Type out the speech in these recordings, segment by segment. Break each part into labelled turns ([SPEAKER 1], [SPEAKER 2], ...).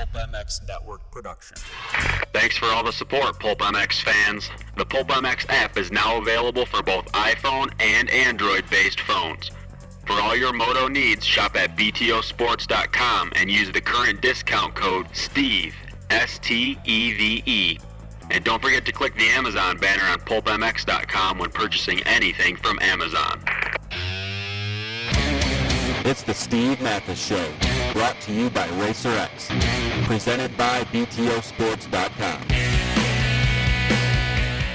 [SPEAKER 1] Pulp MX Network production.
[SPEAKER 2] Thanks for all the support, Pulp MX fans. The Pulp MX app is now available for both iPhone and Android based phones. For all your moto needs, shop at BTOsports.com and use the current discount code STEVE, S T E V E. And don't forget to click the Amazon banner on PulpMX.com when purchasing anything from Amazon.
[SPEAKER 3] It's the Steve Matthes Show, brought to you by RacerX, presented by BTOsports.com.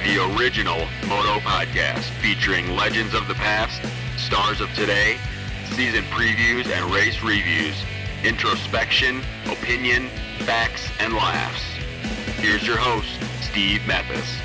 [SPEAKER 2] The original Moto Podcast featuring legends of the past, stars of today, season previews and race reviews, introspection, opinion, facts, and laughs. Here's your host, Steve Matthes.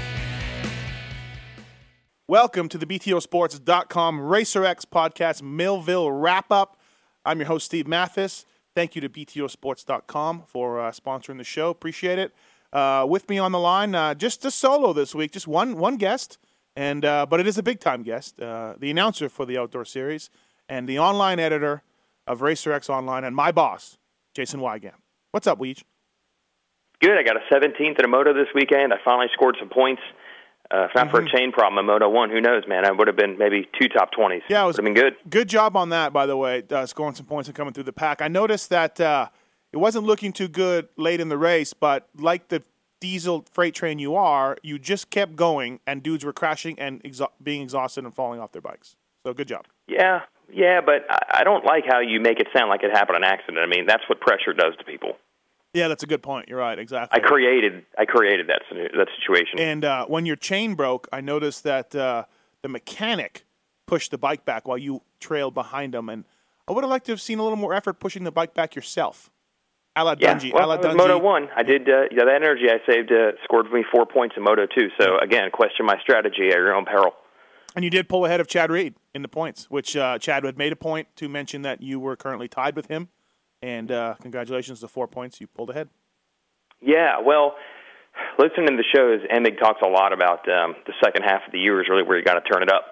[SPEAKER 4] Welcome to the BTOsports.com RacerX podcast Millville wrap up. I'm your host, Steve Matthes. Thank you to BTOsports.com for uh, sponsoring the show. Appreciate it. Uh, with me on the line, uh, just a solo this week, just one one guest, and uh, but it is a big time guest, uh, the announcer for the outdoor series and the online editor of RacerX Online, and my boss, Jason Weigandt. What's up, Weege?
[SPEAKER 5] Good. I got a 17th at a moto this weekend. I finally scored some points. Uh, if not
[SPEAKER 4] Mm-hmm.
[SPEAKER 5] for a chain problem in Moto 1, who knows, man? I would have been maybe two top 20s.
[SPEAKER 4] Yeah, it was
[SPEAKER 5] would have been good.
[SPEAKER 4] Good job on that, by the way, uh, scoring some points and coming through the pack. I noticed that uh, it wasn't looking too good late in the race, but like the diesel freight train you are, you just kept going, and dudes were crashing and exha- being exhausted and falling off their bikes. So good job.
[SPEAKER 5] Yeah, yeah, but I, I don't like how you make it sound like it happened on accident. I mean, that's what pressure does to people.
[SPEAKER 4] Yeah, that's a good point. You're right, exactly.
[SPEAKER 5] I created, I created that that situation.
[SPEAKER 4] and uh, when your chain broke, I noticed that uh, the mechanic pushed the bike back while you trailed behind him, and I would have liked to have seen a little more effort pushing the bike back yourself. A la
[SPEAKER 5] yeah,
[SPEAKER 4] Dungey.
[SPEAKER 5] well,
[SPEAKER 4] la Dungey.
[SPEAKER 5] Moto 1. I did, uh, yeah, that energy I saved uh, scored me four points in Moto 2. So, again, question my strategy at your own peril.
[SPEAKER 4] And you did pull ahead of Chad Reed in the points, which uh, Chad had made a point to mention that you were currently tied with him. And uh, congratulations, the four points you pulled ahead.
[SPEAKER 5] Yeah, well, listening to the shows, Emig talks a lot about um, the second half of the year is really where you got to turn it up.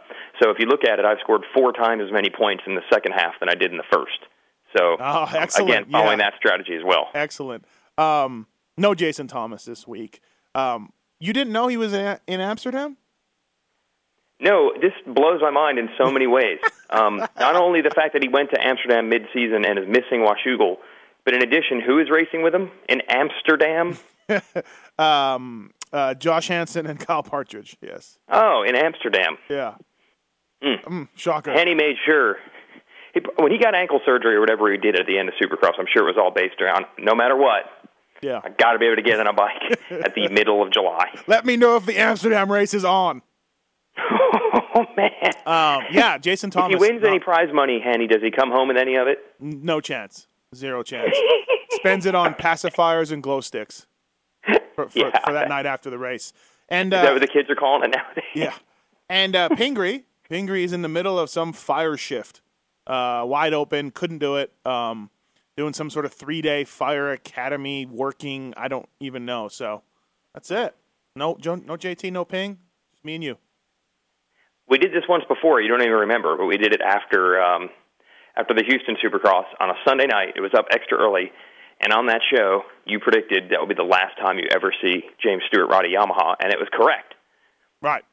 [SPEAKER 5] So if you look at it, I've scored four times as many points in the second half than I did in the first. So
[SPEAKER 4] Oh,
[SPEAKER 5] um,
[SPEAKER 4] excellent.
[SPEAKER 5] again, following
[SPEAKER 4] Yeah.
[SPEAKER 5] that strategy as well.
[SPEAKER 4] Excellent. Um, no Jason Thomas this week. Um, you didn't know he was in, in Amsterdam?
[SPEAKER 5] No, this blows my mind in so many ways. Um, not only the fact that he went to Amsterdam mid-season and is missing Washougal, but in addition, who is racing with him in Amsterdam?
[SPEAKER 4] Um, uh, Josh Hansen and Kyle Partridge. Yes.
[SPEAKER 5] Oh, in Amsterdam.
[SPEAKER 4] Yeah.
[SPEAKER 5] Mm.
[SPEAKER 4] Mm, shocker.
[SPEAKER 5] And he made sure he, when he got ankle surgery or whatever he did at the end of Supercross, I'm sure it was all based around no matter what,
[SPEAKER 4] yeah.
[SPEAKER 5] I got to be able to get on a bike at the middle of July.
[SPEAKER 4] Let me know if the Amsterdam race is on.
[SPEAKER 5] oh man!
[SPEAKER 4] Um, yeah, Jason Thomas.
[SPEAKER 5] if he wins any prize money, Hanny, does he come home with any of it?
[SPEAKER 4] no chance. Zero chance. Spends it on pacifiers and glow sticks for, for,
[SPEAKER 5] Yeah.
[SPEAKER 4] for that night after the race. And uh,
[SPEAKER 5] what the kids are calling it nowadays?
[SPEAKER 4] yeah, and uh, Pingree, Pingree is in the middle of some fire shift, uh, wide open, couldn't do it. Um, doing some sort of three day fire academy working. I don't even know. So that's it. No, no JT, no Ping. Just me and you.
[SPEAKER 5] We did this once before. You don't even remember, but we did it after um, after the Houston Supercross on a Sunday night. It was up extra early, and on that show, you predicted that would be the last time you ever see James Stewart ride a Yamaha, and it was correct.
[SPEAKER 4] Right.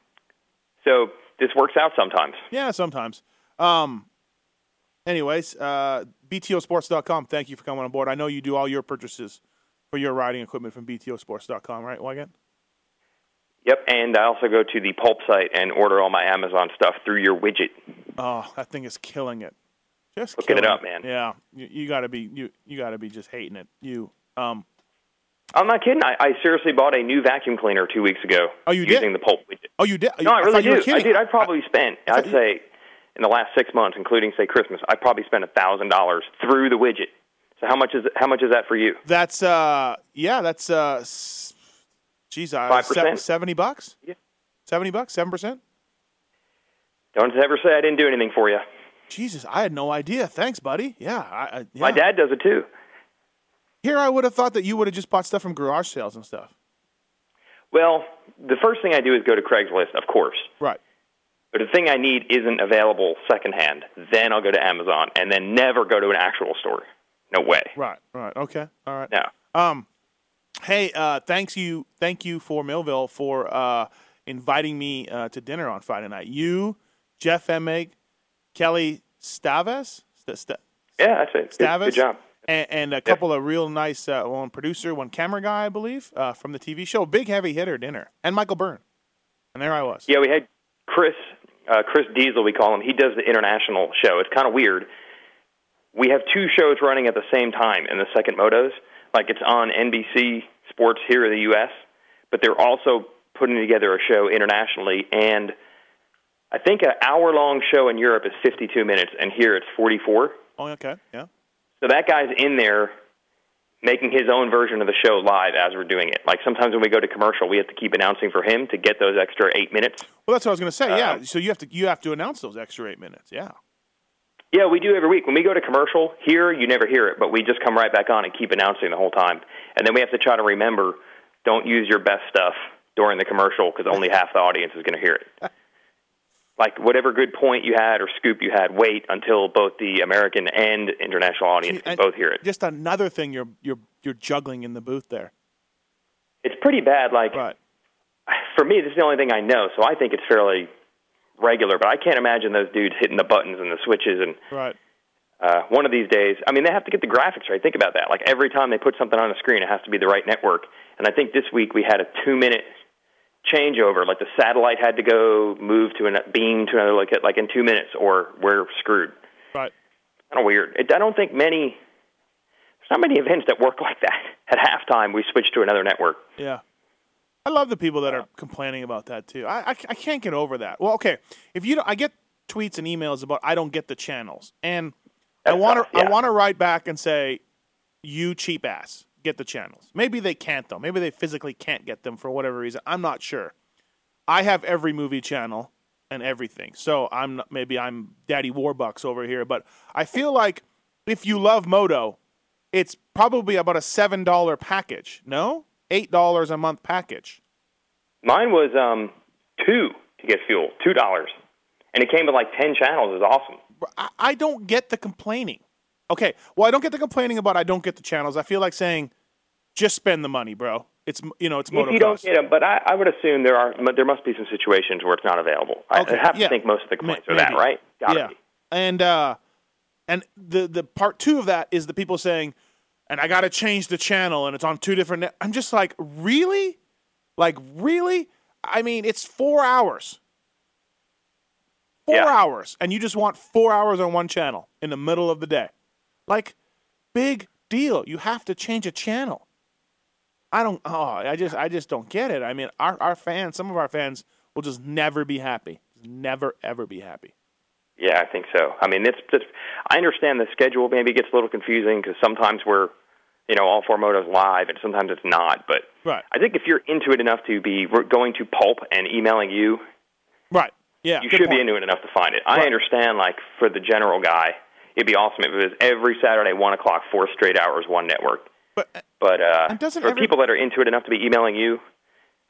[SPEAKER 5] So this works out sometimes.
[SPEAKER 4] Yeah, sometimes. Um, anyways, uh, BTOsports.com, thank you for coming on board. I know you do all your purchases for your riding equipment from BTOsports.com, right, Weigandt?
[SPEAKER 5] Yep, and I also go to the Pulp site and order all my Amazon stuff through your widget.
[SPEAKER 4] Oh, that thing is killing it. Just
[SPEAKER 5] Looking it
[SPEAKER 4] killing
[SPEAKER 5] up, man.
[SPEAKER 4] Yeah, you, you got to be you you got to be just hating it. You um
[SPEAKER 5] I'm not kidding. I, I seriously bought a new vacuum cleaner two weeks ago.
[SPEAKER 4] Oh, you did?
[SPEAKER 5] using the Pulp widget.
[SPEAKER 4] oh you did
[SPEAKER 5] No, I really
[SPEAKER 4] you were
[SPEAKER 5] do. I did. I probably spent.
[SPEAKER 4] I thought
[SPEAKER 5] I'd
[SPEAKER 4] you-
[SPEAKER 5] say in the last six months, including say Christmas, I probably spent a thousand dollars through the widget. So how much is how much is that for you?
[SPEAKER 4] That's uh yeah, that's uh geez, uh,
[SPEAKER 5] 5%?
[SPEAKER 4] se- 70 bucks?
[SPEAKER 5] Yeah.
[SPEAKER 4] 70 bucks, 7%?
[SPEAKER 5] Don't ever say I didn't do anything for you.
[SPEAKER 4] Jesus, I had no idea. Thanks, buddy. Yeah, I, I yeah.
[SPEAKER 5] My dad does it too.
[SPEAKER 4] Here, I would have thought that you would have just bought stuff from garage sales and stuff.
[SPEAKER 5] Well, the first thing I do is go to Craigslist, of course.
[SPEAKER 4] Right.
[SPEAKER 5] But the thing I need isn't available secondhand. Then I'll go to Amazon, and then never go to an actual store. No way.
[SPEAKER 4] Right. Right. Okay. All right.
[SPEAKER 5] No.
[SPEAKER 4] Um, hey, uh, thanks you, thank you for Millville for uh, inviting me uh, to dinner on Friday night. You, Jeff Emig, Kelly Stavast, St- St-
[SPEAKER 5] Yeah, that's it. Good, good job.
[SPEAKER 4] and, and a couple of real nice uh, one producer, one camera guy, I believe, uh, from the TV show. Big heavy hitter dinner, and Michael Byrne, and there I was.
[SPEAKER 5] Yeah, we had Chris uh, Chris Diesel, we call him. He does the international show. It's kind of weird. We have two shows running at the same time in the second motos. Like it's on NBC Sports here in the U.S., but they're also putting together a show internationally. And I think an hour long show in Europe is 52 minutes, and here it's 44.
[SPEAKER 4] Oh, okay, yeah.
[SPEAKER 5] So that guy's in there making his own version of the show live as we're doing it. Like sometimes when we go to commercial, we have to keep announcing for him to get those extra eight minutes.
[SPEAKER 4] Well, that's what I was going to say. Yeah,
[SPEAKER 5] Um,
[SPEAKER 4] so you have to you have to announce those extra eight minutes. Yeah.
[SPEAKER 5] Yeah, we do every week. When we go to commercial here, you never hear it, but we just come right back on and keep announcing the whole time. And then we have to try to remember don't use your best stuff during the commercial because only half the audience is going to hear it. like whatever good point you had or scoop you had, wait until both the American and international audience can both hear it.
[SPEAKER 4] Just another thing you're you're you're juggling in the booth there.
[SPEAKER 5] It's pretty bad. Like
[SPEAKER 4] Right.
[SPEAKER 5] for me, this is the only thing I know, so I think it's fairly regular. But I can't imagine those dudes hitting the buttons and the switches and
[SPEAKER 4] Right.
[SPEAKER 5] uh, one of these days, I mean, they have to get the graphics right. Think about that. Like every time they put something on a screen, it has to be the right network. And I think this week we had a two-minute changeover. Like the satellite had to go move to a beam to another like like in two minutes, or we're screwed.
[SPEAKER 4] Right.
[SPEAKER 5] Kind of weird. It, I don't think many. There's not many events that work like that. At halftime, we switch to another network.
[SPEAKER 4] Yeah. I love the people that are complaining about that too. I, I, I can't get over that. Well, okay, if you don't, I get tweets and emails about I don't get the channels, and I want to
[SPEAKER 5] yeah.
[SPEAKER 4] I want to write back and say, you cheap ass, get the channels. Maybe they can't though. Maybe they physically can't get them for whatever reason. I'm not sure. I have every movie channel and everything, so I'm not, maybe I'm Daddy Warbucks over here, but I feel like if you love Moto, it's probably about a seven dollar package. No, eight dollars a month package.
[SPEAKER 5] Mine was um, two to get fuel, two dollars, and it came with like ten channels. It was awesome.
[SPEAKER 4] I, I don't get the complaining. Okay, well, I don't get the complaining about I don't get the channels. I feel like saying, just spend the money, bro. It's you know it's
[SPEAKER 5] If you don't get them, but I, I would assume there are there must be some situations where it's not available. I-
[SPEAKER 4] Okay,
[SPEAKER 5] I have to
[SPEAKER 4] yeah.
[SPEAKER 5] think most of the complaints are that, right? Gotta
[SPEAKER 4] yeah,
[SPEAKER 5] be.
[SPEAKER 4] and uh, and the the part two of that is the people saying, and I got to change the channel, and it's on two different. Net-. I'm just like, really, like really. I mean, it's four hours. Four
[SPEAKER 5] Yeah.
[SPEAKER 4] hours, and you just want four hours on one channel in the middle of the day. Like, big deal. You have to change a channel. I don't. Oh, I just, I just don't get it. I mean, our our fans, some of our fans will just never be happy. Never ever be happy.
[SPEAKER 5] Yeah, I think so. I mean, it's, it's I understand the schedule maybe gets a little confusing because sometimes we're, you know, all four motos live and sometimes it's not. But
[SPEAKER 4] Right.
[SPEAKER 5] I think if you're into it enough to be going to Pulp and emailing you,
[SPEAKER 4] Right. Yeah.
[SPEAKER 5] you should be into it enough to find it. I understand, like for the general guy, it'd be awesome if it was every Saturday one o'clock, four straight hours, one network.
[SPEAKER 4] But uh,
[SPEAKER 5] But uh, for
[SPEAKER 4] every-
[SPEAKER 5] people that are into it enough to be emailing you,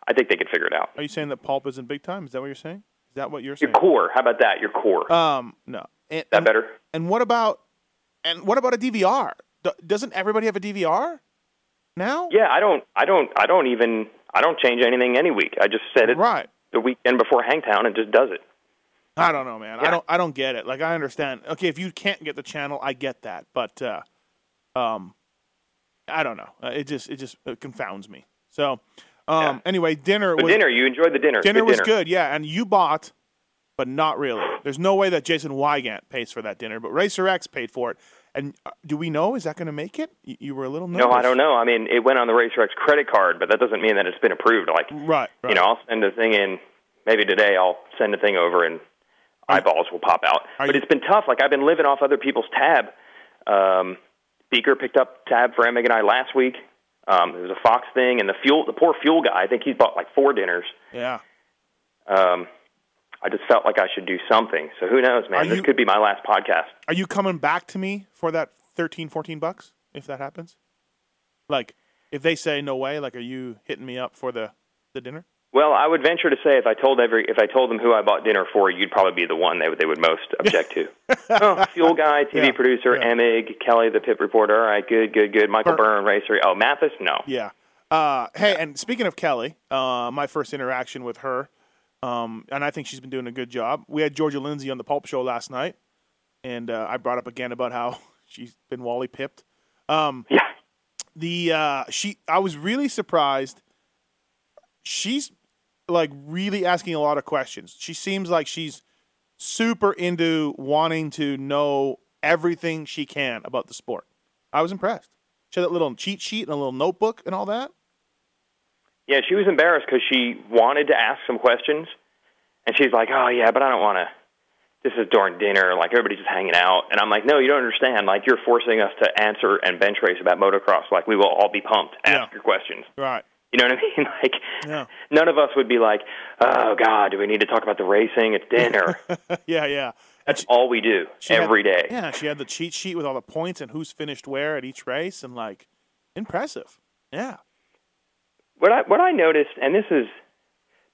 [SPEAKER 5] I think they could figure it out.
[SPEAKER 4] are you saying that pulp isn't big time? Is that what you're saying? Is that what you're saying?
[SPEAKER 5] Your core, how about that? Your core.
[SPEAKER 4] Um, no. And,
[SPEAKER 5] that
[SPEAKER 4] and,
[SPEAKER 5] better?
[SPEAKER 4] and what about and what about a DVR? Do, doesn't everybody have a DVR now?
[SPEAKER 5] Yeah, I don't, I don't, I don't even, I don't change anything any week. I just set it
[SPEAKER 4] Right.
[SPEAKER 5] the weekend before Hangtown and just does it.
[SPEAKER 4] I don't know, man. I don't. I don't get it. Like I understand. Okay, if you can't get the channel, I get that. But uh, um, I don't know. Uh, it just it just it confounds me. So, um,
[SPEAKER 5] Yeah.
[SPEAKER 4] anyway, dinner was
[SPEAKER 5] dinner, you enjoyed the dinner.
[SPEAKER 4] dinner
[SPEAKER 5] good
[SPEAKER 4] was
[SPEAKER 5] dinner.
[SPEAKER 4] good. Yeah, and you bought, but not really. There's no way that Jason Weigandt pays for that dinner, but Racer X paid for it. And uh, do we know is that going to make it? You, you were a little nervous.
[SPEAKER 5] No, I don't know. I mean, it went on the RacerX credit card, but that doesn't mean that it's been approved. Like,
[SPEAKER 4] Right. right.
[SPEAKER 5] you know, I'll send a thing in. Maybe today I'll send a thing over and eyeballs will pop out.
[SPEAKER 4] Are
[SPEAKER 5] But
[SPEAKER 4] you-
[SPEAKER 5] it's been tough. Like I've been living off other people's tab. Um, Beaker picked up tab for Emig and I last week. Um, there was a Fox thing, and the fuel, the poor fuel guy. I think he's bought like four dinners.
[SPEAKER 4] Yeah.
[SPEAKER 5] Um, I just felt like I should do something. So who knows, man?
[SPEAKER 4] Are
[SPEAKER 5] this
[SPEAKER 4] you-
[SPEAKER 5] could be my last podcast.
[SPEAKER 4] Are you coming back to me for that 13, 14 bucks if that happens? Like, if they say no way, like, are you hitting me up for the the dinner?
[SPEAKER 5] Well, I would venture to say if I told every if I told them who I bought dinner for, you'd probably be the one they would they would most object to. oh, fuel guy, TV
[SPEAKER 4] Yeah,
[SPEAKER 5] producer,
[SPEAKER 4] yeah.
[SPEAKER 5] Emig, Kelly, the pit reporter. All right, good, good, good. Michael Byrne, racer. Oh, Matthes, no.
[SPEAKER 4] Yeah. Uh, hey, and speaking of Kelly, uh, my first interaction with her, um, and I think she's been doing a good job. We had Georgia Lindsay on the Pulp Show last night, and uh, I brought up again about how she's been Wally pipped. Um,
[SPEAKER 5] Yeah,
[SPEAKER 4] the uh, she, I was really surprised. She's like really asking a lot of questions. She seems like she's super into wanting to know everything she can about the sport. I was impressed. She had that little cheat sheet and a little notebook and all that.
[SPEAKER 5] yeah. She was embarrassed because she wanted to ask some questions, and she's like, "Oh yeah, but I don't want to." This is during dinner, like everybody's just hanging out, and I'm like, "No, you don't understand. Like you're forcing us to answer and bench race about motocross. Like we will all be pumped. Ask
[SPEAKER 4] Yeah.
[SPEAKER 5] your questions."
[SPEAKER 4] Right.
[SPEAKER 5] You know what I mean? Like,
[SPEAKER 4] Yeah.
[SPEAKER 5] none of us would be like, "Oh God, do we need to talk about the racing? at dinner."
[SPEAKER 4] yeah, yeah.
[SPEAKER 5] That's all we do
[SPEAKER 4] She had-
[SPEAKER 5] every day.
[SPEAKER 4] Yeah, she had the cheat sheet with all the points and who's finished where at each race, and like, impressive. Yeah.
[SPEAKER 5] What I what I noticed, and this is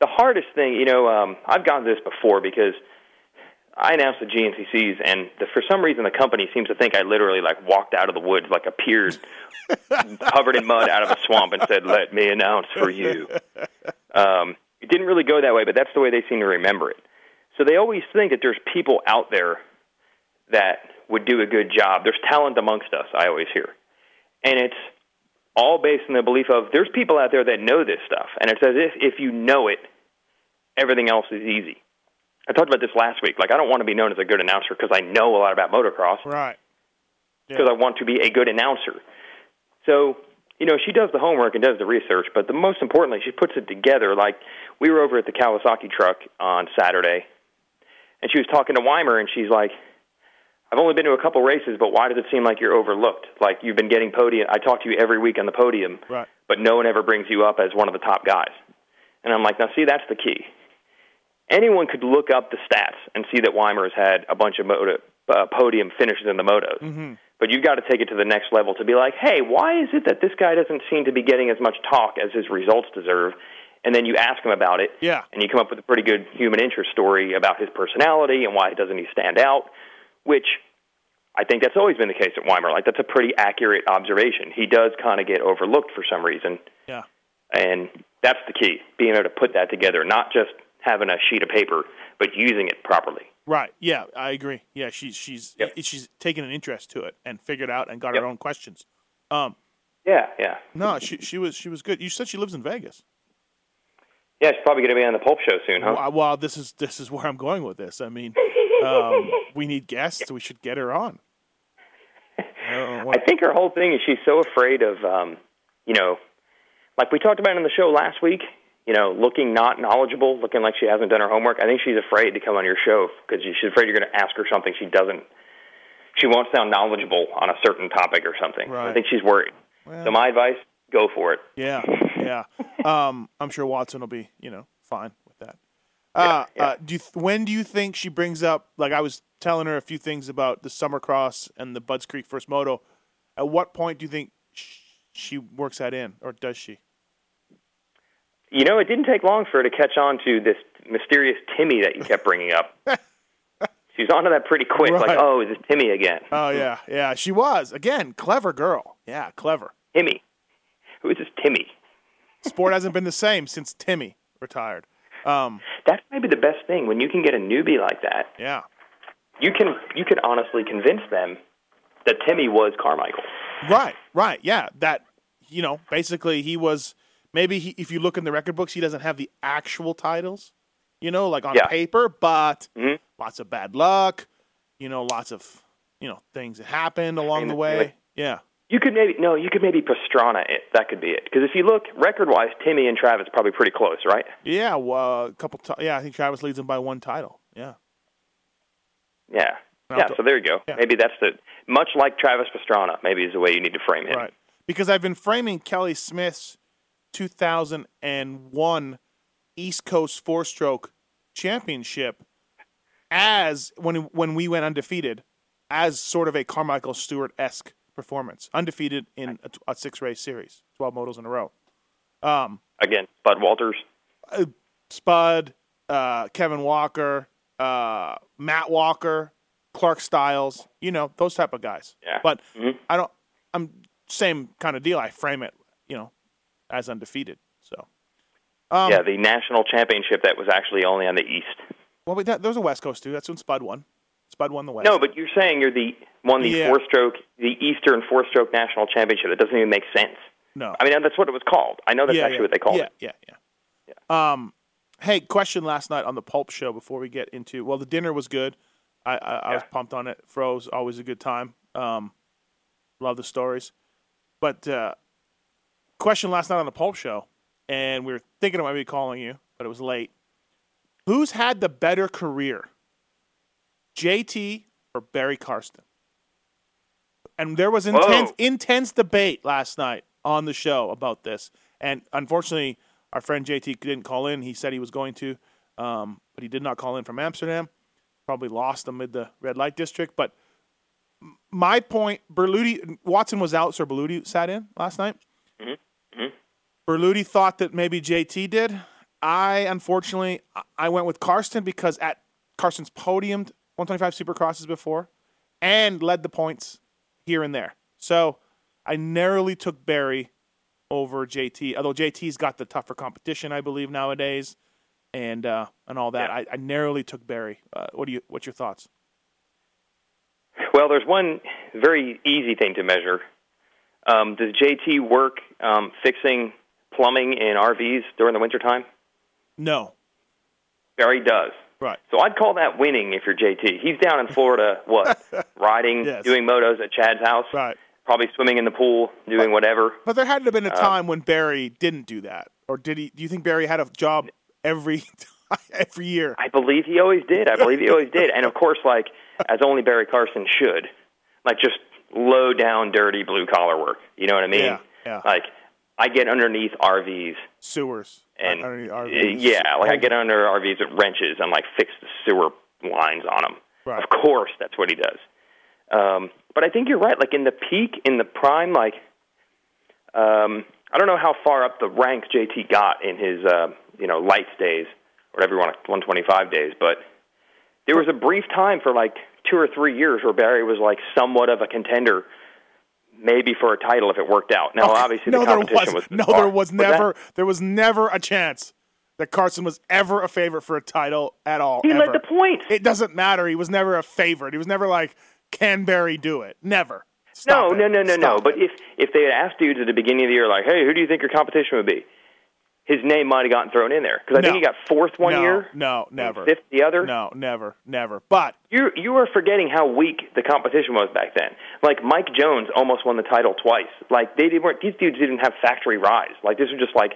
[SPEAKER 5] the hardest thing. You know, um, I've gone through this before because I announced the GNCCs, and the, for some reason the company seems to think I literally like walked out of the woods, like appeared covered in mud out of a swamp, and said, "Let me announce for you." Um, it didn't really go that way, but that's the way they seem to remember it. So they always think that there's people out there that would do a good job. There's talent amongst us. I always hear, and it's all based on the belief of there's people out there that know this stuff, and it's as if if you know it, everything else is easy. I talked about this last week. Like I don't want to be known as a good announcer because I know a lot about motocross
[SPEAKER 4] Right.
[SPEAKER 5] because I want to be a good announcer. So, you know, she does the homework and does the research, but the most importantly, she puts it together. Like we were over at the Kawasaki truck on Saturday, and she was talking to Weimer, and she's like, "I've only been to a couple races, but why does it seem like you're overlooked? Like you've been getting podium. I talk to you every week on the podium,
[SPEAKER 4] Right.
[SPEAKER 5] but no one ever brings you up as one of the top guys." And I'm like, "Now, see, that's the key." Anyone could look up the stats and see that Weimer has had a bunch of moto, uh, podium finishes in the motos
[SPEAKER 4] Mm-hmm.
[SPEAKER 5] but you've got to take it to the next level to be like, hey, why is it that this guy doesn't seem to be getting as much talk as his results deserve? And then you ask him about it,
[SPEAKER 4] Yeah.
[SPEAKER 5] and you come up with a pretty good human interest story about his personality and why doesn't he stand out, which I think that's always been the case at Weimer. Like that's a pretty accurate observation. He does kind of get overlooked for some reason,
[SPEAKER 4] Yeah.
[SPEAKER 5] and that's the key: being able to put that together, not just having a sheet of paper, but using it properly.
[SPEAKER 4] Right. Yeah, I agree. Yeah, she's she's
[SPEAKER 5] Yep.
[SPEAKER 4] she's taken an interest to it and figured out and got
[SPEAKER 5] Yep.
[SPEAKER 4] her own questions. Um,
[SPEAKER 5] Yeah, yeah,
[SPEAKER 4] no, she she was she was good. You said she lives in Vegas.
[SPEAKER 5] yeah. She's probably going to be on the Pulp Show soon, huh?
[SPEAKER 4] Well, well, this is this is where I'm going with this. I mean, um, we need guests. We should get her on. I don't know what-
[SPEAKER 5] I think her whole thing is she's so afraid of, um, you know, like we talked about in the show last week. You know, looking not knowledgeable, looking like she hasn't done her homework. I think she's afraid to come on your show because she's afraid you're going to ask her something she doesn't. She won't sound knowledgeable on a certain topic or something.
[SPEAKER 4] Right.
[SPEAKER 5] I think she's worried.
[SPEAKER 4] Well-
[SPEAKER 5] so my advice: go for it.
[SPEAKER 4] Yeah, yeah. Um, I'm sure Watson will be, you know, fine with that. Uh,
[SPEAKER 5] Yeah, yeah.
[SPEAKER 4] Uh, do you th- when do you think she brings up? Like I was telling her a few things about the Summer Cross and the Budds Creek First Moto. At what point do you think sh- she works that in, or does she?
[SPEAKER 5] You know, it didn't take long for her to catch on to this mysterious Timmy that you kept bringing up. She's onto that pretty quick.
[SPEAKER 4] Right.
[SPEAKER 5] Like, oh, is this Timmy again?
[SPEAKER 4] Oh yeah, yeah. She was again clever girl. Yeah, clever.
[SPEAKER 5] Timmy. Who is this Timmy?
[SPEAKER 4] Sport hasn't been the same since Timmy retired. Um,
[SPEAKER 5] That's maybe the best thing when you can get a newbie like that.
[SPEAKER 4] yeah,
[SPEAKER 5] you can you can honestly convince them that Timmy was Carmichael.
[SPEAKER 4] right, right. Yeah, that you know, basically he was. Maybe he, if you look in the record books, he doesn't have the actual titles, you know, like on
[SPEAKER 5] Yeah.
[SPEAKER 4] paper, but
[SPEAKER 5] Mhm.
[SPEAKER 4] lots of bad luck, you know, lots of you know things that happened along the way.
[SPEAKER 5] Really?
[SPEAKER 4] Yeah,
[SPEAKER 5] You could maybe no, you could maybe Pastrana it. That could be it. Because if you look record wise, Timmy and Travis probably pretty close, right?
[SPEAKER 4] yeah. Well, a couple. T- yeah, I think Travis leads him by one title. Yeah,
[SPEAKER 5] Yeah. Yeah. So there you go.
[SPEAKER 4] Yeah.
[SPEAKER 5] Maybe that's the much like Travis Pastrana. Maybe is the way you need to frame him.
[SPEAKER 4] Right. Because I've been framing Kelly Smith's 2001 East Coast four stroke championship as when when we went undefeated as sort of a Carmichael Stewart esque performance, undefeated in a, a six race series, 12 motos in a row. Um,
[SPEAKER 5] Again, Bud Walters.
[SPEAKER 4] uh, Spud, uh, Kevin Walker, uh, Matt Walker, Clark Stiles, you know, those type of guys.
[SPEAKER 5] Yeah.
[SPEAKER 4] But
[SPEAKER 5] Mhm.
[SPEAKER 4] I don't. I'm same kind of deal. I frame it, you know, as undefeated. So. Um,
[SPEAKER 5] yeah, the national championship that was actually only on the East.
[SPEAKER 4] Well, wait, that, there was a West Coast too. That's when Spud won. Spud won the West.
[SPEAKER 5] No, but you're saying you're the won the
[SPEAKER 4] Yeah.
[SPEAKER 5] four stroke, the Eastern four stroke national championship. That doesn't even make sense.
[SPEAKER 4] no.
[SPEAKER 5] I mean, that's what it was called. I know that's
[SPEAKER 4] yeah,
[SPEAKER 5] actually
[SPEAKER 4] yeah.
[SPEAKER 5] what they called
[SPEAKER 4] yeah,
[SPEAKER 5] it.
[SPEAKER 4] Yeah, yeah, yeah. Um, hey, question last night on the Pulp Show before we get into. Well, the dinner was good. I I, I was pumped on it. Froze always a good time. Um, love the stories. But uh, question last night on the Pulp Show, and we were thinking I might be calling you, but it was late. Who's had the better career, JT or Barry Carsten? And there was intense
[SPEAKER 5] Whoa.
[SPEAKER 4] intense debate last night on the show about this. And unfortunately, our friend JT didn't call in. He said he was going to, um, but he did not call in from Amsterdam. Probably lost amid the red light district. But my point, Berluti Watson was out, so Berluti sat in last night. Berluti thought that maybe JT did. I unfortunately I- went with Carsten because at Carsten's podiumed 125 Supercrosses before and led the points here and there. So I narrowly took Barry over JT, although JT's got the tougher competition, I believe nowadays, and uh, and all that.
[SPEAKER 5] Yeah.
[SPEAKER 4] I, I narrowly took Barry. Uh, what do you? What's your thoughts?
[SPEAKER 5] Well, there's one very easy thing to measure. Um, does JT work um, fixing plumbing in RVs during the wintertime?
[SPEAKER 4] No,
[SPEAKER 5] Barry does.
[SPEAKER 4] right.
[SPEAKER 5] So I'd call that winning if you're JT. He's down in Florida, what, riding,
[SPEAKER 4] Yes.
[SPEAKER 5] doing motos at Chad's house,
[SPEAKER 4] Right.
[SPEAKER 5] probably swimming in the pool, doing whatever.
[SPEAKER 4] But there had to have
[SPEAKER 5] Uh,
[SPEAKER 4] been a time when Barry didn't do that, or did he? Do you think Barry had a job every every year?
[SPEAKER 5] I believe he always did. I believe he always did. And of course, like as only Barry Carsten should, like just low down, dirty blue collar work. You know what I mean?
[SPEAKER 4] Yeah, yeah.
[SPEAKER 5] Like I get underneath RVs
[SPEAKER 4] Sewers
[SPEAKER 5] and
[SPEAKER 4] underneath
[SPEAKER 5] uh,
[SPEAKER 4] RVs.
[SPEAKER 5] yeah, like I get under RVs with wrenches and like fix the sewer lines on them.
[SPEAKER 4] Right.
[SPEAKER 5] Of course, that's what he does. Um, but I think you're right. Like in the peak, in the prime, like um, I don't know how far up the ranks JT got in his uh, you know lights days, or whatever you want, 125 days. But there was a brief time for like two or three years where Barry was like somewhat of a contender, maybe for a title if it worked out. Now, obviously,
[SPEAKER 4] no,
[SPEAKER 5] the
[SPEAKER 4] there
[SPEAKER 5] competition
[SPEAKER 4] was,
[SPEAKER 5] was
[SPEAKER 4] no,
[SPEAKER 5] bizarre.
[SPEAKER 4] there was never, there was never a chance that Carsten was ever a favorite for a title at all.
[SPEAKER 5] He led the points.
[SPEAKER 4] It doesn't matter. He was never a favorite. He was never like, can Barry do it? Never.
[SPEAKER 5] No,
[SPEAKER 4] it.
[SPEAKER 5] no, no, no, no.
[SPEAKER 4] Stop
[SPEAKER 5] But if if they had asked dudes at the beginning of the year, like, "Hey, who do you think your competition would be?" His name might have gotten thrown in there because I
[SPEAKER 4] No.
[SPEAKER 5] think he got fourth one
[SPEAKER 4] no,
[SPEAKER 5] year,
[SPEAKER 4] no, never,
[SPEAKER 5] fifth the other.
[SPEAKER 4] no, never, never. But
[SPEAKER 5] You you are forgetting how weak the competition was back then. Like Mike Jones almost won the title twice. Like they did, weren't these dudes didn't have factory rise. Like this was just like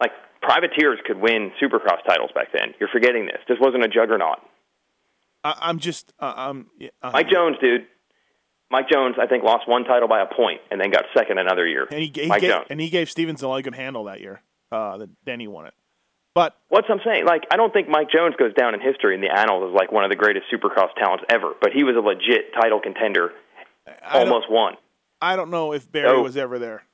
[SPEAKER 5] like privateers could win Supercross titles back then. You're forgetting this. This wasn't a juggernaut.
[SPEAKER 4] I, I'm just, uh, yeah, uh,
[SPEAKER 5] Mike Jones, dude. Mike Jones, I think, lost one title by a point and then got second another year.
[SPEAKER 4] and he, he
[SPEAKER 5] Mike
[SPEAKER 4] gave,
[SPEAKER 5] Jones.
[SPEAKER 4] and he gave Stevenson all he could handle that year. Uh, then- then he won it. But
[SPEAKER 5] What's I'm saying? Like, I don't think Mike Jones goes down in history in the annals as like one of the greatest Supercross talents ever, but he was a legit title contender.
[SPEAKER 4] I
[SPEAKER 5] Almost won.
[SPEAKER 4] I don't know if Barry
[SPEAKER 5] No.
[SPEAKER 4] was ever there.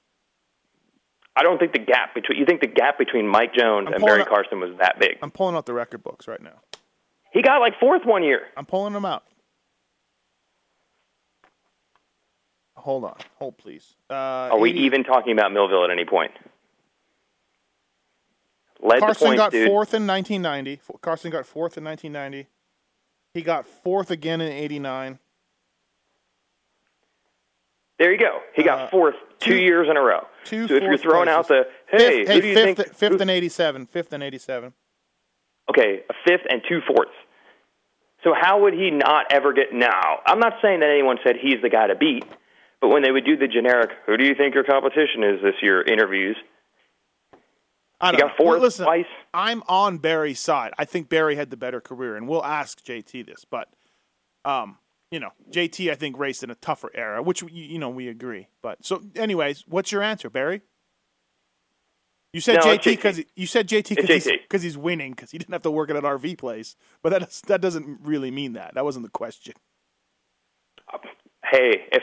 [SPEAKER 5] I don't think the gap between you think the gap between Mike Jones
[SPEAKER 4] I'm
[SPEAKER 5] and Barry
[SPEAKER 4] up-
[SPEAKER 5] Carsten was that big.
[SPEAKER 4] I'm pulling out the record books right now.
[SPEAKER 5] He got like fourth one year.
[SPEAKER 4] I'm pulling them out. Hold on. Hold, please. Uh,
[SPEAKER 5] Are we
[SPEAKER 4] 80
[SPEAKER 5] even talking about Millville at any point? Led
[SPEAKER 4] Carsten
[SPEAKER 5] points,
[SPEAKER 4] got
[SPEAKER 5] dude.
[SPEAKER 4] fourth in 1990. Carsten got fourth in 1990. He got fourth again in 89.
[SPEAKER 5] There you go. He got
[SPEAKER 4] Uh,
[SPEAKER 5] fourth two,
[SPEAKER 4] two-
[SPEAKER 5] years in a row.
[SPEAKER 4] two
[SPEAKER 5] so if you're throwing out the hey,
[SPEAKER 4] fifth,
[SPEAKER 5] who do you
[SPEAKER 4] fifth,
[SPEAKER 5] think?
[SPEAKER 4] fifth and 87. Fifth and 87.
[SPEAKER 5] okay, a fifth and two fourths. So how would he not ever get now? I'm not saying that anyone said he's the guy to beat, but when they would do the generic, who do you think your competition is this year interviews,
[SPEAKER 4] I
[SPEAKER 5] he
[SPEAKER 4] don't
[SPEAKER 5] got
[SPEAKER 4] know.
[SPEAKER 5] fourth
[SPEAKER 4] Listen,
[SPEAKER 5] twice.
[SPEAKER 4] I'm on Barry's side. I think Barry had the better career, and we'll ask JT this, but um, you know, JT I think raced in a tougher era, which you, you know we agree. But so, anyways, what's your answer, Barry? You said
[SPEAKER 5] No,
[SPEAKER 4] JT because you said JT because he's, he's winning because he didn't have to work at an RV place, but that that doesn't really mean that. That wasn't the question.
[SPEAKER 5] Hey, if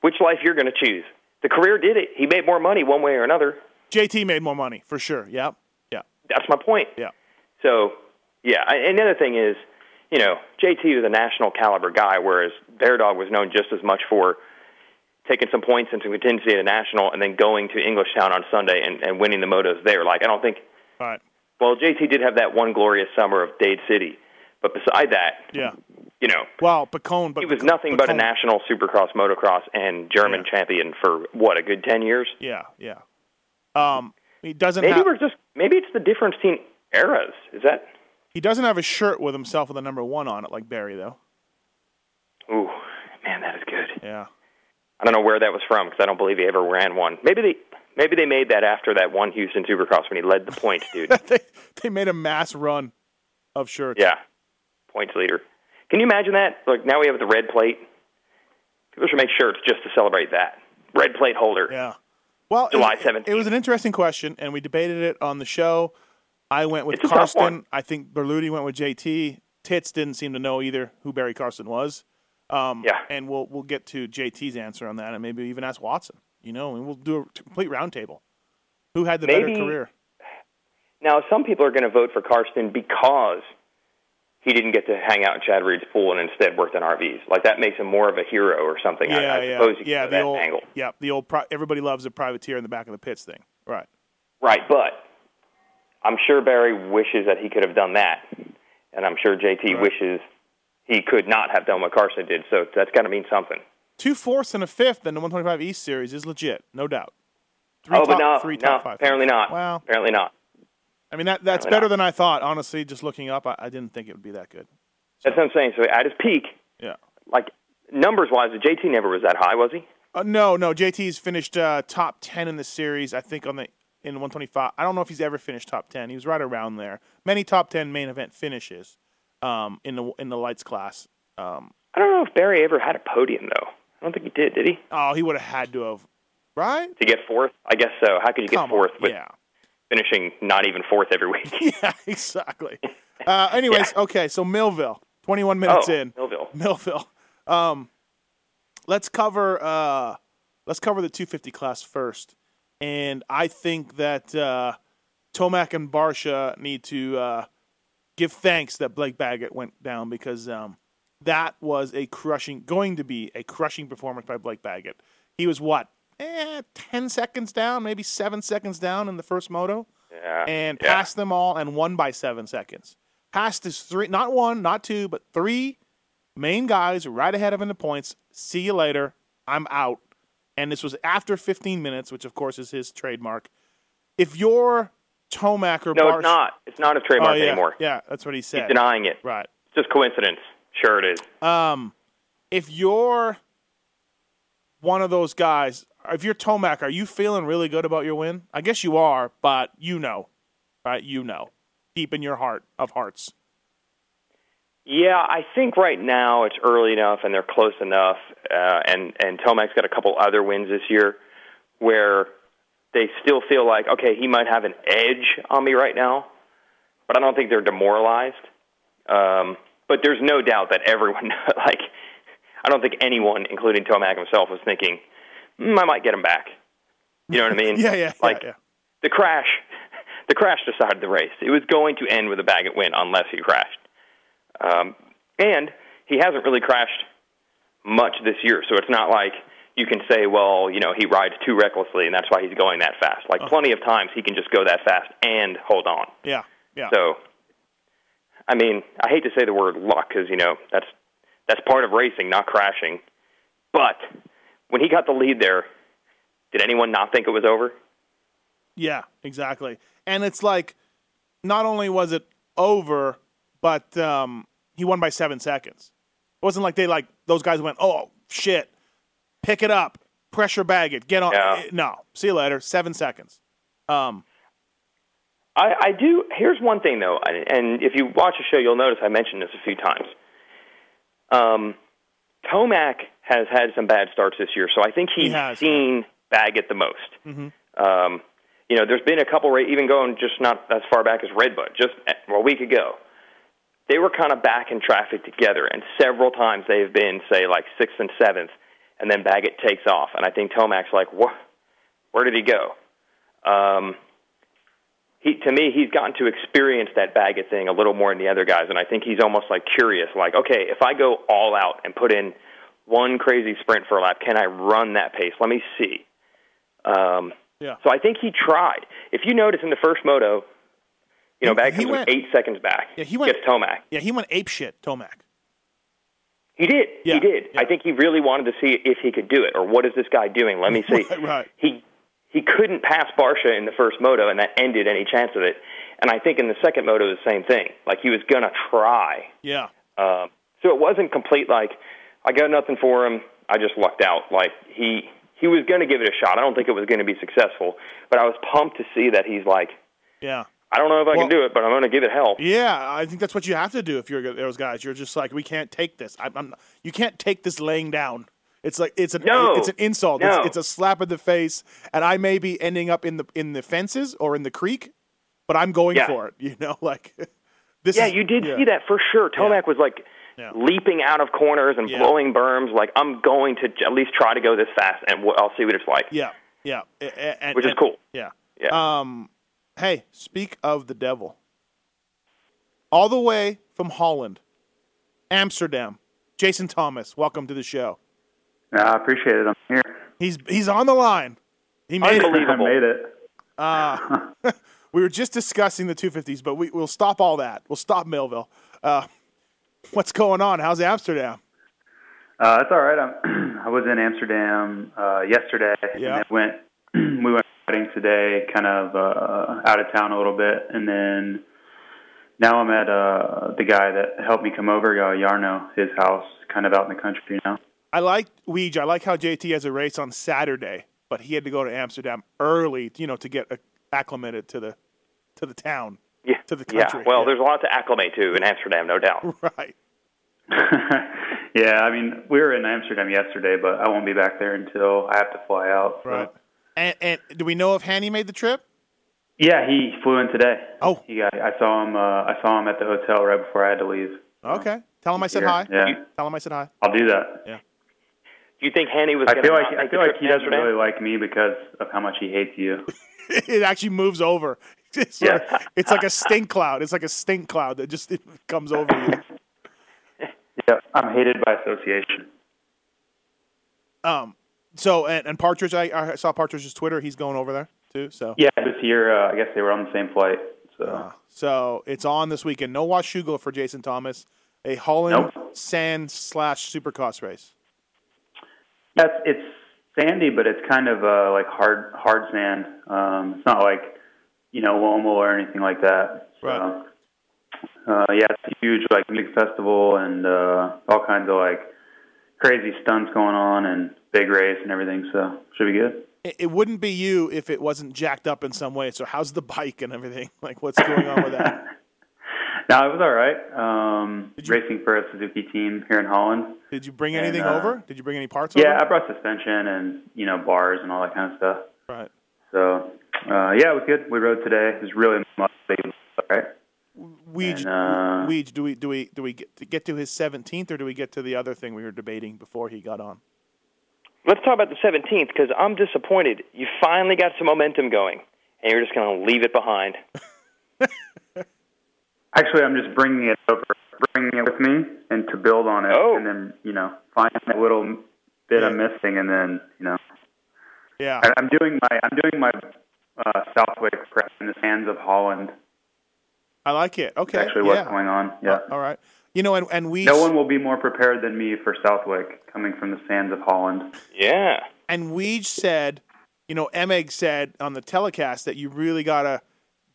[SPEAKER 5] which life you're going to choose? The career did it. He made more money one way or another.
[SPEAKER 4] JT made more money for sure. Yeah, yeah.
[SPEAKER 5] That's my point.
[SPEAKER 4] Yeah.
[SPEAKER 5] So, yeah. I- And the other thing is, you know, JT was a national caliber guy, whereas Bear Dog was known just as much for taking some points into contingency at a national and then going to Englishtown on Sunday and, and winning the motos there. Like, I don't think.
[SPEAKER 4] All right.
[SPEAKER 5] Well, JT did have that one glorious summer of Dade City, but beside that,
[SPEAKER 4] Yeah.
[SPEAKER 5] you know,
[SPEAKER 4] Well, Pacone, but
[SPEAKER 5] he was nothing but a national supercross motocross and German
[SPEAKER 4] Yeah.
[SPEAKER 5] champion for what a good ten years.
[SPEAKER 4] Yeah, yeah. Um, he doesn't
[SPEAKER 5] Maybe
[SPEAKER 4] have
[SPEAKER 5] we're just maybe it's the difference between eras. Is that?
[SPEAKER 4] he doesn't have a shirt with himself with a number one on it like Barry though.
[SPEAKER 5] Ooh, man, that is good.
[SPEAKER 4] Yeah.
[SPEAKER 5] I don't know where that was from because I don't believe he ever ran one. Maybe they maybe they made that after that one Houston Supercross when he led the point, dude.
[SPEAKER 4] they they made a mass run of shirts.
[SPEAKER 5] yeah, points leader. Can you imagine that? Like now we have the red plate. People should make shirts just to celebrate that red plate holder.
[SPEAKER 4] Yeah. Well,
[SPEAKER 5] July
[SPEAKER 4] it,
[SPEAKER 5] 17th.
[SPEAKER 4] It was an interesting question, and we debated it on the show. I went with
[SPEAKER 5] It's Carsten.
[SPEAKER 4] I think Berluti went with JT. Tits didn't seem to know either who Barry Carsten was. Um,
[SPEAKER 5] Yeah.
[SPEAKER 4] And we'll we'll get to JT's answer on that, and maybe even ask Watson. You know, and we'll do a complete roundtable. Who had the
[SPEAKER 5] Maybe-
[SPEAKER 4] better career?
[SPEAKER 5] Now some people are going to vote for Carsten because he didn't get to hang out in Chad Reed's pool and instead worked on RVs. Like that makes him more of a hero or something. I,
[SPEAKER 4] Yeah,
[SPEAKER 5] I
[SPEAKER 4] yeah,
[SPEAKER 5] suppose you
[SPEAKER 4] yeah.
[SPEAKER 5] go
[SPEAKER 4] The
[SPEAKER 5] that
[SPEAKER 4] old,
[SPEAKER 5] angle.
[SPEAKER 4] yeah, the old. Pri- everybody loves a privateer in the back of the pits thing. Right.
[SPEAKER 5] Right, but I'm sure Barry wishes that he could have done that, and I'm sure JT
[SPEAKER 4] Right.
[SPEAKER 5] wishes he could not have done what Carsten did. So that's got to mean something.
[SPEAKER 4] Two fourths and a fifth in the 125 East Series is legit, no doubt. Three
[SPEAKER 5] oh,
[SPEAKER 4] top,
[SPEAKER 5] but no,
[SPEAKER 4] three
[SPEAKER 5] no,
[SPEAKER 4] five.
[SPEAKER 5] apparently not.
[SPEAKER 4] Wow.
[SPEAKER 5] apparently not.
[SPEAKER 4] I mean that that's better than I thought. Honestly, just looking up, I, I didn't think it would be that good.
[SPEAKER 5] That's what I'm saying. So at his peak,
[SPEAKER 4] Yeah.
[SPEAKER 5] like numbers wise, the JT never was that high, was he?
[SPEAKER 4] Uh, no, no. JT's finished uh, top ten in the series. I think on the in 125. I don't know if he's ever finished top ten. He was right around there. Many top ten main event finishes um, in the in the lights class. Um,
[SPEAKER 5] I don't know if Barry ever had a podium though. I don't think he did. Did he?
[SPEAKER 4] oh, he would have had to have, right?
[SPEAKER 5] To get fourth, I guess so. How could you get fourth
[SPEAKER 4] on.
[SPEAKER 5] with
[SPEAKER 4] Yeah.
[SPEAKER 5] Finishing not even fourth every week?
[SPEAKER 4] yeah, exactly. Uh, anyways, okay. So Millville, 21 minutes
[SPEAKER 5] oh,
[SPEAKER 4] in.
[SPEAKER 5] Millville.
[SPEAKER 4] Millville. Um, let's cover uh, let's cover the 250 class first, and I think that uh, Tomac and Barcia need to uh, give thanks that Blake Baggett went down because um, that was a crushing, going to be a crushing performance by Blake Baggett. He was what, eh, 10 seconds down, maybe seven seconds down in the first moto
[SPEAKER 5] Yeah.
[SPEAKER 4] and
[SPEAKER 5] yeah.
[SPEAKER 4] passed them all and won by seven seconds. Passed his three, not one, not two, but three main guys right ahead of him in the points. See you later. I'm out. And this was after 15 minutes, which of course is his trademark. If you're Tomac or
[SPEAKER 5] No,
[SPEAKER 4] Barsh-
[SPEAKER 5] it's not. It's not a
[SPEAKER 4] Oh,
[SPEAKER 5] trademark
[SPEAKER 4] yeah,
[SPEAKER 5] anymore.
[SPEAKER 4] yeah, that's what he
[SPEAKER 5] He's
[SPEAKER 4] said.
[SPEAKER 5] denying it.
[SPEAKER 4] Right.
[SPEAKER 5] It's just coincidence. Sure, it is.
[SPEAKER 4] Um, if you're one of those guys, if you're Tomac, are you feeling really good about your win? I guess you are, but you know, right? You know, deep in your heart of hearts.
[SPEAKER 5] Yeah, I think right now it's early enough and they're close enough, uh, and and Tomac's got a couple other wins this year where they still feel like okay, he might have an edge on me right now, but I don't think they're demoralized. Um, but there's no doubt that everyone like I don't think anyone, including Tomac himself, was thinking mm, I might get him back. You know what I mean?
[SPEAKER 4] Yeah, yeah,
[SPEAKER 5] Like
[SPEAKER 4] yeah, yeah.
[SPEAKER 5] the crash, the crash decided the race. It was going to end with a Baggett win unless he crashed. Um, and he hasn't really crashed much this year, so it's not like you can say, well, you know, he rides too recklessly, and that's why he's going that fast. Like plenty of times, he can just go that fast and hold on.
[SPEAKER 4] Yeah, yeah.
[SPEAKER 5] So, I mean, I hate to say the word luck because you know that's that's part of racing, not crashing. But when he got the lead there, did anyone not think it was over?
[SPEAKER 4] Yeah, exactly. And it's like, not only was it over, but um, he won by seven seconds. It wasn't like they like those guys went, oh shit, pick it up, pressure bag it, get on.
[SPEAKER 5] Yeah.
[SPEAKER 4] Eh, No, see you later. Seven seconds. Um,
[SPEAKER 5] I, I do. Here's one thing though, and and if you watch the show, you'll notice I mentioned this a few times. Um, Tomac has had some bad starts this year, so I think he's
[SPEAKER 4] He
[SPEAKER 5] seen Baggett the most.
[SPEAKER 4] Mhm.
[SPEAKER 5] Um, you know, there's been a couple, even going just not as far back as Redbud, just a week ago. They were kind of back in traffic together, and several times they've been, say, like sixth and seventh, and then Baggett takes off, and I think Tomac's like, "What? Where did he go?" Um, he to me he's gotten to experience that Baggett thing a little more than the other guys, and I think he's almost like curious, like okay, if I go all out and put in one crazy sprint for a lap, can I run that pace? Let me see. Um,
[SPEAKER 4] Yeah.
[SPEAKER 5] So I think he tried. If you notice in the first moto, you know, Baggett
[SPEAKER 4] he
[SPEAKER 5] was
[SPEAKER 4] went-
[SPEAKER 5] eight seconds back.
[SPEAKER 4] Yeah, he went-
[SPEAKER 5] Gets Tomac.
[SPEAKER 4] Yeah, he went ape shit, Tomac.
[SPEAKER 5] He did.
[SPEAKER 4] Yeah,
[SPEAKER 5] He did.
[SPEAKER 4] yeah.
[SPEAKER 5] I think he really wanted to see if he could do it, or what is this guy doing? Let me see.
[SPEAKER 4] Right, right.
[SPEAKER 5] He he couldn't pass Barcia in the first moto, and that ended any chance of it. And I think in the second moto, the same thing. Like he was gonna try.
[SPEAKER 4] Yeah.
[SPEAKER 5] Um, so it wasn't complete. Like I got nothing for him. I just lucked out. Like he he was going to give it a shot. I don't think it was going to be successful, but I was pumped to see that he's like,
[SPEAKER 4] Yeah.
[SPEAKER 5] I don't know if I
[SPEAKER 4] Well-
[SPEAKER 5] can do it, but I'm going to give it hell.
[SPEAKER 4] Yeah, I think that's what you have to do if you're those guys. You're just like, we can't take this. I, I'm, you can't take this laying down. It's like it's an
[SPEAKER 5] No.
[SPEAKER 4] it's an insult.
[SPEAKER 5] No.
[SPEAKER 4] It's, it's a slap in the face, and I may be ending up in the in the fences or in the creek, but I'm going
[SPEAKER 5] Yeah.
[SPEAKER 4] for it. You know, like this.
[SPEAKER 5] Yeah,
[SPEAKER 4] is,
[SPEAKER 5] you did
[SPEAKER 4] yeah.
[SPEAKER 5] see that for sure. Tomac was like
[SPEAKER 4] Yeah.
[SPEAKER 5] leaping out of corners and blowing berms. Like I'm going to at least try to go this fast, and I'll see what it's like.
[SPEAKER 4] Yeah, yeah, and-
[SPEAKER 5] Which is
[SPEAKER 4] and-
[SPEAKER 5] cool.
[SPEAKER 4] Yeah.
[SPEAKER 5] Yeah.
[SPEAKER 4] Um, hey, speak of the devil. All the way from Holland, Amsterdam, Jason Thomas. Welcome to the show.
[SPEAKER 6] I appreciate it. I'm here.
[SPEAKER 4] He's he's on the line. He made it.
[SPEAKER 5] Unbelievable.
[SPEAKER 6] I made it.
[SPEAKER 4] Uh, we were just discussing the 250s, but we, we'll stop all that. We'll stop Millville. Uh, what's going on? How's Amsterdam?
[SPEAKER 6] Uh, it's all right. I'm, I was in Amsterdam uh, yesterday.
[SPEAKER 4] Yeah.
[SPEAKER 6] And went. we went riding today, kind of uh, out of town a little bit, and then now I'm at uh, the guy that helped me come over, uh, Yarno, his house, kind of out in the country now.
[SPEAKER 4] I like Weege. I like how JT has a race on Saturday, but he had to go to Amsterdam early, you know, to get acclimated to the to the town,
[SPEAKER 5] Yeah.
[SPEAKER 4] to the country.
[SPEAKER 5] yeah.
[SPEAKER 4] country.
[SPEAKER 5] Well, there's a lot to acclimate to in Amsterdam, no doubt.
[SPEAKER 4] right.
[SPEAKER 6] yeah, I mean, we were in Amsterdam yesterday, but I won't be back there until I have to fly out. so-
[SPEAKER 4] Right. And, and do we know if Hanny made the trip?
[SPEAKER 6] Yeah, he flew in today.
[SPEAKER 4] Oh.
[SPEAKER 6] he got, I saw him. Uh, I saw him at the hotel right before I had to leave.
[SPEAKER 4] Okay. Tell him I said
[SPEAKER 6] Here.
[SPEAKER 4] hi.
[SPEAKER 6] Yeah.
[SPEAKER 4] Tell him I said hi.
[SPEAKER 6] I'll do that.
[SPEAKER 5] Do you think Hanny was
[SPEAKER 6] I
[SPEAKER 5] going
[SPEAKER 6] feel
[SPEAKER 5] to
[SPEAKER 6] like
[SPEAKER 5] not
[SPEAKER 6] I feel like he doesn't
[SPEAKER 5] Amsterdam?
[SPEAKER 6] really like me because of how much he hates you.
[SPEAKER 4] it actually moves over. It's,
[SPEAKER 6] Yeah.
[SPEAKER 4] like, it's like a stink cloud. It's like a stink cloud that just it comes over you.
[SPEAKER 6] yeah, I'm hated by association.
[SPEAKER 4] Um. So and, and Partridge, I, I saw Partridge's Twitter. He's going over there too. So
[SPEAKER 6] Yeah, this year uh, I guess they were on the same flight. So
[SPEAKER 4] Uh, so it's on this weekend. No Washougal for Jason Thomas. A Holland
[SPEAKER 6] Nope.
[SPEAKER 4] sand slash supercross race.
[SPEAKER 6] Yeah, it's, sandy, but it's kind of uh, like hard hard sand. Um, it's not like you know Lommel or anything like that. So,
[SPEAKER 4] Right.
[SPEAKER 6] Uh, yeah, it's a huge like music festival and uh, all kinds of like crazy stunts going on and big race and everything. So should be good.
[SPEAKER 4] It, it wouldn't be you if it wasn't jacked up in some way. So how's the bike and everything? Like what's going on with that?
[SPEAKER 6] No, it was all right. Um,
[SPEAKER 4] Did you-
[SPEAKER 6] racing for a Suzuki team here in Holland.
[SPEAKER 4] Did you bring
[SPEAKER 6] And,
[SPEAKER 4] anything
[SPEAKER 6] uh,
[SPEAKER 4] over? Did you bring any parts over?
[SPEAKER 6] Yeah, I brought suspension and you know bars and all that kind of stuff.
[SPEAKER 4] Right.
[SPEAKER 6] So uh, yeah, it was good. We rode today. It was really much all right.
[SPEAKER 4] Weege,
[SPEAKER 6] And, uh,
[SPEAKER 4] Weege, do we do we do we get to get to his seventeenth or do we get to the other thing we were debating before he got on?
[SPEAKER 5] Let's talk about the 17th because I'm disappointed. You finally got some momentum going, and you're just going to leave it behind.
[SPEAKER 6] Actually, I'm just bringing it over, bringing it with me, and to build on it,
[SPEAKER 5] Oh.
[SPEAKER 6] and then you know find that little bit I'm missing, and then you know
[SPEAKER 4] Yeah.
[SPEAKER 6] I- I'm doing my I'm doing my uh, Southwick prep in the sands of Holland.
[SPEAKER 4] I like it. Okay.
[SPEAKER 6] Actually, what's
[SPEAKER 4] yeah.
[SPEAKER 6] going on? Yeah.
[SPEAKER 4] All right. You know, and and we
[SPEAKER 6] No one will be more prepared than me for Southwick coming from the sands of Holland.
[SPEAKER 5] Yeah.
[SPEAKER 4] and Weege said, you know, Emig said on the telecast that you really gotta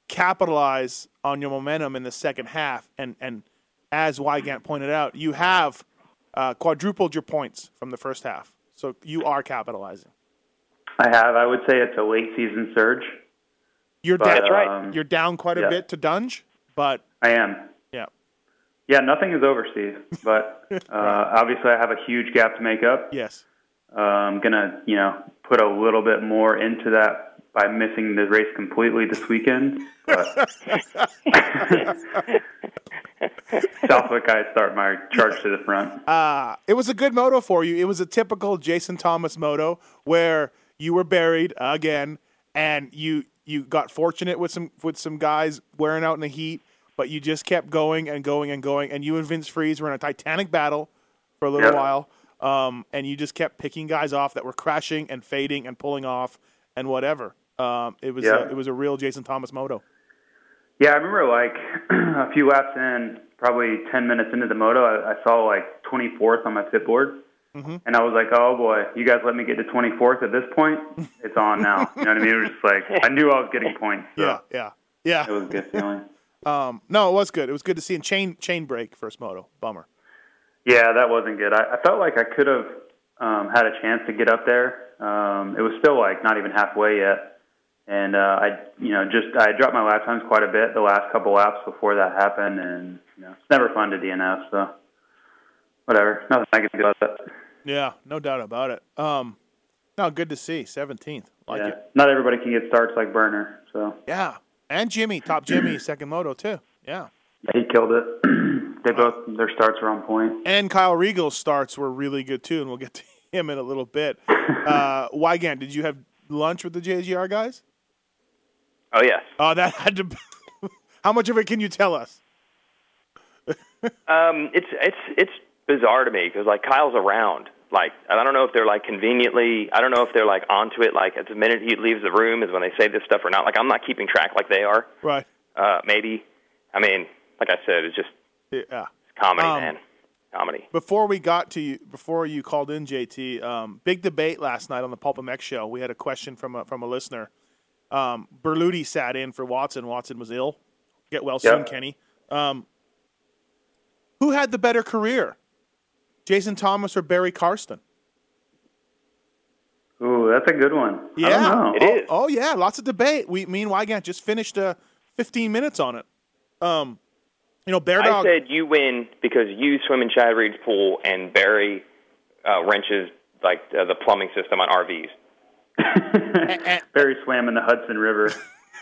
[SPEAKER 4] capitalize on your momentum in the second half, and and as Weigandt pointed out, you have uh, quadrupled your points from the first half, so you are capitalizing.
[SPEAKER 6] I have. I would say it's a late season surge.
[SPEAKER 4] You're
[SPEAKER 6] But,
[SPEAKER 4] down.
[SPEAKER 5] That's right.
[SPEAKER 6] um,
[SPEAKER 4] You're down quite a
[SPEAKER 6] yeah.
[SPEAKER 4] bit to Dunge, but
[SPEAKER 6] I am.
[SPEAKER 4] yeah,
[SPEAKER 6] Yeah, nothing is over, Steve. But uh, obviously, I have a huge gap to make up.
[SPEAKER 4] yes.
[SPEAKER 6] Uh, I'm gonna, you know, put a little bit more into that by missing the race completely this weekend. But Southwick, I start my charge to the front.
[SPEAKER 4] Uh, it was a good moto for you. It was a typical Jason Thomas moto where you were buried again, and you you got fortunate with some with some guys wearing out in the heat, but you just kept going and going and going. And you and Vince Friese were in a titanic battle for a little
[SPEAKER 6] Yep.
[SPEAKER 4] while, um, and you just kept picking guys off that were crashing and fading and pulling off and whatever. Um, it was
[SPEAKER 6] Yeah.
[SPEAKER 4] a, it was a real Jason Thomas moto.
[SPEAKER 6] Yeah, I remember like a few laps in, probably 10 minutes into the moto, I, I saw like 24th on my pit board.
[SPEAKER 4] Mm-hmm.
[SPEAKER 6] And I was like, oh boy, you guys let me get to 24th at this point? It's on now. You know what I mean? It was just like, I knew I was getting points. So
[SPEAKER 4] Yeah, yeah, yeah.
[SPEAKER 6] It was a good feeling.
[SPEAKER 4] Um, no, it was good. It was good to see. And chain chain break first moto. Bummer.
[SPEAKER 6] Yeah, that wasn't good. I, I felt like I could have um, had a chance to get up there. Um, it was still like not even halfway yet, and uh, I, you know, just I dropped my lap times quite a bit the last couple laps before that happened, and you know, it's never fun to DNF. So whatever, nothing I can do about that.
[SPEAKER 4] Yeah, no doubt about it. Um, no, good to see. Seventeenth, like
[SPEAKER 6] yeah.
[SPEAKER 4] it.
[SPEAKER 6] Not everybody can get starts like Burner, so
[SPEAKER 4] Yeah, and Jimmy, top Jimmy, second moto too. Yeah,
[SPEAKER 6] he killed it. they both their starts were on point.
[SPEAKER 4] and Kyle Regal's starts were really good too, and we'll get to him in a little bit. Uh, Weigandt, did you have lunch with the JGR guys?
[SPEAKER 5] Oh yes.
[SPEAKER 4] Oh, that had to. How much of it can you tell us?
[SPEAKER 5] Um, it's it's it's bizarre to me because like Kyle's around. Like I don't know if they're like conveniently. I don't know if they're like onto it. Like at the minute he leaves the room is when they say this stuff or not. Like I'm not keeping track like they are.
[SPEAKER 4] Right.
[SPEAKER 5] Uh, maybe. I mean, like I said, it's just
[SPEAKER 4] Yeah.
[SPEAKER 5] it's comedy,
[SPEAKER 4] Um,
[SPEAKER 5] man. Comedy.
[SPEAKER 4] Before we got to you, before you called in, JT, um, big debate last night on the Pulp MX show. We had a question from a from a listener. Um, Berluti sat in for Watson. Watson was ill. Get well soon,
[SPEAKER 6] Yep.
[SPEAKER 4] Kenny. Um, who had the better career, Jason Thomas or Barry Carsten?
[SPEAKER 6] Ooh, that's a good one. I
[SPEAKER 4] Yeah,
[SPEAKER 6] don't know.
[SPEAKER 5] It
[SPEAKER 4] oh,
[SPEAKER 5] is.
[SPEAKER 4] Oh yeah, lots of debate. We, me and Weigandt just finished uh, 15 minutes on it. Um, you know, Bear
[SPEAKER 5] I
[SPEAKER 4] Dog.
[SPEAKER 5] said you win because you swim in Chad Reed's pool and Barry uh, wrenches like uh, the plumbing system on RVs.
[SPEAKER 6] Barry swam in the Hudson River.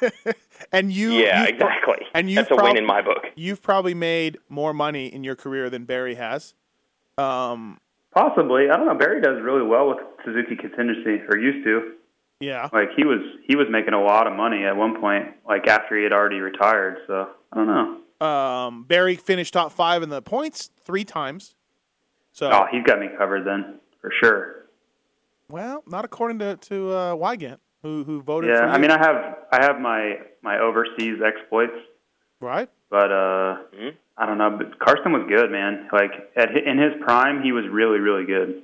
[SPEAKER 4] and you,
[SPEAKER 5] Yeah,
[SPEAKER 4] you've pro-
[SPEAKER 5] exactly.
[SPEAKER 4] And you
[SPEAKER 5] That's a win in my book.
[SPEAKER 4] You've probably made more money in your career than Barry has. Um,
[SPEAKER 6] Possibly. I don't know. Barry does really well with Suzuki contingency, or used to.
[SPEAKER 4] yeah.
[SPEAKER 6] Like he was he was making a lot of money at one point, like after he had already retired. So I don't know.
[SPEAKER 4] Um, Barry finished top five in the points three times. So,
[SPEAKER 6] Oh, he's got me covered then for sure.
[SPEAKER 4] Well, not according to to uh, Weigandt, who who voted for
[SPEAKER 6] Yeah,
[SPEAKER 4] you,
[SPEAKER 6] I mean, I have I have my my overseas exploits,
[SPEAKER 4] right?
[SPEAKER 6] but uh,
[SPEAKER 5] Mhm.
[SPEAKER 6] I don't know. But Carsten was good, man. Like at in his prime, he was really really good.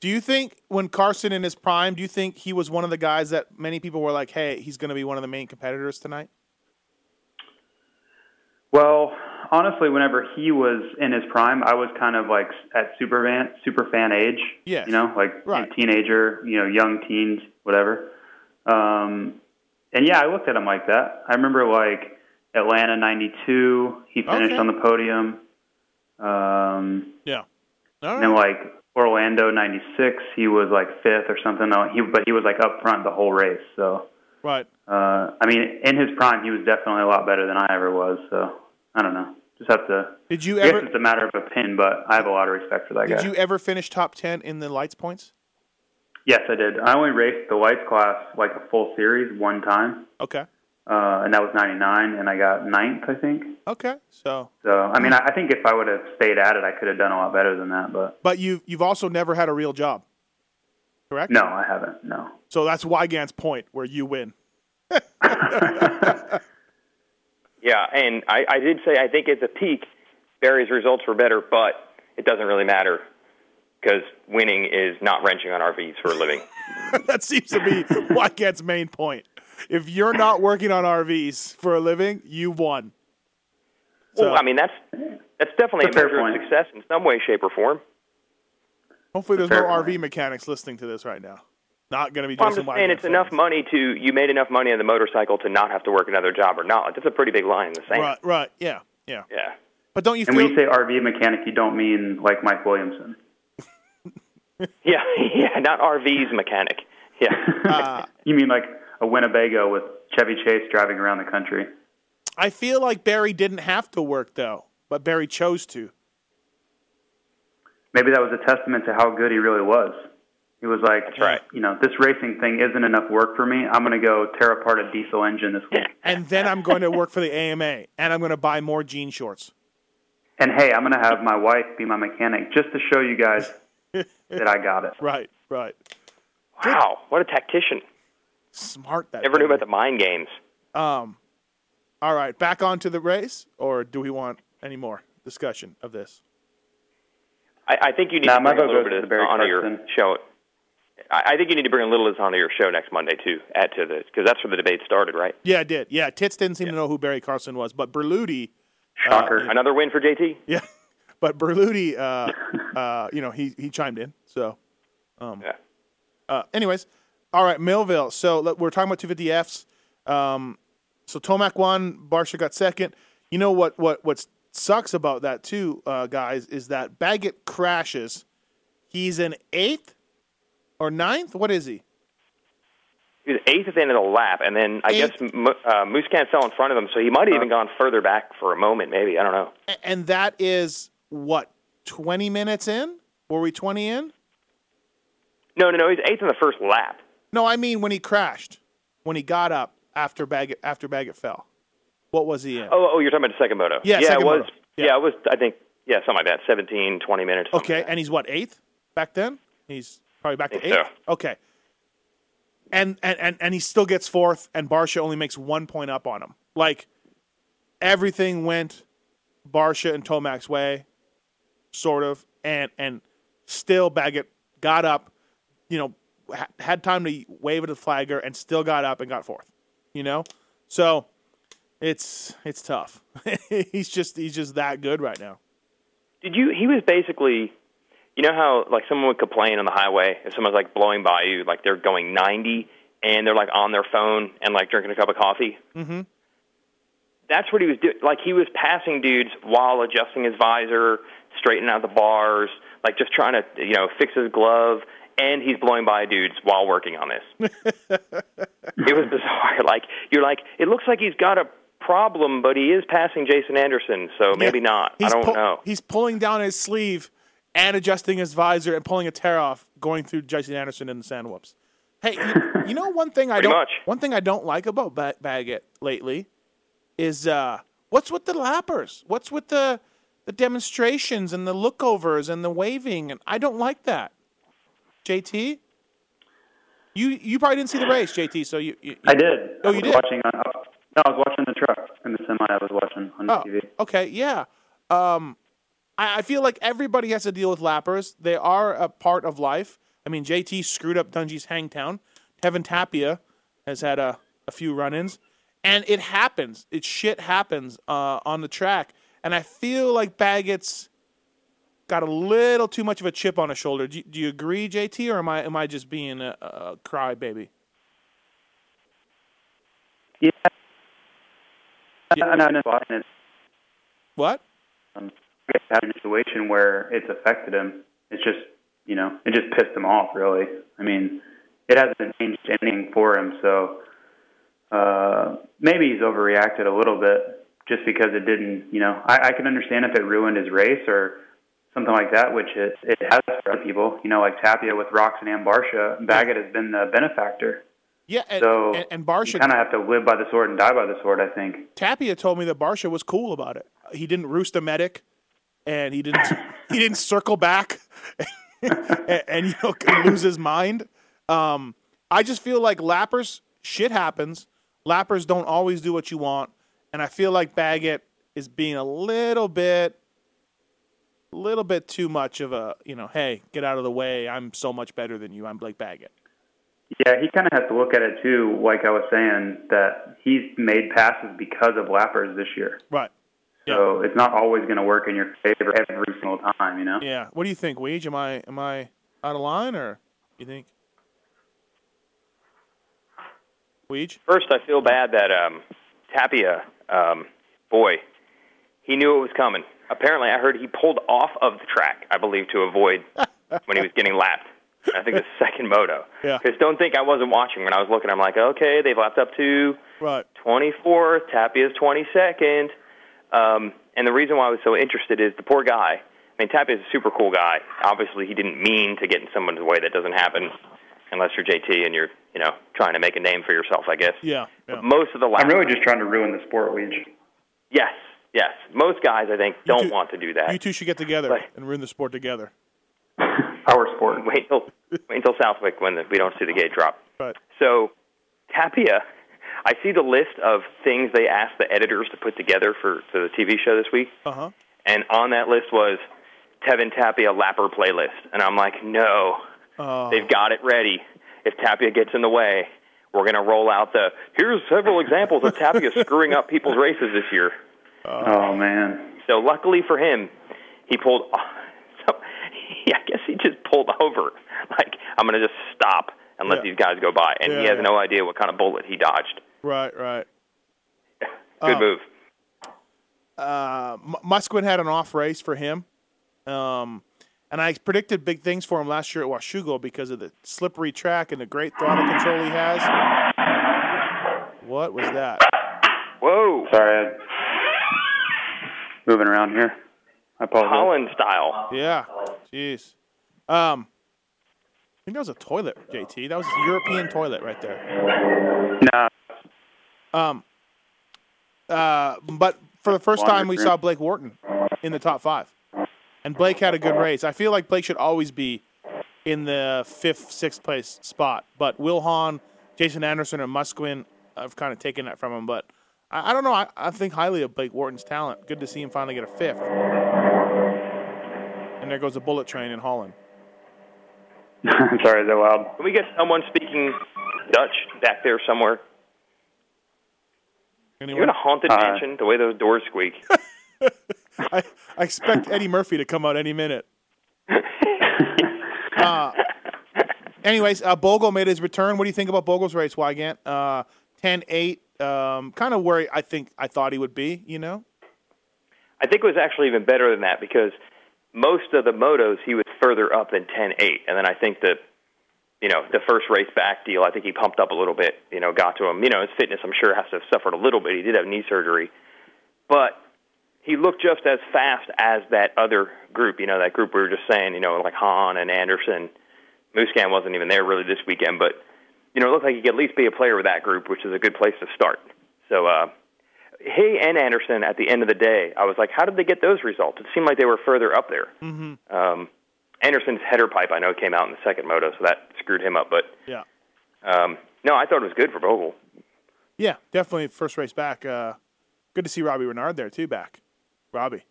[SPEAKER 4] Do you think when Carsten in his prime, do you think he was one of the guys that many people were like, "Hey, he's going to be one of the main competitors tonight"?
[SPEAKER 6] Well, honestly, whenever he was in his prime, I was kind of like at super fan, super fan age.
[SPEAKER 4] Yeah.
[SPEAKER 6] You know, like
[SPEAKER 4] Right.
[SPEAKER 6] a teenager, you know, young teens, whatever. Um, and yeah, I looked at him like that. I remember like Atlanta '92, he finished
[SPEAKER 4] Okay.
[SPEAKER 6] on the podium. Um,
[SPEAKER 4] Yeah. All
[SPEAKER 6] and then like Orlando '96, he was like fifth or something. He, but he was like up front the whole race. So,
[SPEAKER 4] Right.
[SPEAKER 6] uh, I mean, in his prime, he was definitely a lot better than I ever was. So, I don't know. Just have to.
[SPEAKER 4] Did you
[SPEAKER 6] I guess it's a matter of a pin, but I have a lot of respect for that
[SPEAKER 4] did
[SPEAKER 6] guy.
[SPEAKER 4] Did you ever finish top ten in the lights points?
[SPEAKER 6] Yes, I did. I only raced the lights class like a full series one time,
[SPEAKER 4] Okay.
[SPEAKER 6] uh, and that was '99, and I got ninth, I think.
[SPEAKER 4] Okay. So,
[SPEAKER 6] So, I mean, I I think if I would have stayed at it, I could have done a lot better than that. But
[SPEAKER 4] but you you've also never had a real job, correct?
[SPEAKER 6] no, I haven't. No.
[SPEAKER 4] So that's Weigandt's point, where you win.
[SPEAKER 5] Yeah, and I, I did say I think at the peak, Barry's results were better, but it doesn't really matter because winning is not wrenching on RVs for a living.
[SPEAKER 4] that seems to be Weigandt's main point. If you're not working on RVs for a living, you won. So
[SPEAKER 5] well, I mean that's that's definitely a
[SPEAKER 6] That's a
[SPEAKER 5] measure of success in some way, shape, or form.
[SPEAKER 4] hopefully there's no
[SPEAKER 6] point.
[SPEAKER 4] RV mechanics listening to this right now. Not going to be
[SPEAKER 5] Well, I'm just saying it's enough money to you made enough money on the motorcycle to not have to work another job or not. That's a pretty big line in the sand.
[SPEAKER 4] Right, right, yeah, yeah.
[SPEAKER 5] Yeah.
[SPEAKER 4] But don't you
[SPEAKER 6] And
[SPEAKER 4] feel?
[SPEAKER 6] when you say RV mechanic, you don't mean like Mike Williamson.
[SPEAKER 5] Yeah, yeah, not RV's mechanic. Yeah.
[SPEAKER 4] uh,
[SPEAKER 6] You mean like a Winnebago with Chevy Chase driving around the country?
[SPEAKER 4] I feel like Barry didn't have to work though, but Barry chose to.
[SPEAKER 6] Maybe that was a testament to how good he really was. He was like,
[SPEAKER 5] That's right.
[SPEAKER 6] you know, this racing thing isn't enough work for me. I'm going to go tear apart a diesel engine this week.
[SPEAKER 4] And then I'm going to work for the AMA, and I'm going to buy more jean shorts.
[SPEAKER 6] And hey, I'm going to have my wife be my mechanic just to show you guys that I got it.
[SPEAKER 4] Right, right.
[SPEAKER 5] Wow, what a tactician!
[SPEAKER 4] Smart that.
[SPEAKER 5] Never knew about the mind games.
[SPEAKER 4] Um, all right, back onto the race, or do we want any more discussion of this?
[SPEAKER 5] I, I think you need
[SPEAKER 6] Nah,
[SPEAKER 5] to
[SPEAKER 6] my
[SPEAKER 5] bring a little bit of
[SPEAKER 6] Barry
[SPEAKER 5] onto your show. I, I think you need to bring a little of this onto your show next Monday too. Add to this because that's where the debate started, right?
[SPEAKER 4] Yeah, I did. Yeah, Tits didn't seem to know who Barry Carsten was, but Berluti,
[SPEAKER 6] Shocker.
[SPEAKER 5] Another win for JT.
[SPEAKER 4] yeah, but Berluti, uh, uh, you know, he he chimed in. So, um,
[SPEAKER 5] Yeah.
[SPEAKER 4] uh, anyways, all right, Millville. So let- we're talking about 250Fs. Um, so Tomac won, Barcia got second. You know what? What what sucks about that too, uh, guys, is that Baggett crashes. He's in eighth or ninth. What is he?
[SPEAKER 5] He was eighth at the end of the lap, and then I
[SPEAKER 4] Eighth.
[SPEAKER 5] guess uh, Musquin fell in front of him, so he might have even gone further back for a moment, maybe. I don't know.
[SPEAKER 4] And that is what twenty minutes in. Were we twenty in?
[SPEAKER 5] No, no, no. He's eighth in the first lap.
[SPEAKER 4] No, I mean when he crashed, when he got up after Baggett after Baggett fell. What was he in?
[SPEAKER 5] Oh, oh, you're talking about the second moto.
[SPEAKER 4] Yeah,
[SPEAKER 5] yeah, it was.
[SPEAKER 4] Yeah.
[SPEAKER 5] Yeah. it was. I think. Yeah, something like that. 17, 20 minutes.
[SPEAKER 4] okay,
[SPEAKER 5] like
[SPEAKER 4] and he's what eighth back then? He's probably back to
[SPEAKER 5] Think
[SPEAKER 4] eighth.
[SPEAKER 5] so.
[SPEAKER 4] Okay, and, and and and he still gets fourth, and Barcia only makes one point up on him. Like everything went Barcia and Tomac's way, sort of, and and still Baggett got up, you know, ha- had time to wave at the flagger, and still got up and got fourth. You know, so it's it's tough. he's just he's just that good right now.
[SPEAKER 5] Did you? He was basically. You know how like someone would complain on the highway if someone's like blowing by you, like they're going 90 and they're like on their phone and like drinking a cup of coffee.
[SPEAKER 4] Mm-hmm.
[SPEAKER 5] That's what he was doing. Like he was passing dudes while adjusting his visor, straightening out the bars, like just trying to you know fix his glove, and he's blowing by dudes while working on this. it was bizarre. Like you're like, it looks like he's got a problem, but he is passing Jason Anderson, so maybe not. I don't
[SPEAKER 4] pull-
[SPEAKER 5] know.
[SPEAKER 4] He's pulling down his sleeve and adjusting his visor and pulling a tear off, going through Jason Anderson in the sand whoops. Hey, you, you know one thing I don't
[SPEAKER 5] much.
[SPEAKER 4] one thing I don't like about ba- Baggett lately is uh, what's with the lappers? What's with the the demonstrations and the lookovers and the waving? And I don't like that. JT, you you probably didn't see the race, JT. So you, you
[SPEAKER 6] I did.
[SPEAKER 4] Oh,
[SPEAKER 6] I
[SPEAKER 4] you
[SPEAKER 6] was
[SPEAKER 4] did?
[SPEAKER 6] Watching on, no, I was watching the truck in the semi. I was watching on
[SPEAKER 4] Oh,
[SPEAKER 6] TV.
[SPEAKER 4] okay, yeah. Um, I, I feel like everybody has to deal with lappers. They are a part of life. I mean, JT screwed up Dungey's Hangtown. Tevin Tapia has had a, a few run-ins, and it happens. It shit happens uh, on the track, and I feel like Baggett's got a little too much of a chip on his shoulder. Do you, do you agree, JT, or am I am I just being a, a crybaby?
[SPEAKER 6] Yeah.
[SPEAKER 4] Yeah.
[SPEAKER 6] Know watching it.
[SPEAKER 4] What?
[SPEAKER 6] Having a situation where it's affected him. It's just, you know, it just pissed him off. Really. I mean, it hasn't changed anything for him. So uh, maybe he's overreacted a little bit just because it didn't. You know, I, I can understand if it ruined his race or something like that, which it it has for other people. You know, like Tapia with Roczen and Barcia. Baggett has been the benefactor.
[SPEAKER 4] Yeah, and,
[SPEAKER 6] So
[SPEAKER 4] and, and Barcia
[SPEAKER 6] kind of have to live by the sword and die by the sword. I think.
[SPEAKER 4] Tapia told me that Barcia was cool about it. He didn't roost a medic, and he didn't he didn't circle back, and, and, you know lose his mind. Um, I just feel like lappers shit happens. Lappers don't always do what you want, and I feel like Baggett is being a little bit, little bit too much of a you know, hey, get out of the way. I'm so much better than you. I'm Blake Baggett.
[SPEAKER 6] Yeah, he kind of has to look at it too. Like I was saying, that he's made passes because of lappers this year.
[SPEAKER 4] Right.
[SPEAKER 6] So it's not always going to work in your favor every single time. You know.
[SPEAKER 4] Yeah. What do you think, Weege? Am I am I out of line, or you think? Weege?
[SPEAKER 5] First, I feel bad that um, Tapia, um, boy, he knew it was coming. Apparently, I heard he pulled off of the track, I believe, to avoid when he was getting lapped. I think the second moto.
[SPEAKER 4] Yeah.
[SPEAKER 5] Because don't think I wasn't watching when I was looking. I'm like, okay, they've lapped up to
[SPEAKER 4] Right.
[SPEAKER 5] 24th. Tapia's 22nd. Um, and the reason why I was so interested is the poor guy I mean, Tapia's a super cool guy. Obviously, he didn't mean to get in someone's way. That doesn't happen unless you're JT and you're, you know, trying to make a name for yourself, I guess.
[SPEAKER 4] Yeah.
[SPEAKER 5] But most of the
[SPEAKER 6] I'm really just trying to ruin the sport, Weege.
[SPEAKER 5] Yes, yes. Most guys, I think, don't
[SPEAKER 4] two-
[SPEAKER 5] want to do that.
[SPEAKER 4] You two should get together
[SPEAKER 5] Right.
[SPEAKER 4] and ruin the sport together.
[SPEAKER 6] Our sport.
[SPEAKER 5] Wait till wait until Southwick when the, we don't see the gate drop.
[SPEAKER 4] But
[SPEAKER 5] So, Tapia, I see the list of things they asked the editors to put together for, for the TV show this week,
[SPEAKER 4] uh huh.
[SPEAKER 5] and on that list was Tevin Tapia lapper playlist, and I'm like, no,
[SPEAKER 4] Oh.
[SPEAKER 5] they've got it ready. If Tapia gets in the way, we're going to roll out the here's several examples of Tapia screwing up people's races this year.
[SPEAKER 6] Oh man.
[SPEAKER 5] So luckily for him, he pulled. So yeah, I guess he just pulled over. Like I'm going to just stop and let
[SPEAKER 4] Yeah.
[SPEAKER 5] these guys go by, and
[SPEAKER 4] Yeah,
[SPEAKER 5] he has
[SPEAKER 4] yeah.
[SPEAKER 5] no idea what kind of bullet he dodged.
[SPEAKER 4] Right, right.
[SPEAKER 5] Good
[SPEAKER 4] Oh.
[SPEAKER 5] move.
[SPEAKER 4] Uh, Musquin had an off race for him. Um, and I predicted big things for him last year at Washougal because of the slippery track and the great throttle control he has. What was that?
[SPEAKER 5] Whoa,
[SPEAKER 6] Sorry. I'm moving around here. I apologize.
[SPEAKER 5] Holland style.
[SPEAKER 4] Yeah. Jeez. Um, I think that was a toilet, JT. That was a European toilet right there.
[SPEAKER 6] Nah.
[SPEAKER 4] Um, uh, but for the first time, we saw Blake Wharton in the top five, and Blake had a good race. I feel like Blake should always be in the fifth, sixth place spot. But Will Hahn, Jason Anderson, and Musquin have kind of taken that from him. But I, I don't know. I, I think highly of Blake Wharton's talent. Good to see him finally get a fifth. And there goes a bullet train in Holland.
[SPEAKER 6] Sorry, is that loud?
[SPEAKER 5] Can we get someone speaking Dutch back there somewhere? You're
[SPEAKER 4] Anyone?
[SPEAKER 5] in a haunted
[SPEAKER 6] Uh,
[SPEAKER 5] mansion. The way those doors squeak.
[SPEAKER 4] I, I expect Eddie Murphy to come out any minute. uh, anyways, uh, Bogle made his return. What do you think about Bogle's race, Weigandt? Uh, 10-8, um, kind of where I think I thought he would be, you know?
[SPEAKER 5] I think it was actually even better than that because most of the motos he was further up than 10-8, and then I think that you know the first race back deal, I think he pumped up a little bit. You know, got to him. You know, his fitness, I'm sure, has to have suffered a little bit. He did have knee surgery, but he looked just as fast as that other group. You know, that group we were just saying. You know, like Hahn and Anderson. Musquin wasn't even there really this weekend, but you know, it looked like he could at least be a player with that group, which is a good place to start. So. uh he and Anderson at the end of the day, I was like, how did they get those results? It seemed like they were further up there.
[SPEAKER 4] Mm-hmm.
[SPEAKER 5] Um, Anderson's header pipe, I know, came out in the second moto, so that screwed him up. But
[SPEAKER 4] Yeah.
[SPEAKER 5] um, no, I thought it was good for Bogle.
[SPEAKER 4] Yeah, definitely first race back. Uh, good to see Robbie Reynard there, too, back. Robbie.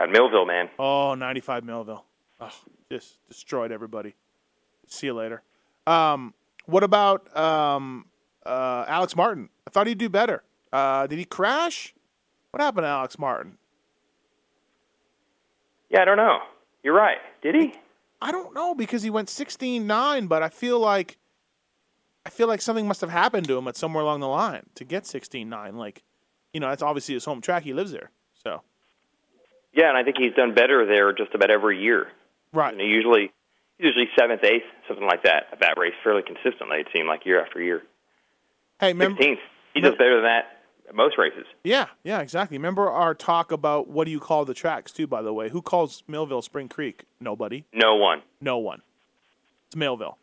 [SPEAKER 5] At Millville, man.
[SPEAKER 4] Oh, 95 Millville. Oh, just destroyed everybody. See you later. Um, what about um, uh, Alex Martin? I thought he'd do better. Uh, did he crash? What happened to Alex Martin?
[SPEAKER 5] Yeah, I don't know. You're right. Did he?
[SPEAKER 4] I don't know because he went 16-9, but I feel like I feel like something must have happened to him at somewhere along the line to get 16-9. Like, you know, that's obviously his home track. He lives there. So,
[SPEAKER 5] Yeah, and I think he's done better there just about every year.
[SPEAKER 4] right.
[SPEAKER 5] You know, usually, usually seventh, eighth, something like that at that race, fairly consistently. It seemed like year after year.
[SPEAKER 4] Hey, remember,
[SPEAKER 5] Sixteenth. He does better than that at most races.
[SPEAKER 4] Yeah, yeah, exactly. Remember our talk about what do you call the tracks too? By the way, who calls Millville Spring Creek? Nobody.
[SPEAKER 5] No one.
[SPEAKER 4] No one. It's Millville.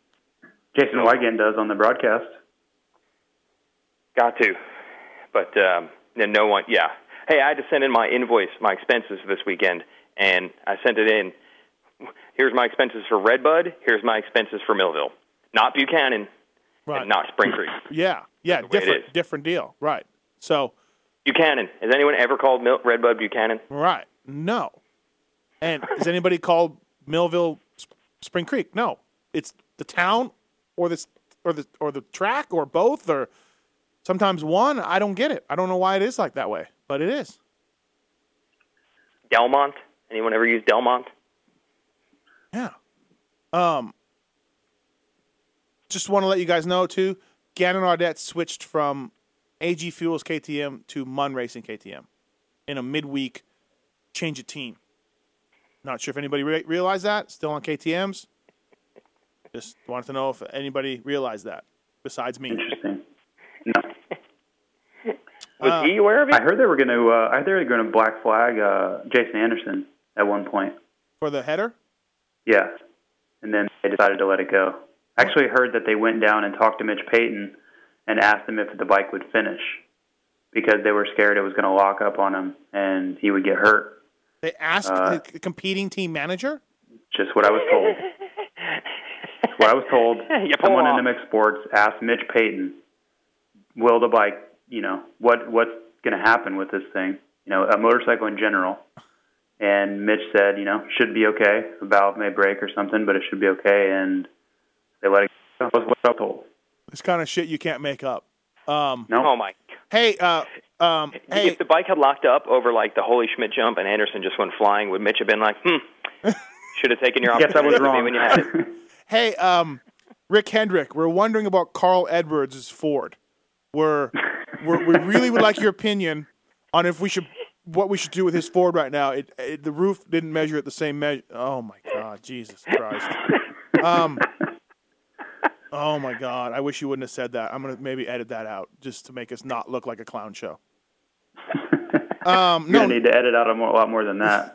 [SPEAKER 6] Jason Weigandt does on the broadcast.
[SPEAKER 5] Got to. But um, no one, yeah. Hey, I had to send in my invoice, my expenses this weekend, and I sent it in. Here's my expenses for Redbud. Here's my expenses for Millville. Not Buchanan,
[SPEAKER 4] Right.
[SPEAKER 5] and not Spring Creek.
[SPEAKER 4] Yeah, yeah,
[SPEAKER 5] the way it
[SPEAKER 4] different, different deal. Right. So,
[SPEAKER 5] Buchanan. Has anyone ever called Mil- Redbud Buchanan?
[SPEAKER 4] right. No. And has anybody called Millville Sp- Spring Creek? No. It's the town, or the or the or the track, or both, or sometimes one. I don't get it. I don't know why it is like that way, but it is.
[SPEAKER 5] Delmont. Anyone ever use Delmont?
[SPEAKER 4] Yeah. Um. Just want to let you guys know too. Gannon Audette switched from AG Fuels KTM to Mun Racing KTM in a midweek change of team. Not sure if anybody re- realized that. Still on KTM's. Just wanted to know if anybody realized that besides me.
[SPEAKER 6] Interesting. No,
[SPEAKER 5] Was
[SPEAKER 4] Uh,
[SPEAKER 5] he aware of it?
[SPEAKER 6] I heard they were going to. Uh, I heard they were going to black flag uh, Jason Anderson at one point.
[SPEAKER 4] for the header.
[SPEAKER 6] Yeah, and then they decided to let it go. I actually heard that they went down and talked to Mitch Payton and asked him if the bike would finish because they were scared it was going to lock up on him and he would get hurt.
[SPEAKER 4] They asked
[SPEAKER 6] Uh,
[SPEAKER 4] the competing team manager.
[SPEAKER 6] Just what I was told. what I was told. Someone
[SPEAKER 5] off.
[SPEAKER 6] in MX Sports asked Mitch Payton, "Will the bike, you know, what what's going to happen with this thing? You know, a motorcycle in general." And Mitch said, "You know, should be okay. A valve may break or something, but it should be okay." And they let it go. That was what I was told.
[SPEAKER 4] This kind of shit you can't make up. Um,
[SPEAKER 6] No,
[SPEAKER 5] Oh my!
[SPEAKER 4] hey, uh, um, hey,
[SPEAKER 5] If the bike had locked up over like the Holy Schmidt jump and Anderson just went flying, would Mitch have been like, "Hmm, should have taken your
[SPEAKER 6] guess I was wrong.
[SPEAKER 5] when you had it"?
[SPEAKER 4] hey, um, Rick Hendrick, we're wondering about Carl Edwards' Ford. We're, we're we really would like your opinion on if we should what we should do with his Ford right now. It, it the roof didn't measure at the same measure. Oh my God, Jesus Christ. Um. Oh my God! I wish you wouldn't have said that. I'm gonna maybe edit that out just to make us not look like a clown show. Um,
[SPEAKER 6] You're
[SPEAKER 4] no,
[SPEAKER 6] gonna need to edit out a, more, a lot more than that.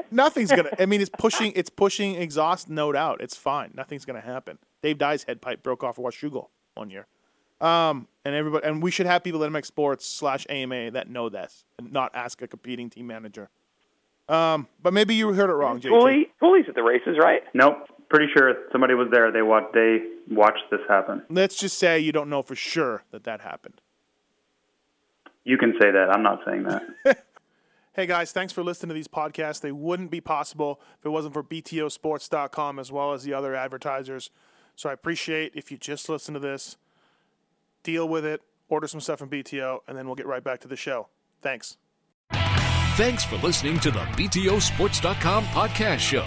[SPEAKER 4] nothing's gonna. I mean, it's pushing. It's pushing exhaust note out. It's fine. Nothing's gonna happen. Dave Dye's head pipe broke off a Washougal one year. Um, and everybody, and we should have people at MX Sports slash AMA that know this and not ask a competing team manager. Um, but maybe you heard it wrong, JT.
[SPEAKER 5] Cooley, Cooley's at the races, right?
[SPEAKER 6] nope, pretty sure somebody was there. They watched. They watched this happen.
[SPEAKER 4] Let's just say you don't know for sure that that happened.
[SPEAKER 6] You can say that. I'm not saying that.
[SPEAKER 4] Hey guys, thanks for listening to these podcasts. They wouldn't be possible if it wasn't for BTOsports.com as well as the other advertisers. So I appreciate if you just listen to this, deal with it, order some stuff from BTO, and then we'll get right back to the show. Thanks.
[SPEAKER 7] Thanks for listening to the BTOsports.com podcast show.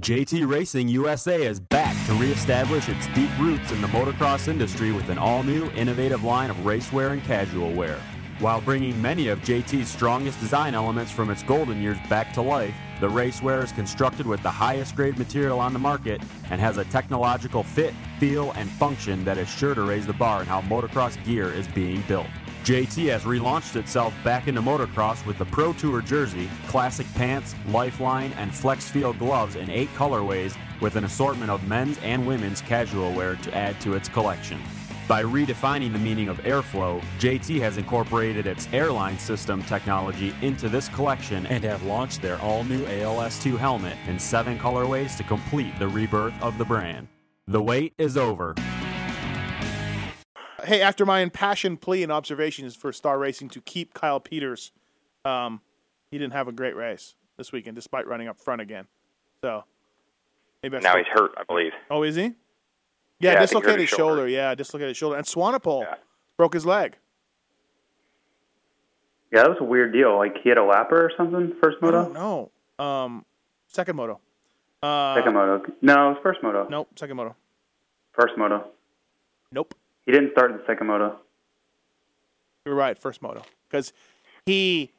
[SPEAKER 3] JT Racing USA is back to reestablish its deep roots in the motocross industry with an all new, innovative line of racewear and casual wear. While bringing many of JT's strongest design elements from its golden years back to life, the racewear is constructed with the highest grade material on the market and has a technological fit, feel, and function that is sure to raise the bar in how motocross gear is being built. JT has relaunched itself back into motocross with the Pro Tour jersey, classic pants, lifeline, and flex field gloves in eight colorways with an assortment of men's and women's casual wear to add to its collection. By redefining the meaning of airflow, JT has incorporated its airline system technology into this collection and have launched their all new ALS2 helmet in seven colorways to complete the rebirth of the brand. The wait is over.
[SPEAKER 4] Hey, after my impassioned plea and observations for Star Racing to keep Kyle Peters, um, he didn't have a great race this weekend, despite running up front again. So maybe I
[SPEAKER 5] Now he's hurt, I believe.
[SPEAKER 4] Oh, is he? Yeah,
[SPEAKER 5] Yeah, I think he hurt
[SPEAKER 4] dislocated
[SPEAKER 5] his
[SPEAKER 4] shoulder.
[SPEAKER 5] shoulder.
[SPEAKER 4] Yeah, dislocated shoulder. And Swanepoel
[SPEAKER 5] Yeah.
[SPEAKER 4] broke his leg.
[SPEAKER 6] Yeah, that was a weird deal. Like he had a lapper or something. First
[SPEAKER 4] I
[SPEAKER 6] moto,
[SPEAKER 4] don't. Um, second moto. Uh,
[SPEAKER 6] second moto. No, it was first moto.
[SPEAKER 4] Nope, second moto.
[SPEAKER 6] First moto.
[SPEAKER 4] Nope.
[SPEAKER 6] He didn't start in the second moto.
[SPEAKER 4] You're right, first moto. Because he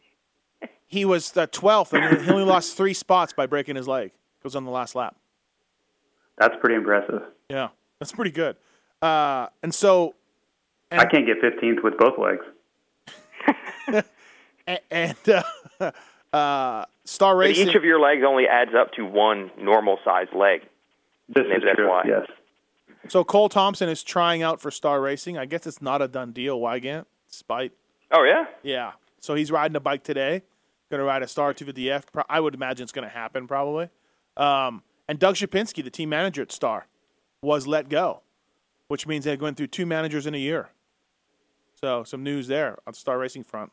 [SPEAKER 4] he was the 12th, and he only lost three spots by breaking his leg. It was on the last lap.
[SPEAKER 6] That's pretty impressive.
[SPEAKER 4] Yeah, that's pretty good. Uh, and so,
[SPEAKER 6] I can't get 15th with both legs.
[SPEAKER 4] and, and uh, uh, Star
[SPEAKER 5] But
[SPEAKER 4] Racing.
[SPEAKER 5] each of your legs only adds up to one normal sized leg.
[SPEAKER 6] This is
[SPEAKER 5] that's
[SPEAKER 6] true.
[SPEAKER 5] why.
[SPEAKER 6] Yes.
[SPEAKER 4] So Cole Thompson is trying out for Star Racing. I guess it's not a done deal. Weigandt, despite
[SPEAKER 5] Oh yeah,
[SPEAKER 4] yeah. So he's riding a bike today. Going to ride a Star 250F. Pro- I would imagine it's going to happen probably. Um, and Doug Shapinski, the team manager at Star, was let go, which means they're going through two managers in a year. So some news there on the Star Racing front.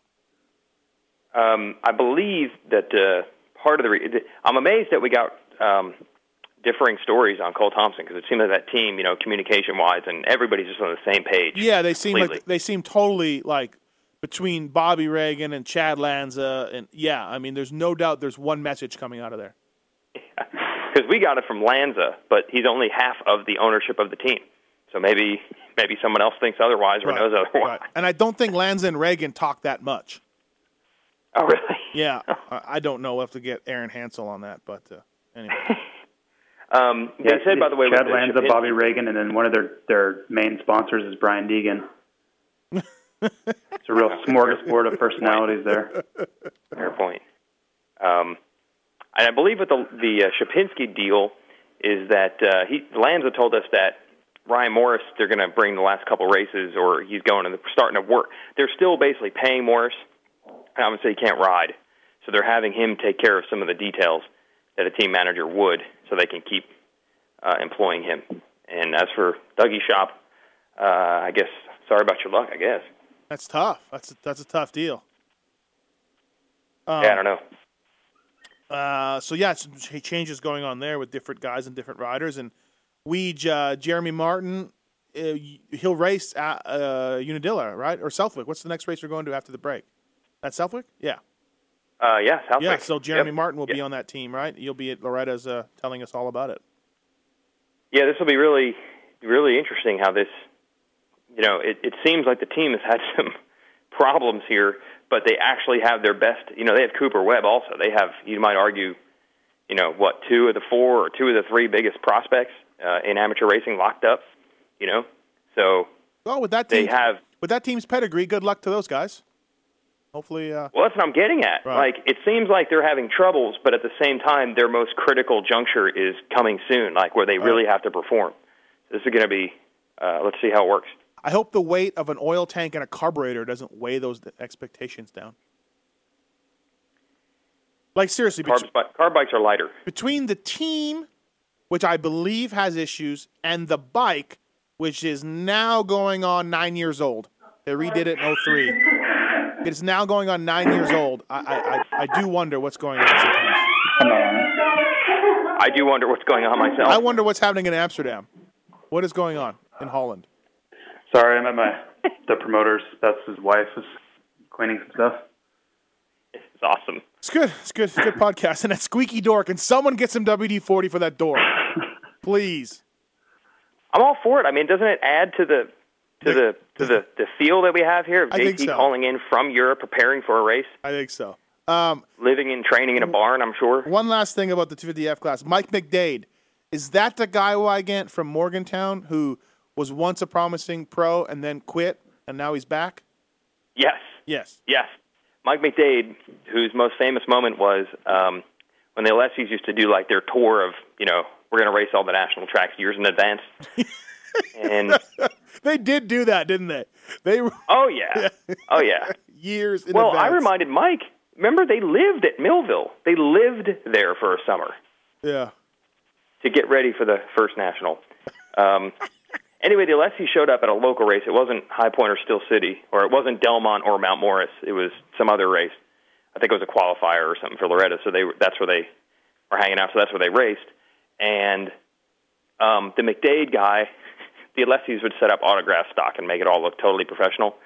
[SPEAKER 5] um, I believe that uh, part of the. Re- I'm amazed that we got um, differing stories on Cole Thompson because it seemed like that team, you know, communication wise, and everybody's just on the same page.
[SPEAKER 4] Yeah, they seem
[SPEAKER 5] completely.
[SPEAKER 4] like they seem totally like between Bobby Regan and Chad Lanza, and yeah, I mean, there's no doubt there's one message coming out of there.
[SPEAKER 5] because we got it from Lanza, but he's only half of the ownership of the team. So maybe maybe someone else thinks otherwise or
[SPEAKER 4] Right,
[SPEAKER 5] knows otherwise.
[SPEAKER 4] right. And I don't think Lanza and Regan talk that much.
[SPEAKER 5] Oh, really?
[SPEAKER 4] Yeah, I I don't know. We'll have to get Aaron Hansel on that, but uh, anyway.
[SPEAKER 5] Um, they
[SPEAKER 6] Yeah,
[SPEAKER 5] said, by the way,
[SPEAKER 6] Chad
[SPEAKER 5] with the
[SPEAKER 6] Lanza,
[SPEAKER 5] Shapinsky-
[SPEAKER 6] Bobby Regan, and then one of their their main sponsors is Brian Deegan. it's a real smorgasbord of personalities there.
[SPEAKER 5] Fair point. Um, and I believe with the the uh, Shapinsky deal is that uh, he Lanza told us that Ryan Morais they're going to bring the last couple races, or he's going and starting to work. They're still basically paying Morais. and Obviously, he can't ride, so they're having him take care of some of the details that a team manager would, so they can keep uh, employing him. And as for Dougie Shop, uh, I guess sorry about your luck. I guess.
[SPEAKER 4] That's tough. That's a, that's a tough deal. Um,
[SPEAKER 5] yeah, I don't know.
[SPEAKER 4] Uh, so yeah, some changes going on there with different guys and different riders. And Weege, uh, Jeremy Martin, uh, he'll race at uh, Unadilla, right? Or Southwick. What's the next race we're going to after the break? At Southwick? Yeah.
[SPEAKER 5] Uh, yeah.
[SPEAKER 4] Yeah, so Jeremy
[SPEAKER 5] Yep.
[SPEAKER 4] Martin will be on that team, right? You'll be at Loretta's uh, telling us all about it.
[SPEAKER 5] Yeah, this will be really, really interesting. How this, you know, it, it seems like the team has had some problems here, but they actually have their best. You know, they have Cooper Webb also. They have, you might argue, you know, what two of the four or two of the three biggest prospects uh, in amateur racing locked up. You know, so
[SPEAKER 4] Well, with that team, they
[SPEAKER 5] have.
[SPEAKER 4] with that team's pedigree, good luck to those guys. Hopefully, uh,
[SPEAKER 5] Well, that's what I'm getting at.
[SPEAKER 4] Right.
[SPEAKER 5] Like, it seems like they're having troubles, but at the same time, their most critical juncture is coming soon, like where they really have to perform. This is going to be. Uh, let's see how it works.
[SPEAKER 4] I hope the weight of an oil tank and a carburetor doesn't weigh those expectations down. Like seriously, bet-
[SPEAKER 5] Carb, bi- carb bikes are lighter.
[SPEAKER 4] between the team, which I believe has issues, and the bike, which is now going on nine years old. They redid it in 03. It's now going on nine years old. I, I, I, I do wonder what's going on sometimes.
[SPEAKER 5] I do wonder what's going on myself.
[SPEAKER 4] I wonder what's happening in Amsterdam. What is going on in Holland?
[SPEAKER 6] Sorry, I'm at my the promoter's. That's his wife is cleaning some stuff.
[SPEAKER 5] It's awesome.
[SPEAKER 4] It's good. It's good. It's a good podcast. And that squeaky door. Can someone get some WD 40 for that door? Please.
[SPEAKER 5] I'm all for it. I mean, doesn't it add to the to the to the the feel that we have here of JT
[SPEAKER 4] so.
[SPEAKER 5] calling in from Europe, preparing for a race,
[SPEAKER 4] I think so. Um,
[SPEAKER 5] living and training in a barn? I'm sure.
[SPEAKER 4] one last thing about the 250F class. Mike McDade. Is that the guy Weigandt from Morgantown who was once a promising pro and then quit and now he's back?
[SPEAKER 5] Yes,
[SPEAKER 4] Yes.
[SPEAKER 5] yes. Mike McDade, whose most famous moment was um, when the Alessis used to do like their tour of, you know, we're going to race all the national tracks years in advance. and
[SPEAKER 4] They did do that, didn't they? They
[SPEAKER 5] oh yeah, oh yeah.
[SPEAKER 4] years in
[SPEAKER 5] Well,
[SPEAKER 4] advance.
[SPEAKER 5] I reminded Mike. Remember, they lived at Millville. They lived there for a summer.
[SPEAKER 4] Yeah.
[SPEAKER 5] to get ready for the first national. Um, anyway, the Alessi showed up at a local race. It wasn't High Point or Steel City, or it wasn't Delmont or Mount Morris. It was some other race. I think it was a qualifier or something for Loretta. So they that's where they were hanging out. So that's where they raced. And um, the McDade guy, the Alessis would set up autograph stock and make it all look totally professional.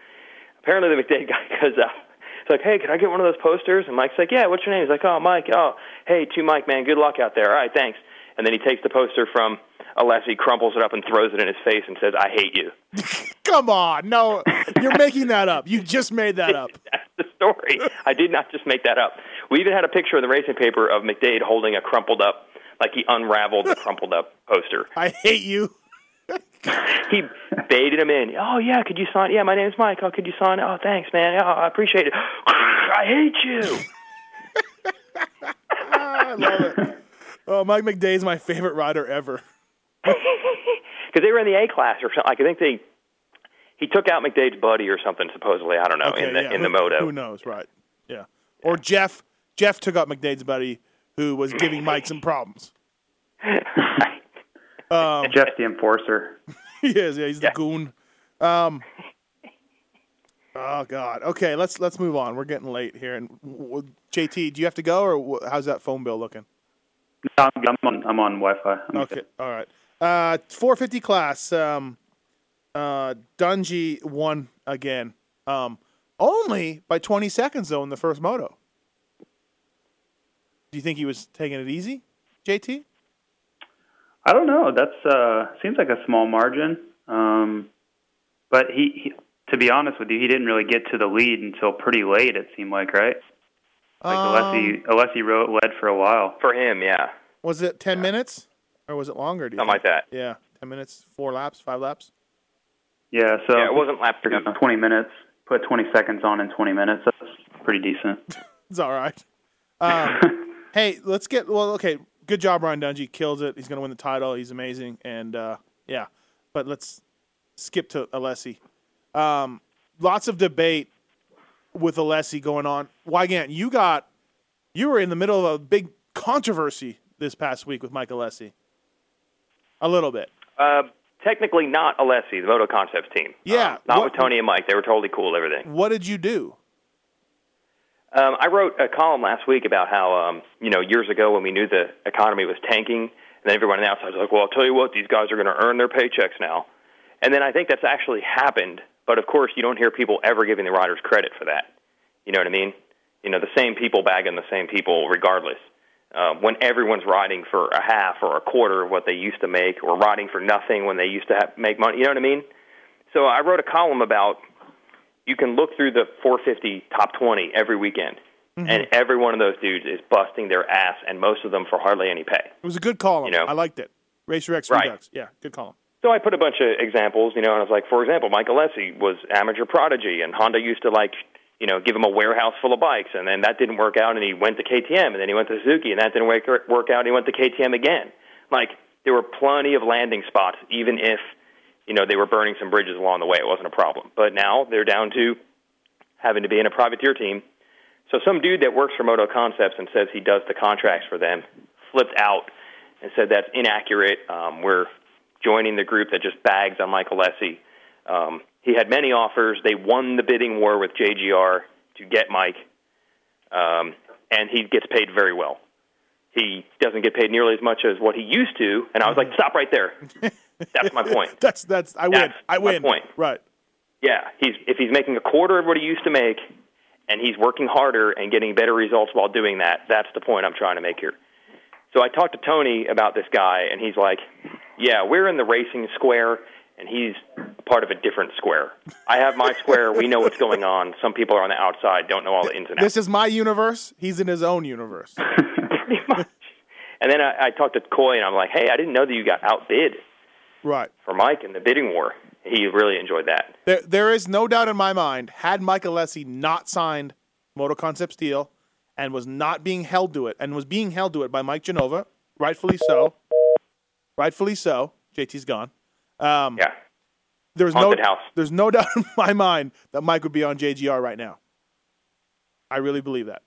[SPEAKER 5] Apparently, the McDade guy goes up. It's like, hey, can I get one of those posters? And Mike's like, yeah, what's your name? He's like, oh, Mike. Oh, hey, to Mike, man, good luck out there. All right, thanks. And then he takes the poster from Alessi, crumples it up, and throws it in his face and says, I hate you.
[SPEAKER 4] Come on. No, you're making that up. You just made that up.
[SPEAKER 5] That's the story. I did not just make that up. We even had a picture in the racing paper of McDade holding a crumpled up, like he unraveled the crumpled up poster.
[SPEAKER 4] I hate you.
[SPEAKER 5] He baited him in. Oh yeah, could you sign? Yeah, my name's Mike. Oh, could you sign? Oh, thanks, man. Oh, I appreciate it. I hate you.
[SPEAKER 4] Ah, I love it. Oh, Mike McDade's my favorite rider ever.
[SPEAKER 5] because they were in the A class or something. Like I think they he took out McDade's buddy or something. Supposedly, I don't know in the
[SPEAKER 4] yeah.
[SPEAKER 5] in the
[SPEAKER 4] who,
[SPEAKER 5] moto.
[SPEAKER 4] Who knows, right? Yeah. Or Jeff. Jeff took out McDade's buddy, who was giving Mike some problems. Um,
[SPEAKER 6] Jeff the enforcer.
[SPEAKER 4] he is. Yeah, he's the goon. Um. Oh God. Okay, let's let's move on. We're getting late here. And JT, do you have to go, or how's that phone bill looking?
[SPEAKER 6] No, I'm on. I'm on Wi-Fi. I'm
[SPEAKER 4] Okay.
[SPEAKER 6] good.
[SPEAKER 4] All right. Uh, 450 class. Um, uh, Dungey won again. Um, only by 20 seconds though in the first moto. Do you think he was taking it easy, JT?
[SPEAKER 6] I don't know. That's uh, seems like a small margin. Um, but he, he, to be honest with you, he didn't really get to the lead until pretty late. It seemed like, right? Like
[SPEAKER 4] Um,
[SPEAKER 6] Alessi, Alessi wrote led for a while.
[SPEAKER 5] For him, yeah,
[SPEAKER 4] Was it ten minutes or was it longer? Do you
[SPEAKER 5] something like that.
[SPEAKER 4] Yeah, ten minutes, four laps, five laps.
[SPEAKER 6] Yeah, so
[SPEAKER 5] Yeah, it wasn't lap
[SPEAKER 6] you 20 minutes. Put 20 seconds on in 20 minutes. That's pretty decent.
[SPEAKER 4] It's all right. Um, hey, let's get well. Okay, good job, Ryan Dungey. Kills it. He's going to win the title. He's amazing, and uh, yeah. But let's skip to Alessi. Um, lots of debate with Alessi going on. Weigandt, you got you were in the middle of a big controversy this past week with Mike Alessi. A little bit.
[SPEAKER 5] Uh, technically not Alessi, the Moto Concepts team.
[SPEAKER 4] Yeah,
[SPEAKER 5] Um, not
[SPEAKER 4] what-
[SPEAKER 5] with Tony and Mike. They were totally cool. Everything.
[SPEAKER 4] What did you do?
[SPEAKER 5] Um, I wrote a column last week about how, um, you know, years ago when we knew the economy was tanking, and then everyone on the outside was like, well, I'll tell you what, these guys are going to earn their paychecks now. And then I think that's actually happened, but of course you don't hear people ever giving the riders credit for that. You know what I mean? You know, the same people bagging the same people regardless. Uh, when everyone's riding for a half or a quarter of what they used to make, or riding for nothing when they used to have, make money. You know what I mean? So I wrote a column about you can look through the 450 top 20 every weekend, mm-hmm. and every one of those dudes is busting their ass, and most of them for hardly any pay.
[SPEAKER 4] It was a good column.
[SPEAKER 5] You know.
[SPEAKER 4] I liked it. Racer X
[SPEAKER 5] Right.
[SPEAKER 4] Redux. Yeah, good column.
[SPEAKER 5] So I put a bunch of examples, you know, and I was like, for example, Mike Alessi was amateur prodigy, and Honda used to like, you know, give him a warehouse full of bikes, and then that didn't work out, and he went to KTM, and then he went to Suzuki, and that didn't work work out, and he went to KTM again. Like there were plenty of landing spots, even if, you know, they were burning some bridges along the way. It wasn't a problem. But now they're down to having to be in a privateer team. So some dude that works for Moto Concepts and says he does the contracts for them flipped out and said that's inaccurate. Um, we're joining the group that just bags on Mike Alessi. Um, he had many offers. They won the bidding war with JGR to get Mike, um, and he gets paid very well. He doesn't get paid nearly as much as what he used to, and I was like, "Stop right there." That's my point.
[SPEAKER 4] That's that's I win.
[SPEAKER 5] That's
[SPEAKER 4] I
[SPEAKER 5] my
[SPEAKER 4] win.
[SPEAKER 5] point.
[SPEAKER 4] Right.
[SPEAKER 5] Yeah, he's if he's making a quarter of what he used to make, and he's working harder and getting better results while doing that. That's the point I'm trying to make here. So I talked to Tony about this guy, and he's like, "Yeah, we're in the racing square, and he's part of a different square. I have my square. We know what's going on. Some people are on the outside, don't know all the ins and outs."
[SPEAKER 4] This is my universe. He's in his own universe.
[SPEAKER 5] pretty much. And then I, I talked to Coy, and I'm like, "Hey, I didn't know that you got outbid
[SPEAKER 4] right.
[SPEAKER 5] for Mike in the bidding war." He really enjoyed that.
[SPEAKER 4] There, there is no doubt in my mind. Had Mike Alessi not signed Moto Concepts deal and was not being held to it, and was being held to it by Mike Genova, rightfully so, rightfully so. JT's gone. Um,
[SPEAKER 5] Yeah.
[SPEAKER 4] there's no
[SPEAKER 5] house.
[SPEAKER 4] there's no doubt in my mind that Mike would be on JGR right now. I really believe that.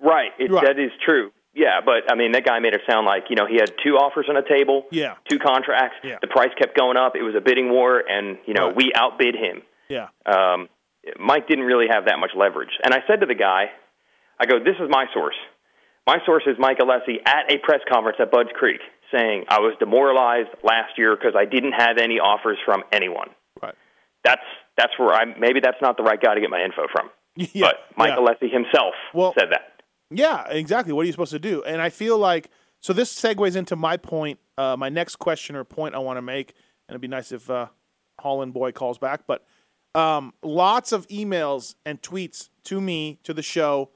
[SPEAKER 5] Right. It,
[SPEAKER 4] Right.
[SPEAKER 5] That is true. Yeah, but I mean, that guy made it sound like you know he had two offers on the table,
[SPEAKER 4] Yeah.
[SPEAKER 5] two contracts.
[SPEAKER 4] Yeah.
[SPEAKER 5] The price kept going up. It was a bidding war, and you know
[SPEAKER 4] Right.
[SPEAKER 5] we outbid him.
[SPEAKER 4] Yeah.
[SPEAKER 5] Um, Mike didn't really have that much leverage. And I said to the guy, I go, "This is my source. My source is Mike Alessi at a press conference at Budds Creek, saying I was demoralized last year because I didn't have any offers from anyone.
[SPEAKER 4] Right.
[SPEAKER 5] That's that's where I maybe that's not the right guy to get my info from.
[SPEAKER 4] Yeah.
[SPEAKER 5] but Mike
[SPEAKER 4] yeah.
[SPEAKER 5] Alessi himself
[SPEAKER 4] Well-
[SPEAKER 5] said that.
[SPEAKER 4] Yeah, exactly. What are you supposed to do? And I feel like so this segues into my point, uh, my next question or point I want to make, and it'd be nice if uh, Holland boy calls back. But um, lots of emails and tweets to me to the show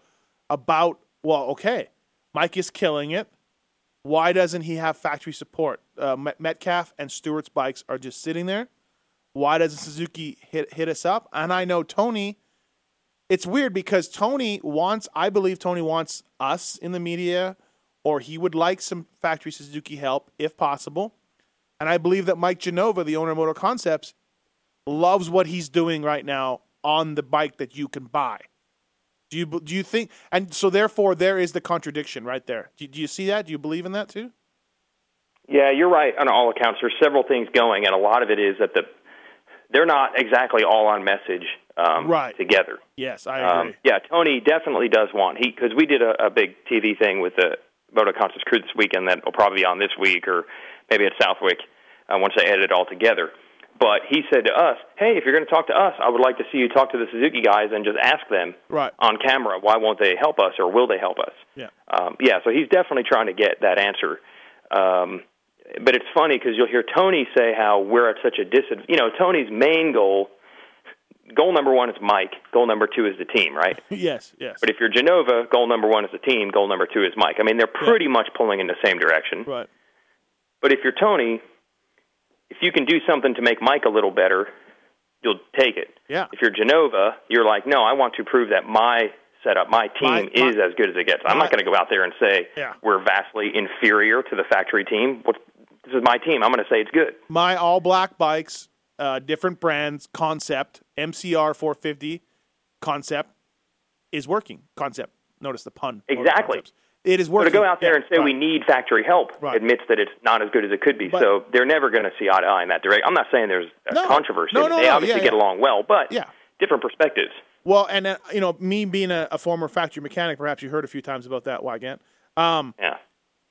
[SPEAKER 4] about well, okay, Mike is killing it. Why doesn't he have factory support? Uh, Metcalfe and Stewart's bikes are just sitting there. Why doesn't Suzuki hit hit us up? And I know Tony it's weird because Tony wants, I believe Tony wants us in the media, or he would like some factory Suzuki help if possible. And I believe that Mike Genova, the owner of Moto Concepts, loves what he's doing right now on the bike that you can buy. Do you do you think? And so therefore, there is the contradiction right there. Do, do you see that? Do you believe in that too?
[SPEAKER 5] Yeah, you're right on all accounts. There's several things going, and a lot of it is that the they're not exactly all on message um,
[SPEAKER 4] Right.
[SPEAKER 5] together.
[SPEAKER 4] Yes, I agree.
[SPEAKER 5] Um, yeah, Tony definitely does want he because we did a, a big TV thing with the Moto Concepts crew this weekend that will probably be on this week or maybe at Southwick uh, once they edit it all together. But he said to us, "Hey, if you're going to talk to us, I would like to see you talk to the Suzuki guys and just ask them
[SPEAKER 4] Right.
[SPEAKER 5] on camera why won't they help us or will they help us?"
[SPEAKER 4] Yeah.
[SPEAKER 5] Um, yeah, so he's definitely trying to get that answer. Um, but it's funny because you'll hear Tony say how we're at such a disadvantage. You know, Tony's main goal, goal number one is Mike. Goal number two is the team, right?
[SPEAKER 4] yes, yes.
[SPEAKER 5] But if you're Genova, goal number one is the team. Goal number two is Mike. I mean, they're pretty much pulling in the same direction.
[SPEAKER 4] right.
[SPEAKER 5] But if you're Tony, if you can do something to make Mike a little better, you'll take it.
[SPEAKER 4] Yeah.
[SPEAKER 5] If you're Genova, you're like, no, I want to prove that my setup, my team
[SPEAKER 4] My- my-
[SPEAKER 5] is as good as it gets. I'm
[SPEAKER 4] my-
[SPEAKER 5] not going to go out there and say
[SPEAKER 4] Yeah.
[SPEAKER 5] we're vastly inferior to the factory team. What, this is my team. I'm going to say it's good.
[SPEAKER 4] My all black bikes, uh, different brands, concept, MCR 450 concept is working. Concept. Notice the pun.
[SPEAKER 5] Exactly.
[SPEAKER 4] It is working.
[SPEAKER 5] to go out there
[SPEAKER 4] Yeah,
[SPEAKER 5] and say
[SPEAKER 4] right.
[SPEAKER 5] we need factory help
[SPEAKER 4] Right.
[SPEAKER 5] admits that it's not as good as it could be.
[SPEAKER 4] But-
[SPEAKER 5] so they're never going to see eye to eye in that direction. I'm not saying there's a
[SPEAKER 4] No.
[SPEAKER 5] controversy.
[SPEAKER 4] No, no,
[SPEAKER 5] they obviously
[SPEAKER 4] Yeah,
[SPEAKER 5] get
[SPEAKER 4] yeah.
[SPEAKER 5] along well, but
[SPEAKER 4] Yeah.
[SPEAKER 5] different perspectives.
[SPEAKER 4] Well, and uh, you know, me being a, a former factory mechanic, perhaps you heard a few times about that, Weigandt. Um,
[SPEAKER 5] Yeah.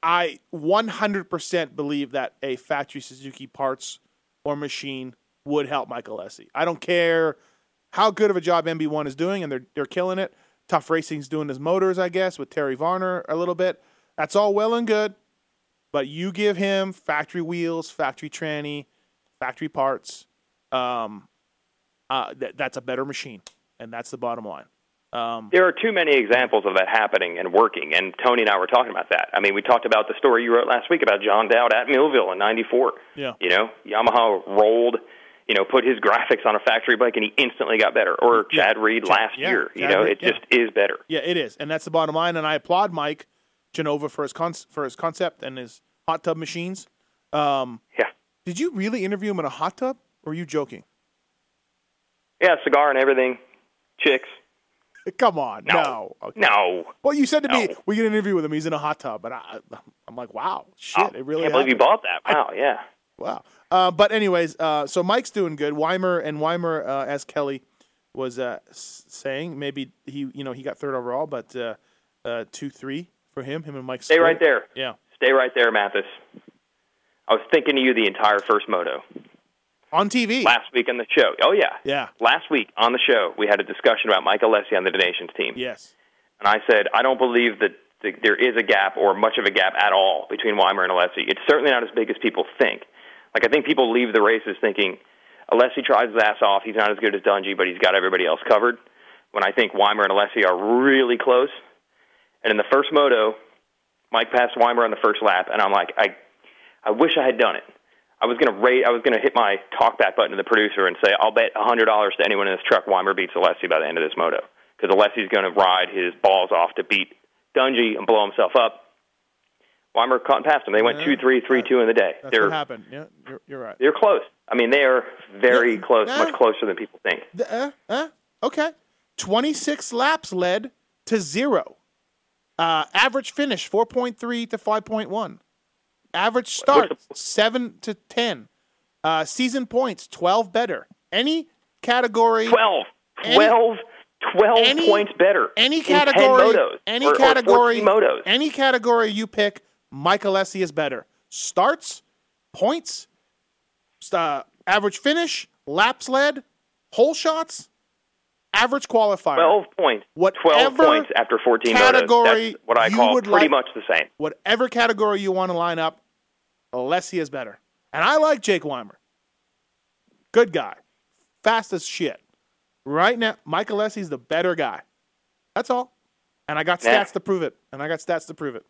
[SPEAKER 4] I 100% believe that a factory Suzuki parts or machine would help Mike Alessi. I don't care how good of a job MB1 is doing, and they're they're killing it. Tough Racing's doing his motors, I guess, with Terry Varner a little bit. That's all well and good, but you give him factory wheels, factory tranny, factory parts. Um, uh, th- that's a better machine, and that's the bottom line. Um,
[SPEAKER 5] There are too many examples of that happening and working, and Tony and I were talking about that. I mean, we talked about the story you wrote last week about John Dowd at Millville in '94.
[SPEAKER 4] Yeah.
[SPEAKER 5] You know, Yamaha rolled, you know, put his graphics on a factory bike, and he instantly got better. Or Chad Reed last
[SPEAKER 4] yeah,
[SPEAKER 5] year. You know,
[SPEAKER 4] Reed,
[SPEAKER 5] it just is better.
[SPEAKER 4] Yeah, it is, and that's the bottom line. And I applaud Mike Genova for his con- for his concept and his hot tub machines. Um,
[SPEAKER 5] Yeah.
[SPEAKER 4] did you really interview him in a hot tub, or were you joking?
[SPEAKER 5] Yeah, cigar and everything, chicks.
[SPEAKER 4] Come on, no.
[SPEAKER 5] No.
[SPEAKER 4] Okay.
[SPEAKER 5] No.
[SPEAKER 4] Well, you said to me we get an interview with him. He's in a hot tub, and I, I'm like, wow, shit,
[SPEAKER 5] Oh,
[SPEAKER 4] it really.
[SPEAKER 5] can't believe you bought that. Wow, yeah.
[SPEAKER 4] Wow. Uh, but anyways, uh, so Mike's doing good. Weimer and Weimer, uh, as Kelly was uh, saying, maybe he, you know, he got third overall, but uh, uh, two three for him. Him and Mike.
[SPEAKER 5] Stay
[SPEAKER 4] split
[SPEAKER 5] right there.
[SPEAKER 4] Yeah.
[SPEAKER 5] Stay right there, Matthes. I was thinking of you the entire first moto.
[SPEAKER 4] On TV.
[SPEAKER 5] Last week on the show. Oh, yeah.
[SPEAKER 4] Yeah.
[SPEAKER 5] Last week on the show, we had a discussion about Mike Alessi on the Des Nations team.
[SPEAKER 4] Yes.
[SPEAKER 5] And I said, I don't believe that there is a gap or much of a gap at all between Weimer and Alessi. It's certainly not as big as people think. Like, I think people leave the races thinking Alessi tries his ass off. He's not as good as Dungey, but he's got everybody else covered. When I think Weimer and Alessi are really close. And in the first moto, Mike passed Weimer on the first lap, and I'm like, I, I wish I had done it. I was gonna rate. I was gonna hit my talkback button to the producer and say, I'll bet a hundred dollars to anyone in this truck Weimer beats Alessi by the end of this moto because Alessi's gonna ride his balls off to beat Dungey and blow himself up. Weimer caught and passed him. They went
[SPEAKER 4] Yeah.
[SPEAKER 5] two, three, three, two in the day.
[SPEAKER 4] That's
[SPEAKER 5] they're
[SPEAKER 4] what happened. Yeah, you're, you're right.
[SPEAKER 5] they're close. I mean, they are very
[SPEAKER 4] Yeah.
[SPEAKER 5] close,
[SPEAKER 4] Yeah.
[SPEAKER 5] much closer than people think.
[SPEAKER 4] Uh, uh, okay. 26 laps led to zero. Uh, average finish 4.3 to 5.1. Average start
[SPEAKER 5] the-
[SPEAKER 4] 7 to 10. Uh, season points 12 better. Any category.
[SPEAKER 5] 12,
[SPEAKER 4] Any-
[SPEAKER 5] 12, 12
[SPEAKER 4] any-
[SPEAKER 5] points better.
[SPEAKER 4] Any
[SPEAKER 5] in 10
[SPEAKER 4] category.
[SPEAKER 5] motos,
[SPEAKER 4] any
[SPEAKER 5] or, or
[SPEAKER 4] category.
[SPEAKER 5] 14 motos.
[SPEAKER 4] Any category you pick, Mike Alessi is better. Starts, points, uh, average finish, laps led, hole shots, average qualifier.
[SPEAKER 5] 12 points. 12
[SPEAKER 4] Whatever
[SPEAKER 5] points after 14
[SPEAKER 4] category
[SPEAKER 5] motos. That's what I
[SPEAKER 4] you
[SPEAKER 5] call
[SPEAKER 4] would
[SPEAKER 5] pretty
[SPEAKER 4] like-
[SPEAKER 5] much the same.
[SPEAKER 4] whatever category you want to line up, Alessi is better. And I like Jake Weimer. Good guy. Fast as shit. Right now, Mike Alessi's the better guy. That's all. And I got
[SPEAKER 5] Yeah.
[SPEAKER 4] stats to prove it. And I got stats to prove it.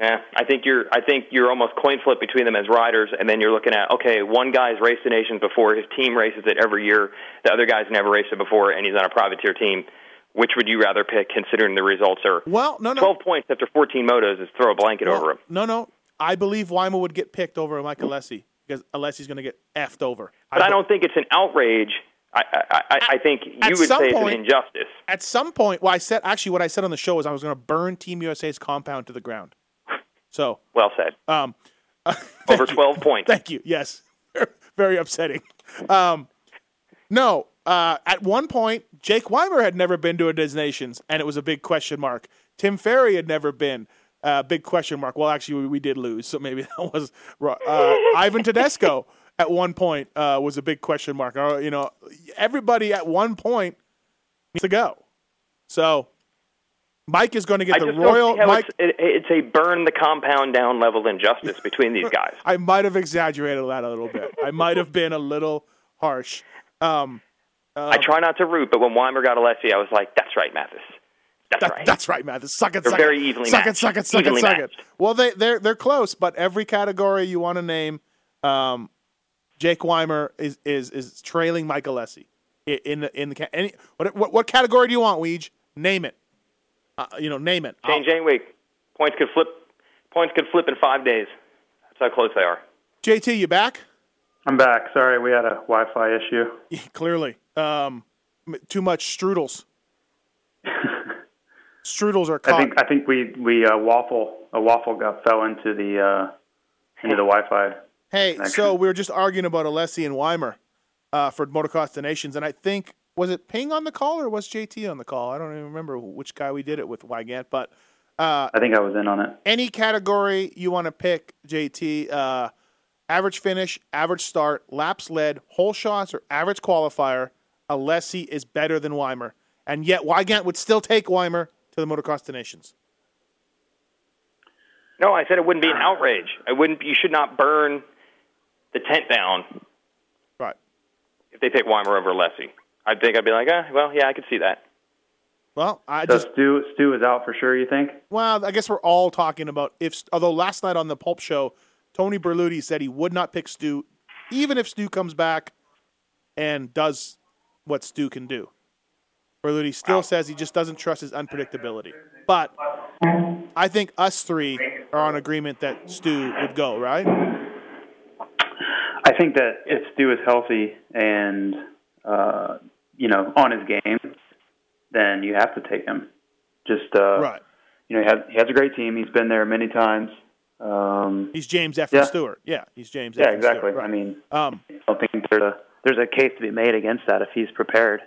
[SPEAKER 5] Yeah, I think you're. I think you're almost coin flip between them as riders, and then you're looking at okay, one guy's raced the nations before, his team races it every year. The other guy's never raced it before, and he's on a privateer team. Which would you rather pick, considering the results are
[SPEAKER 4] Well, no, no.
[SPEAKER 5] 12 points after 14 motos is throw a blanket
[SPEAKER 4] Well,
[SPEAKER 5] over him.
[SPEAKER 4] No, no. I believe Weimer would get picked over Mike Alessi because Alessi's going to get effed over.
[SPEAKER 5] But I,
[SPEAKER 4] be-
[SPEAKER 5] don't think it's an outrage. I I, I, I think
[SPEAKER 4] at
[SPEAKER 5] you would say it's
[SPEAKER 4] point-
[SPEAKER 5] an injustice.
[SPEAKER 4] At some point, well, I said actually what I said on the show is I was going to burn Team USA's compound to the ground. So,
[SPEAKER 5] Well said.
[SPEAKER 4] um,
[SPEAKER 5] Over 12 points.
[SPEAKER 4] Thank you. Yes, very upsetting. Um, no, uh, at one point, Jake Weimer had never been to a Des Nations, and it was a big question mark. Tim Ferry had never been. Uh, big question mark. Well, actually, we, we did lose, so maybe that was wrong. Uh, Ivan Tedesco at one point uh, was a big question mark. Uh, you know, everybody at one point needs to go. So Mike is going to get
[SPEAKER 5] I
[SPEAKER 4] the royal.
[SPEAKER 5] don't see how
[SPEAKER 4] Mike,
[SPEAKER 5] it's, it, it's a burn the compound down level injustice between these guys.
[SPEAKER 4] I might have exaggerated that a little bit. I might have been a little harsh. Um,
[SPEAKER 5] I try not to root, but when Weimer got Alessi, I was like, "That's right, Matthes. That's
[SPEAKER 4] that-
[SPEAKER 5] right."
[SPEAKER 4] That's right, man. Suck it,
[SPEAKER 5] They're
[SPEAKER 4] suck
[SPEAKER 5] very
[SPEAKER 4] it.
[SPEAKER 5] evenly
[SPEAKER 4] suck it,
[SPEAKER 5] matched.
[SPEAKER 4] suck it, suck
[SPEAKER 5] Evenly
[SPEAKER 4] it, suck it. Well, they they're they're close, but every category you want to name, um, Jake Weimer is is is trailing Mike Alessi in in the in the any what what, what category do you want, Weege? Name it. Uh, you know, name it.
[SPEAKER 5] Change Jane week. points could flip. Points could flip in five days. That's how close they are.
[SPEAKER 4] JT, you back?
[SPEAKER 6] I'm back. Sorry, we had a Wi-Fi issue.
[SPEAKER 4] Yeah, clearly. Um, too much strudels. strudels are caught.
[SPEAKER 6] I think I think we we uh, waffle a waffle got fell into the uh, into the Wi-Fi.
[SPEAKER 4] Hey,
[SPEAKER 6] connection.
[SPEAKER 4] so we were just arguing about Alessi and Weimer uh, for Motocross des Nations, and I think was it Ping on the call or was JT on the call? I don't even remember which guy we did it with Weigandt, but uh,
[SPEAKER 6] I think I was in on it.
[SPEAKER 4] any category you want to pick, JT. Uh, average finish, average start, laps led, whole shots, or average qualifier. Alessi is better than Weimer, and yet Weigandt would still take Weimer to the Motocross des Nations.
[SPEAKER 5] No, I said it wouldn't be an outrage. I wouldn't. You should not burn the tent down
[SPEAKER 4] Right.
[SPEAKER 5] if they pick Weimer over Alessi. I think I'd be like, eh, well, yeah, I could see that.
[SPEAKER 4] Well, I
[SPEAKER 6] So
[SPEAKER 4] just
[SPEAKER 6] Stu Stu is out for sure. You think?
[SPEAKER 4] Well, I guess we're all talking about if. Although last night on the Pulp Show, Tony Berluti said he would not pick Stu, even if Stu comes back and does what Stu can do. Berluti still says he just doesn't trust his unpredictability. But I think us three are on agreement that Stu would go, right?
[SPEAKER 6] I think that if Stu is healthy and uh, you know on his game, then you have to take him. Just uh,
[SPEAKER 4] Right.
[SPEAKER 6] You know, he has, he has a great team. He's been there many times. Um,
[SPEAKER 4] He's James F.
[SPEAKER 6] Yeah.
[SPEAKER 4] Stewart. Yeah, he's James.
[SPEAKER 6] yeah,
[SPEAKER 4] F.
[SPEAKER 6] exactly.
[SPEAKER 4] Stewart,
[SPEAKER 6] I mean,
[SPEAKER 4] um,
[SPEAKER 6] I don't think there's a there's a case to be made against that if he's prepared.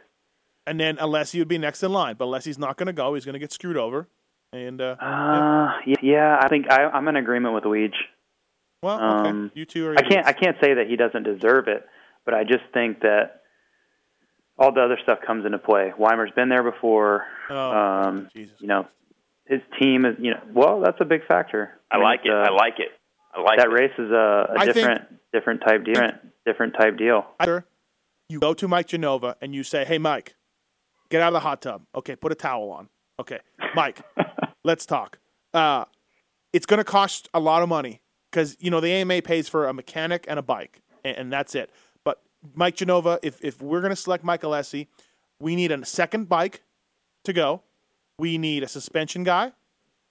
[SPEAKER 4] and then Alessi would be next in line, but Alessi's not going to go. He's going to get screwed over. And uh,
[SPEAKER 6] Uh, yeah, yeah I think I, I'm in agreement with Weege.
[SPEAKER 4] well, okay,
[SPEAKER 6] um,
[SPEAKER 4] you two are.
[SPEAKER 6] I can't I can't say that he doesn't deserve it, but I just think that all the other stuff comes into play. Weimer's been there before.
[SPEAKER 4] Oh,
[SPEAKER 6] um,
[SPEAKER 4] Jesus
[SPEAKER 6] you know, his team is you know well that's a big factor.
[SPEAKER 5] I
[SPEAKER 6] mean,
[SPEAKER 5] like it.
[SPEAKER 6] it's,
[SPEAKER 5] I
[SPEAKER 6] uh,
[SPEAKER 5] like it. I like
[SPEAKER 6] that
[SPEAKER 5] it.
[SPEAKER 6] race is a,
[SPEAKER 4] think-
[SPEAKER 6] different different type deal. Different, different type deal.
[SPEAKER 4] Either you go to Mike Genova and you say, "Hey, Mike, get out of the hot tub. Okay, put a towel on. Okay, Mike, let's talk. Uh, it's going to cost a lot of money because you know the AMA pays for a mechanic and a bike, and, and that's it. Mike Genova, if if we're going to select Mike Alessi, we need a second bike to go. We need a suspension guy.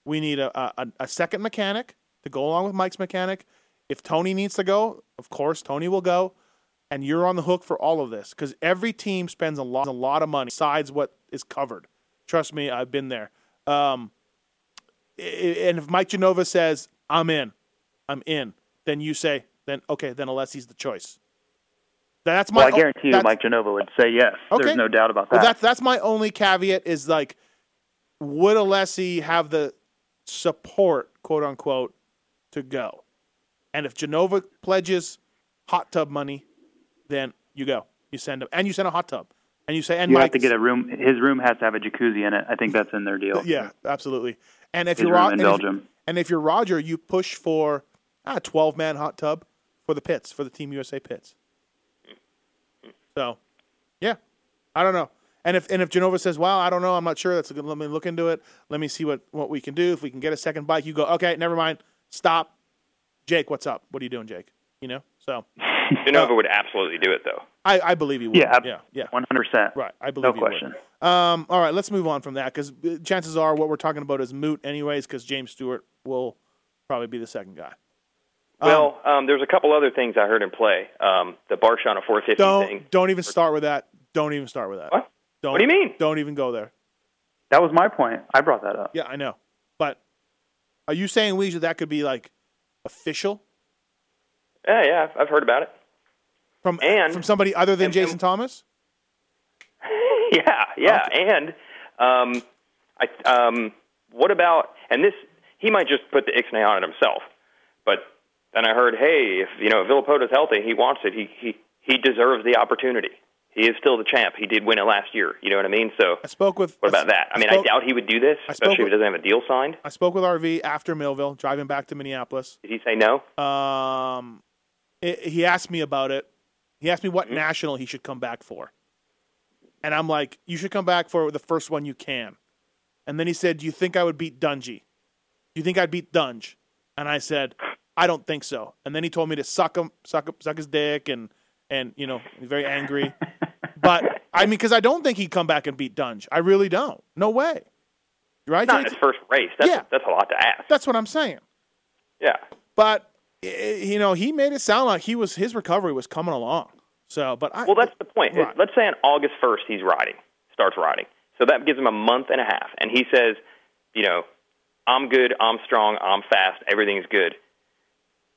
[SPEAKER 4] We need a, a, a second mechanic to go along with Mike's mechanic. If Tony needs to go, of course Tony will go, and you're on the hook for all of this because every team spends a lot, a lot of money besides what is covered. Trust me, I've been there. Um, and if Mike Genova says I'm in, I'm in, then you say then okay, then Alessi's the choice. That's my.
[SPEAKER 6] Well, I guarantee you, Mike Genova would say yes.
[SPEAKER 4] Okay.
[SPEAKER 6] There's no doubt about that.
[SPEAKER 4] Well, that's that's my only caveat is like, would Alessi have the support, quote unquote, to go? And if Genova pledges hot tub money, then you go. You send him, and you send a hot tub, and you say, and
[SPEAKER 6] you
[SPEAKER 4] Mike
[SPEAKER 6] have to get a room. His room has to have a jacuzzi in it. I think that's in their deal.
[SPEAKER 4] Yeah, absolutely. And if
[SPEAKER 6] His
[SPEAKER 4] you're
[SPEAKER 6] room in
[SPEAKER 4] and if-
[SPEAKER 6] Belgium.
[SPEAKER 4] and if you're Roger, you push for a 12 man hot tub for the pits for the Team USA pits. So, yeah, I don't know. And if and if Genova says, "Well, I don't know, I'm not sure. That's a good. Let me look into it. Let me see what what we can do. If we can get a second bike, you go. Okay, never mind. Stop. Jake, what's up? What are you doing, Jake? You know. So
[SPEAKER 5] Genova would absolutely do it, though.
[SPEAKER 4] I, I believe he would.
[SPEAKER 6] Yeah,
[SPEAKER 4] yeah, yeah.
[SPEAKER 6] One hundred percent.
[SPEAKER 4] Right, I believe
[SPEAKER 6] No
[SPEAKER 4] you would.
[SPEAKER 6] question.
[SPEAKER 4] Um, all right, let's move on from that because chances are what we're talking about is moot, anyways. Because James Stewart will probably be the second guy.
[SPEAKER 5] Well, um, there's a couple other things I heard in play. Um, the Barshawn 450
[SPEAKER 4] Don't
[SPEAKER 5] thing.
[SPEAKER 4] don't even start with that. Don't even start with that.
[SPEAKER 5] What?
[SPEAKER 4] Don't,
[SPEAKER 5] What do you mean?
[SPEAKER 4] Don't even go there.
[SPEAKER 6] That was my point. I brought that up.
[SPEAKER 4] Yeah, I know. But are you saying, Weege, that that could be like official
[SPEAKER 5] Yeah, yeah, I've heard about it.
[SPEAKER 4] from
[SPEAKER 5] And-
[SPEAKER 4] from somebody other than
[SPEAKER 5] and-
[SPEAKER 4] Jason
[SPEAKER 5] and-
[SPEAKER 4] Thomas?
[SPEAKER 5] yeah, yeah, and um, I um, what about and this? He might just put the ixnay on it himself, but then I heard, hey, if you know Villopoto's healthy, he wants it. He he he deserves the opportunity. He is still the champ. He did win it last year. You know what I mean? So
[SPEAKER 4] I spoke with.
[SPEAKER 5] what about that? I mean,
[SPEAKER 4] spoke,
[SPEAKER 5] I doubt he would do this,
[SPEAKER 4] I
[SPEAKER 5] especially if he doesn't have a deal signed.
[SPEAKER 4] I spoke with RV after Millville, driving back to Minneapolis.
[SPEAKER 5] Did he say no?
[SPEAKER 4] Um, it, he asked me about it. He asked me what
[SPEAKER 5] Mm-hmm.
[SPEAKER 4] national he should come back for, and I'm like, "You should come back for the first one you can." And then he said, "Do you think I would beat Dungey? Do you think I'd beat Dunge?" And I said, "I don't think so." And then he told me to suck him, suck him, suck his dick, and and you know, he's very angry. but I mean, because I don't think he'd come back and beat Dunge. I really don't. No way. Right?
[SPEAKER 5] Not
[SPEAKER 4] JT?
[SPEAKER 5] his first race. That's
[SPEAKER 4] Yeah.
[SPEAKER 5] that's a lot to ask.
[SPEAKER 4] That's what I'm saying.
[SPEAKER 5] Yeah.
[SPEAKER 4] But you know, he made it sound like he was his recovery was coming along. So, but I
[SPEAKER 5] Well, that's the point.
[SPEAKER 4] Right.
[SPEAKER 5] Let's say on August 1st he's riding, starts riding. So that gives him a month and a half. And he says, you know, I'm good, I'm strong, I'm fast, everything's good.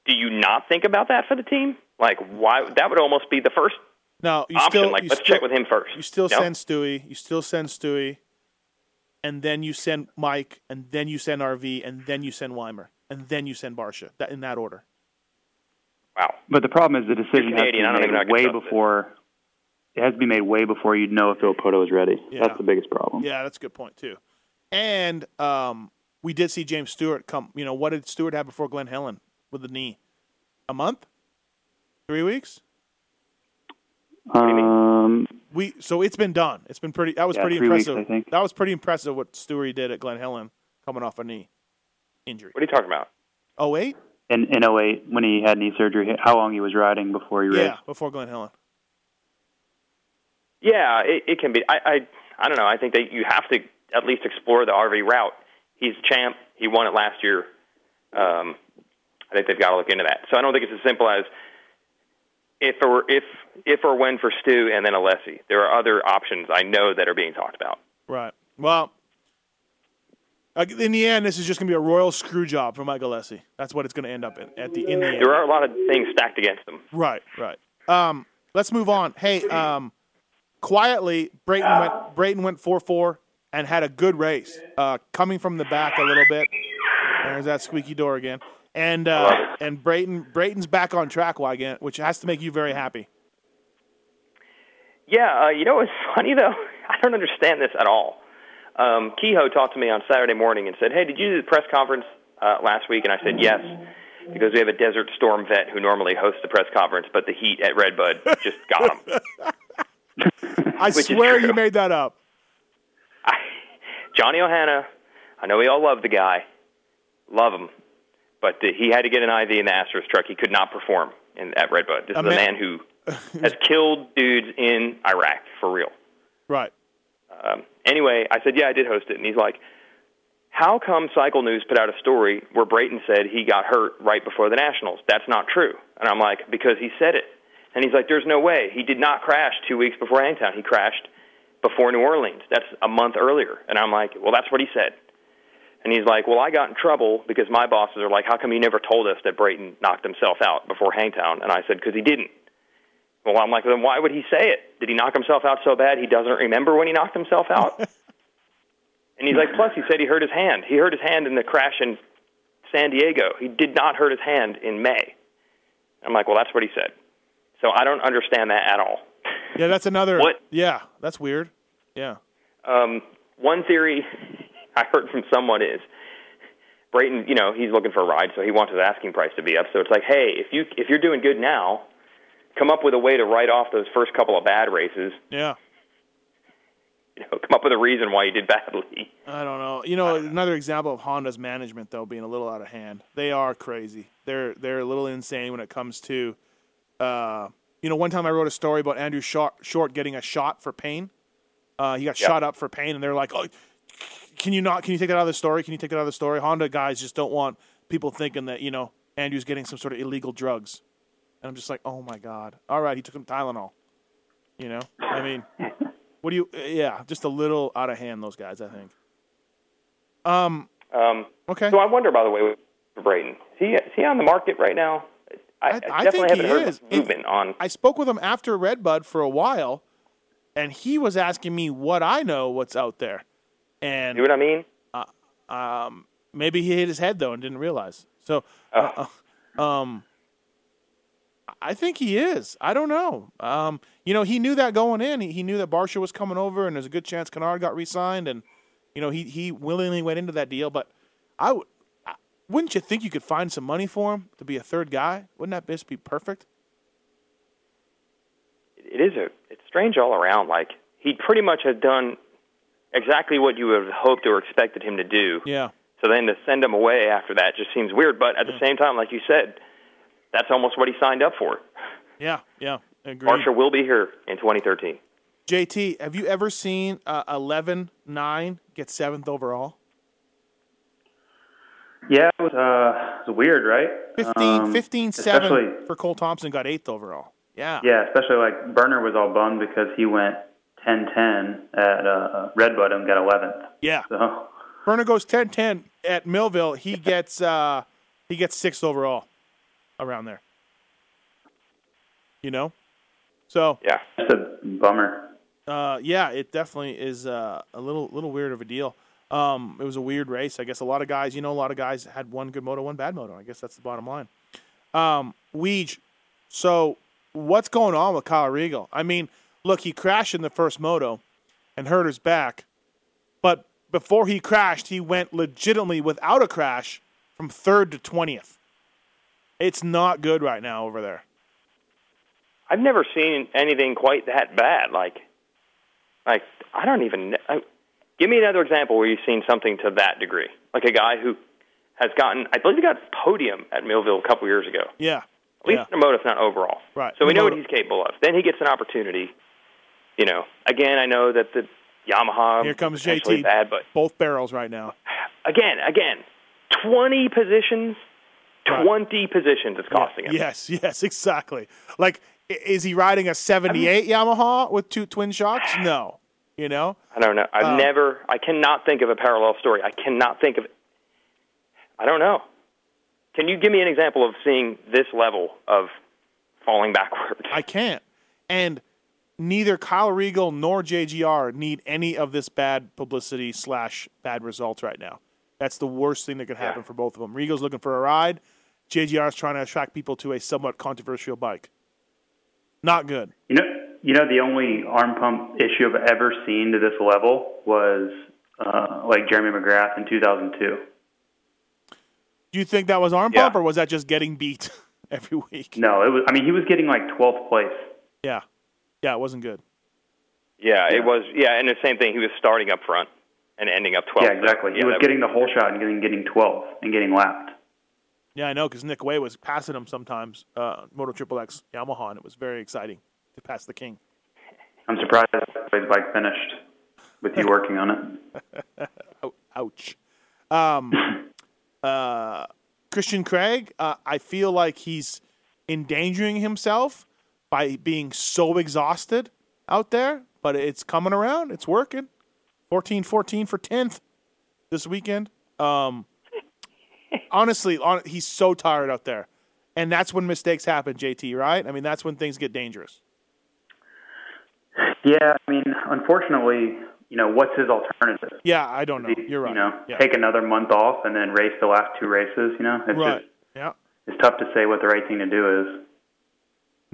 [SPEAKER 5] Do you not think about that for the team? Like, why? That would almost be the first
[SPEAKER 4] no. You
[SPEAKER 5] option.
[SPEAKER 4] still
[SPEAKER 5] like,
[SPEAKER 4] you
[SPEAKER 5] let's
[SPEAKER 4] still,
[SPEAKER 5] check with him first.
[SPEAKER 4] You still
[SPEAKER 5] No?
[SPEAKER 4] send Stewie. You still send Stewie, and then you send Mike, and then you send RV, and then you send Weimer, and then you send Barcia. That in that order.
[SPEAKER 5] Wow.
[SPEAKER 6] But the problem is the decision has to
[SPEAKER 5] Canadian, I don't
[SPEAKER 6] be
[SPEAKER 5] even
[SPEAKER 6] made way
[SPEAKER 5] trust it.
[SPEAKER 6] before. It has to be made way before you'd know if Poto is ready.
[SPEAKER 4] Yeah.
[SPEAKER 6] That's the biggest problem.
[SPEAKER 4] Yeah, that's a good point too. And um, we did see James Stewart come. You know, what did Stewart have before Glen Helen with the knee? A month? Three weeks?
[SPEAKER 6] Um,
[SPEAKER 4] We so it's been done. It's been pretty. That was
[SPEAKER 6] Yeah,
[SPEAKER 4] pretty
[SPEAKER 6] three weeks,
[SPEAKER 4] impressive.
[SPEAKER 6] I think.
[SPEAKER 4] That was pretty impressive what Stewie did at Glen Helen, coming off a knee injury.
[SPEAKER 5] What are you talking about?
[SPEAKER 4] Oh eight,
[SPEAKER 6] in in 08 when he had knee surgery, how long he was riding before he raced?
[SPEAKER 4] yeah, before Glen Helen.
[SPEAKER 5] Yeah, it, it can be. I, I I don't know. I think that you have to at least explore the RV route. He's champ. He won it last year. Um, I think they've got to look into that. So I don't think it's as simple as if or if if or when for Stu and then Alessi. There are other options I know that are being talked about.
[SPEAKER 4] Right. Well, uh, in the end, this is just going to be a royal screw job for Mike Alessi. That's what it's going to end up in at the in the end.
[SPEAKER 5] There are a lot of things stacked against them.
[SPEAKER 4] Right, right. Um, let's move on. Hey, um, quietly, Brayton went Brayton went four four and had a good race, uh, coming from the back a little bit. There's that squeaky door again, and uh, and Brayton Brayton's back on track again, which has to make you very happy.
[SPEAKER 5] Yeah, uh, you know what's funny though? I don't understand this at all. Um, Kehoe talked to me on Saturday morning and said, "Hey, did you do the press conference uh, last week?" And I said, "Yes." Because we have a Desert Storm vet who normally hosts the press conference, but the heat at Redbud just got him.
[SPEAKER 4] I swear you made that up.
[SPEAKER 5] I, Johnny Ohana, I know we all love the guy, love him, but he had to get an IV in the Astros truck. He could not perform in, at Redbud. This
[SPEAKER 4] A
[SPEAKER 5] is a
[SPEAKER 4] man-
[SPEAKER 5] man who has killed dudes in Iraq for real.
[SPEAKER 4] Right.
[SPEAKER 5] Um, anyway, I said, yeah, I did host it. And he's like, how come Cycle News put out a story where Brayton said he got hurt right before the Nationals? That's not true. And I'm like, because he said it. And he's like, there's no way. He did not crash two weeks before Hangtown. He crashed before New Orleans. That's a month earlier. And I'm like, well, that's what he said. And he's like, well, I got in trouble because my bosses are like, how come you never told us that Brayton knocked himself out before Hangtown? And I said, because he didn't. Well, I'm like, then why would he say it? Did he knock himself out so bad he doesn't remember when he knocked himself out? and he's like, plus he said he hurt his hand. He hurt his hand in the crash in San Diego. He did not hurt his hand in May. I'm like, well, that's what he said. So I don't understand that at all.
[SPEAKER 4] Yeah, that's another.
[SPEAKER 5] What?
[SPEAKER 4] Yeah, that's weird. Yeah.
[SPEAKER 5] Um, one theory I heard from someone is Brayton, you know, he's looking for a ride, so he wants his asking price to be up. So it's like, hey, if you if you're doing good now, come up with a way to write off those first couple of bad races.
[SPEAKER 4] Yeah.
[SPEAKER 5] You know, come up with a reason why you did badly.
[SPEAKER 4] I don't know. You know, another example of Honda's management though being a little out of hand. They are crazy. They're they're a little insane when it comes to uh you know, one time I wrote a story about Andrew Short, Short getting a shot for pain. Uh, he got
[SPEAKER 5] Yeah.
[SPEAKER 4] shot up for pain, and they're like, "Oh, can you not? Can you take that out of the story? Can you take that out of the story?" Honda guys just don't want people thinking that you know Andrew's getting some sort of illegal drugs, and I'm just like, "Oh my god! All right, he took some Tylenol." You know, I mean, what do you? Yeah, just a little out of hand. Those guys, I think. Um.
[SPEAKER 5] Um,
[SPEAKER 4] Okay.
[SPEAKER 5] So I wonder, by the way, for Brayton, is he is he on the market right now? I,
[SPEAKER 4] I-
[SPEAKER 5] I definitely haven't heard
[SPEAKER 4] is.
[SPEAKER 5] movement on.
[SPEAKER 4] I spoke with him after Redbud for a while, and he was asking me what I know, what's out there, and
[SPEAKER 5] You know what I mean?
[SPEAKER 4] um, maybe he hit his head though and didn't realize. So, uh, uh, um, I think he is. I don't know. Um, you know, he knew that going in. He, he knew that Barcia was coming over, and there's a good chance Canard got re-signed, and you know he he willingly went into that deal. But I w- I- wouldn't you think you could find some money for him to be a third guy? Wouldn't that just be perfect?
[SPEAKER 5] It is a it's strange all around. Like he pretty much has done exactly what you would have hoped or expected him to do.
[SPEAKER 4] Yeah.
[SPEAKER 5] So then to send him away after that just seems weird. But at the same time, like you said, that's almost what he signed up for.
[SPEAKER 4] Yeah, yeah, agreed.
[SPEAKER 5] Marshall will be here in 2013.
[SPEAKER 4] JT, have you ever seen uh, 11-9 get seventh overall?
[SPEAKER 6] Yeah, it was, uh, it was weird, right?
[SPEAKER 4] 15,
[SPEAKER 6] Um,
[SPEAKER 4] 15 7 for Cole Thompson got eighth overall. Yeah.
[SPEAKER 6] Yeah, especially like Burner was all bummed because he went 10-10 at uh, Redbud and got 11th.
[SPEAKER 4] Yeah.
[SPEAKER 6] So
[SPEAKER 4] Burner goes 10-10 at Millville. He gets uh, he gets sixth overall around there. You know? So,
[SPEAKER 5] Yeah.
[SPEAKER 6] it's a bummer.
[SPEAKER 4] uh, yeah, it definitely is uh, a little little weird of a deal. Um, it was a weird race. I guess a lot of guys, you know, a lot of guys had one good moto, one bad moto. I guess that's the bottom line. Um, Weege, so what's going on with Kyle Regal? I mean, look, he crashed in the first moto and hurt his back, but before he crashed, he went legitimately without a crash from third to twentieth. It's not good right now over there.
[SPEAKER 5] I've never seen anything quite that bad. Like, like I don't even. I, give me another example where you've seen something to that degree. Like a guy who has gotten, I believe he got podium at Millville a couple years ago.
[SPEAKER 4] Yeah,
[SPEAKER 5] At least
[SPEAKER 4] yeah,
[SPEAKER 5] in the moto, if not overall.
[SPEAKER 4] Right.
[SPEAKER 5] So we know what he's capable of. Then he gets an opportunity. You know, again, I know that the Yamaha
[SPEAKER 4] Here comes JT.
[SPEAKER 5] bad, but
[SPEAKER 4] both barrels right now.
[SPEAKER 5] again, again, twenty positions,
[SPEAKER 4] Right.
[SPEAKER 5] twenty positions it's costing him.
[SPEAKER 4] Yes, yes, exactly. Like, is he riding a 78 Yamaha with two twin shocks? No. You know?
[SPEAKER 5] I don't know. I've
[SPEAKER 4] Um,
[SPEAKER 5] never. I cannot think of a parallel story. I cannot think of. I don't know. Can you give me an example of seeing this level of falling backwards?
[SPEAKER 4] I can't. And neither Kyle Regal nor JGR need any of this bad publicity slash bad results right now. That's the worst thing that could happen
[SPEAKER 5] Yeah.
[SPEAKER 4] for both of them. Regal's looking for a ride. JGR is trying to attract people to a somewhat controversial bike. Not good.
[SPEAKER 6] You know, you know, the only arm pump issue I've ever seen to this level was uh, like Jeremy McGrath in 2002.
[SPEAKER 4] Do you think that was arm
[SPEAKER 5] Yeah.
[SPEAKER 4] pump or was that just getting beat every week?
[SPEAKER 6] No, it was. I mean, he was getting like 12th place.
[SPEAKER 4] Yeah. Yeah, it wasn't good.
[SPEAKER 5] yeah,
[SPEAKER 6] Yeah.
[SPEAKER 5] it was. Yeah, and the same thing. He was starting up front and ending up 12.
[SPEAKER 6] Yeah, exactly. He
[SPEAKER 5] Yeah,
[SPEAKER 6] was
[SPEAKER 5] that
[SPEAKER 6] getting the whole shot and getting getting 12 and getting lapped.
[SPEAKER 4] Yeah, I know because Nick Wey was passing him sometimes, uh, Moto Triple X Yamaha, and it was very exciting to pass the king.
[SPEAKER 6] I'm surprised his bike finished with you working on it.
[SPEAKER 4] Ouch. Um, uh, Christian Craig, uh, I feel like he's endangering himself by being so exhausted out there, but it's coming around. It's working. 14 14 for 10th this weekend. Um, honestly, on, he's so tired out there. And that's when mistakes happen, JT, right? I mean, that's when things get dangerous.
[SPEAKER 6] Yeah, I mean, unfortunately, you know, what's his alternative?
[SPEAKER 4] Yeah, I don't know. You're right.
[SPEAKER 6] You know,
[SPEAKER 4] yeah.
[SPEAKER 6] take another month off and then race the last two races. You know, it's
[SPEAKER 4] right.
[SPEAKER 6] just
[SPEAKER 4] Yeah.
[SPEAKER 6] it's tough to say what the right thing to do is.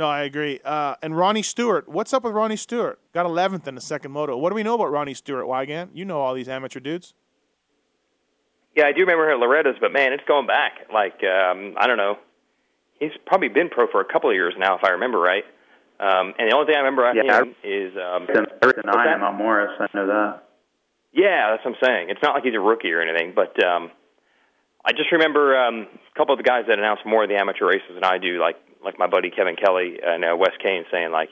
[SPEAKER 4] No, I agree. Uh, and Ronnie Stewart, what's up with Ronnie Stewart? Got 11th in the second moto. What do we know about Ronnie Stewart, Weigandt? You know all these amateur dudes.
[SPEAKER 5] Yeah, I do remember her at Loretta's, but man, it's going back. Like, um, I don't know. He's probably been pro for a couple of years now, if I remember right. Um, and the only thing I remember of
[SPEAKER 6] Yeah,
[SPEAKER 5] him is, um,
[SPEAKER 6] Since third to
[SPEAKER 5] What's
[SPEAKER 6] nine
[SPEAKER 5] that?
[SPEAKER 6] at Mount Morris, I know that.
[SPEAKER 5] yeah, that's what I'm saying. It's not like he's a rookie or anything, but um, I just remember um, a couple of the guys that announce more of the amateur races than I do, like like my buddy Kevin Kelly and uh, Wes Kane, saying like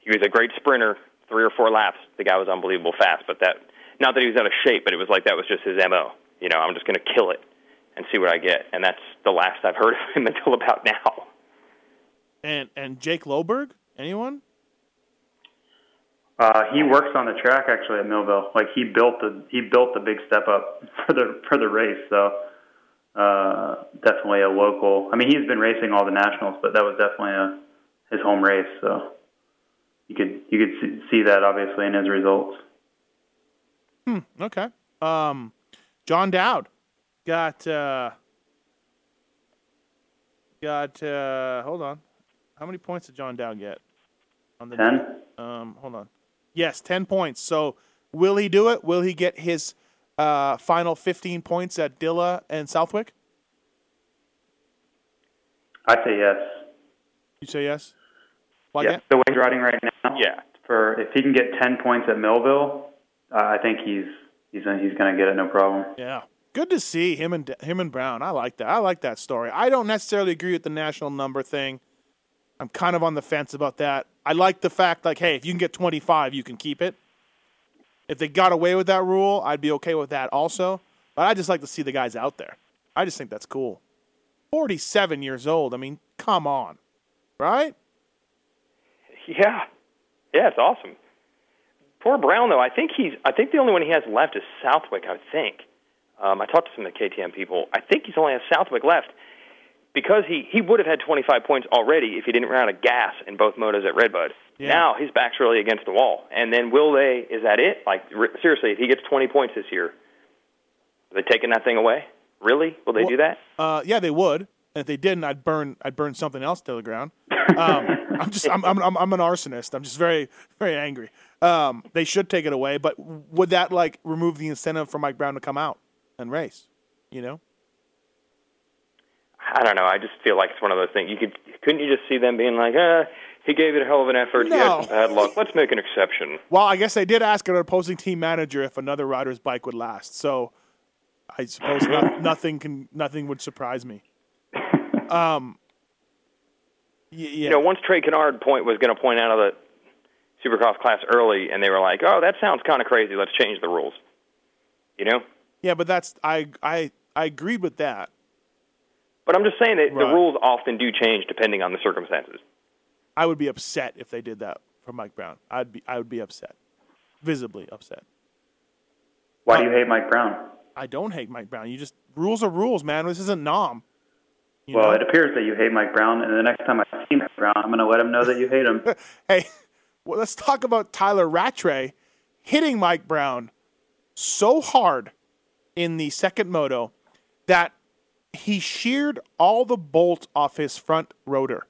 [SPEAKER 5] he was a great sprinter, three or four laps. The guy was unbelievable fast, but that not that he was out of shape, but it was like that was just his mo. You know, I'm just going to kill it and see what I get, and that's the last I've heard of him until about now.
[SPEAKER 4] And and Jake Loberg? Anyone?
[SPEAKER 6] Uh, he works on the track actually at Millville. Like he built the he built the big step up for the for the race. So uh, definitely a local. I mean, he's been racing all the nationals, but that was definitely a his home race. So you could you could see, that obviously in his results.
[SPEAKER 4] Okay. Um, John Dowd got uh, got uh, hold on. How many points did John Dowd get? On the
[SPEAKER 6] Ten.
[SPEAKER 4] Um, hold on. Yes, ten points. So will he do it? Will he get his uh, final fifteen points at Dilla and Southwick?
[SPEAKER 6] I say yes.
[SPEAKER 4] You say yes. Why
[SPEAKER 6] yeah. The way he's riding right now.
[SPEAKER 5] Yeah.
[SPEAKER 6] For if he can get ten points at Millville, uh, I think he's he's he's going to get it no problem.
[SPEAKER 4] Yeah. Good to see him and him and Brown. I like that. I like that story. I don't necessarily agree with the national number thing. I'm kind of on the fence about that. I like the fact like, hey, if you can get 25, you can keep it. If they got away with that rule, I'd be okay with that also. But I just like to see the guys out there. I just think that's cool. 47 years old. I mean, come on, right?
[SPEAKER 5] Yeah. Yeah, it's awesome. Poor Brown though, I think he's I think the only one he has left is Southwick, I think. Um, I talked to some of the KTM people. I think he's only has Southwick left because he, he would have had 25 points already if he didn't run out of gas in both motos at Redbud.
[SPEAKER 4] Yeah.
[SPEAKER 5] Now his back's really against the wall. And then will they? Is that it? Like seriously, if he gets 20 points this year, are they taking that thing away? Really? Will they
[SPEAKER 4] Well-
[SPEAKER 5] do that?
[SPEAKER 4] Uh, yeah, they would. And if they didn't, I'd burn. I'd burn something else to the ground. Um, I'm just. I'm, I'm. I'm. I'm an arsonist. I'm just very, very angry. Um, they should take it away. But would that like remove the incentive for Mike Brown to come out and race? You know.
[SPEAKER 5] I don't know. I just feel like it's one of those things. You could couldn't you just see them being like, uh, he gave it a hell of an effort. He
[SPEAKER 4] No.
[SPEAKER 5] had some bad luck. Let's make an exception.
[SPEAKER 4] Well, I guess they did ask an opposing team manager if another rider's bike would last. So I suppose no, nothing can. Nothing would surprise me. Um. Yeah.
[SPEAKER 5] You know, once Trey Canard point was going to point out of the Supercross class early, and they were like, "Oh, that sounds kind of crazy. Let's change the rules." You know,
[SPEAKER 4] yeah, but that's I. I. I agreed with that.
[SPEAKER 5] but I'm just saying that the rules often do change depending on the circumstances.
[SPEAKER 4] I would be upset if they did that for Mike Brown. I'd be I would be upset, visibly upset.
[SPEAKER 6] Why do you hate Mike Brown?
[SPEAKER 4] I don't hate Mike Brown. You just rules are rules, man. This isn't Nom. You
[SPEAKER 6] Well,
[SPEAKER 4] know?
[SPEAKER 6] it appears that you hate Mike Brown, and the next time I see Mike Brown, I'm going to let him know that you hate him.
[SPEAKER 4] hey, well, let's talk about Tyla Rattray hitting Mike Brown so hard in the second moto that he sheared all the bolts off his front rotor.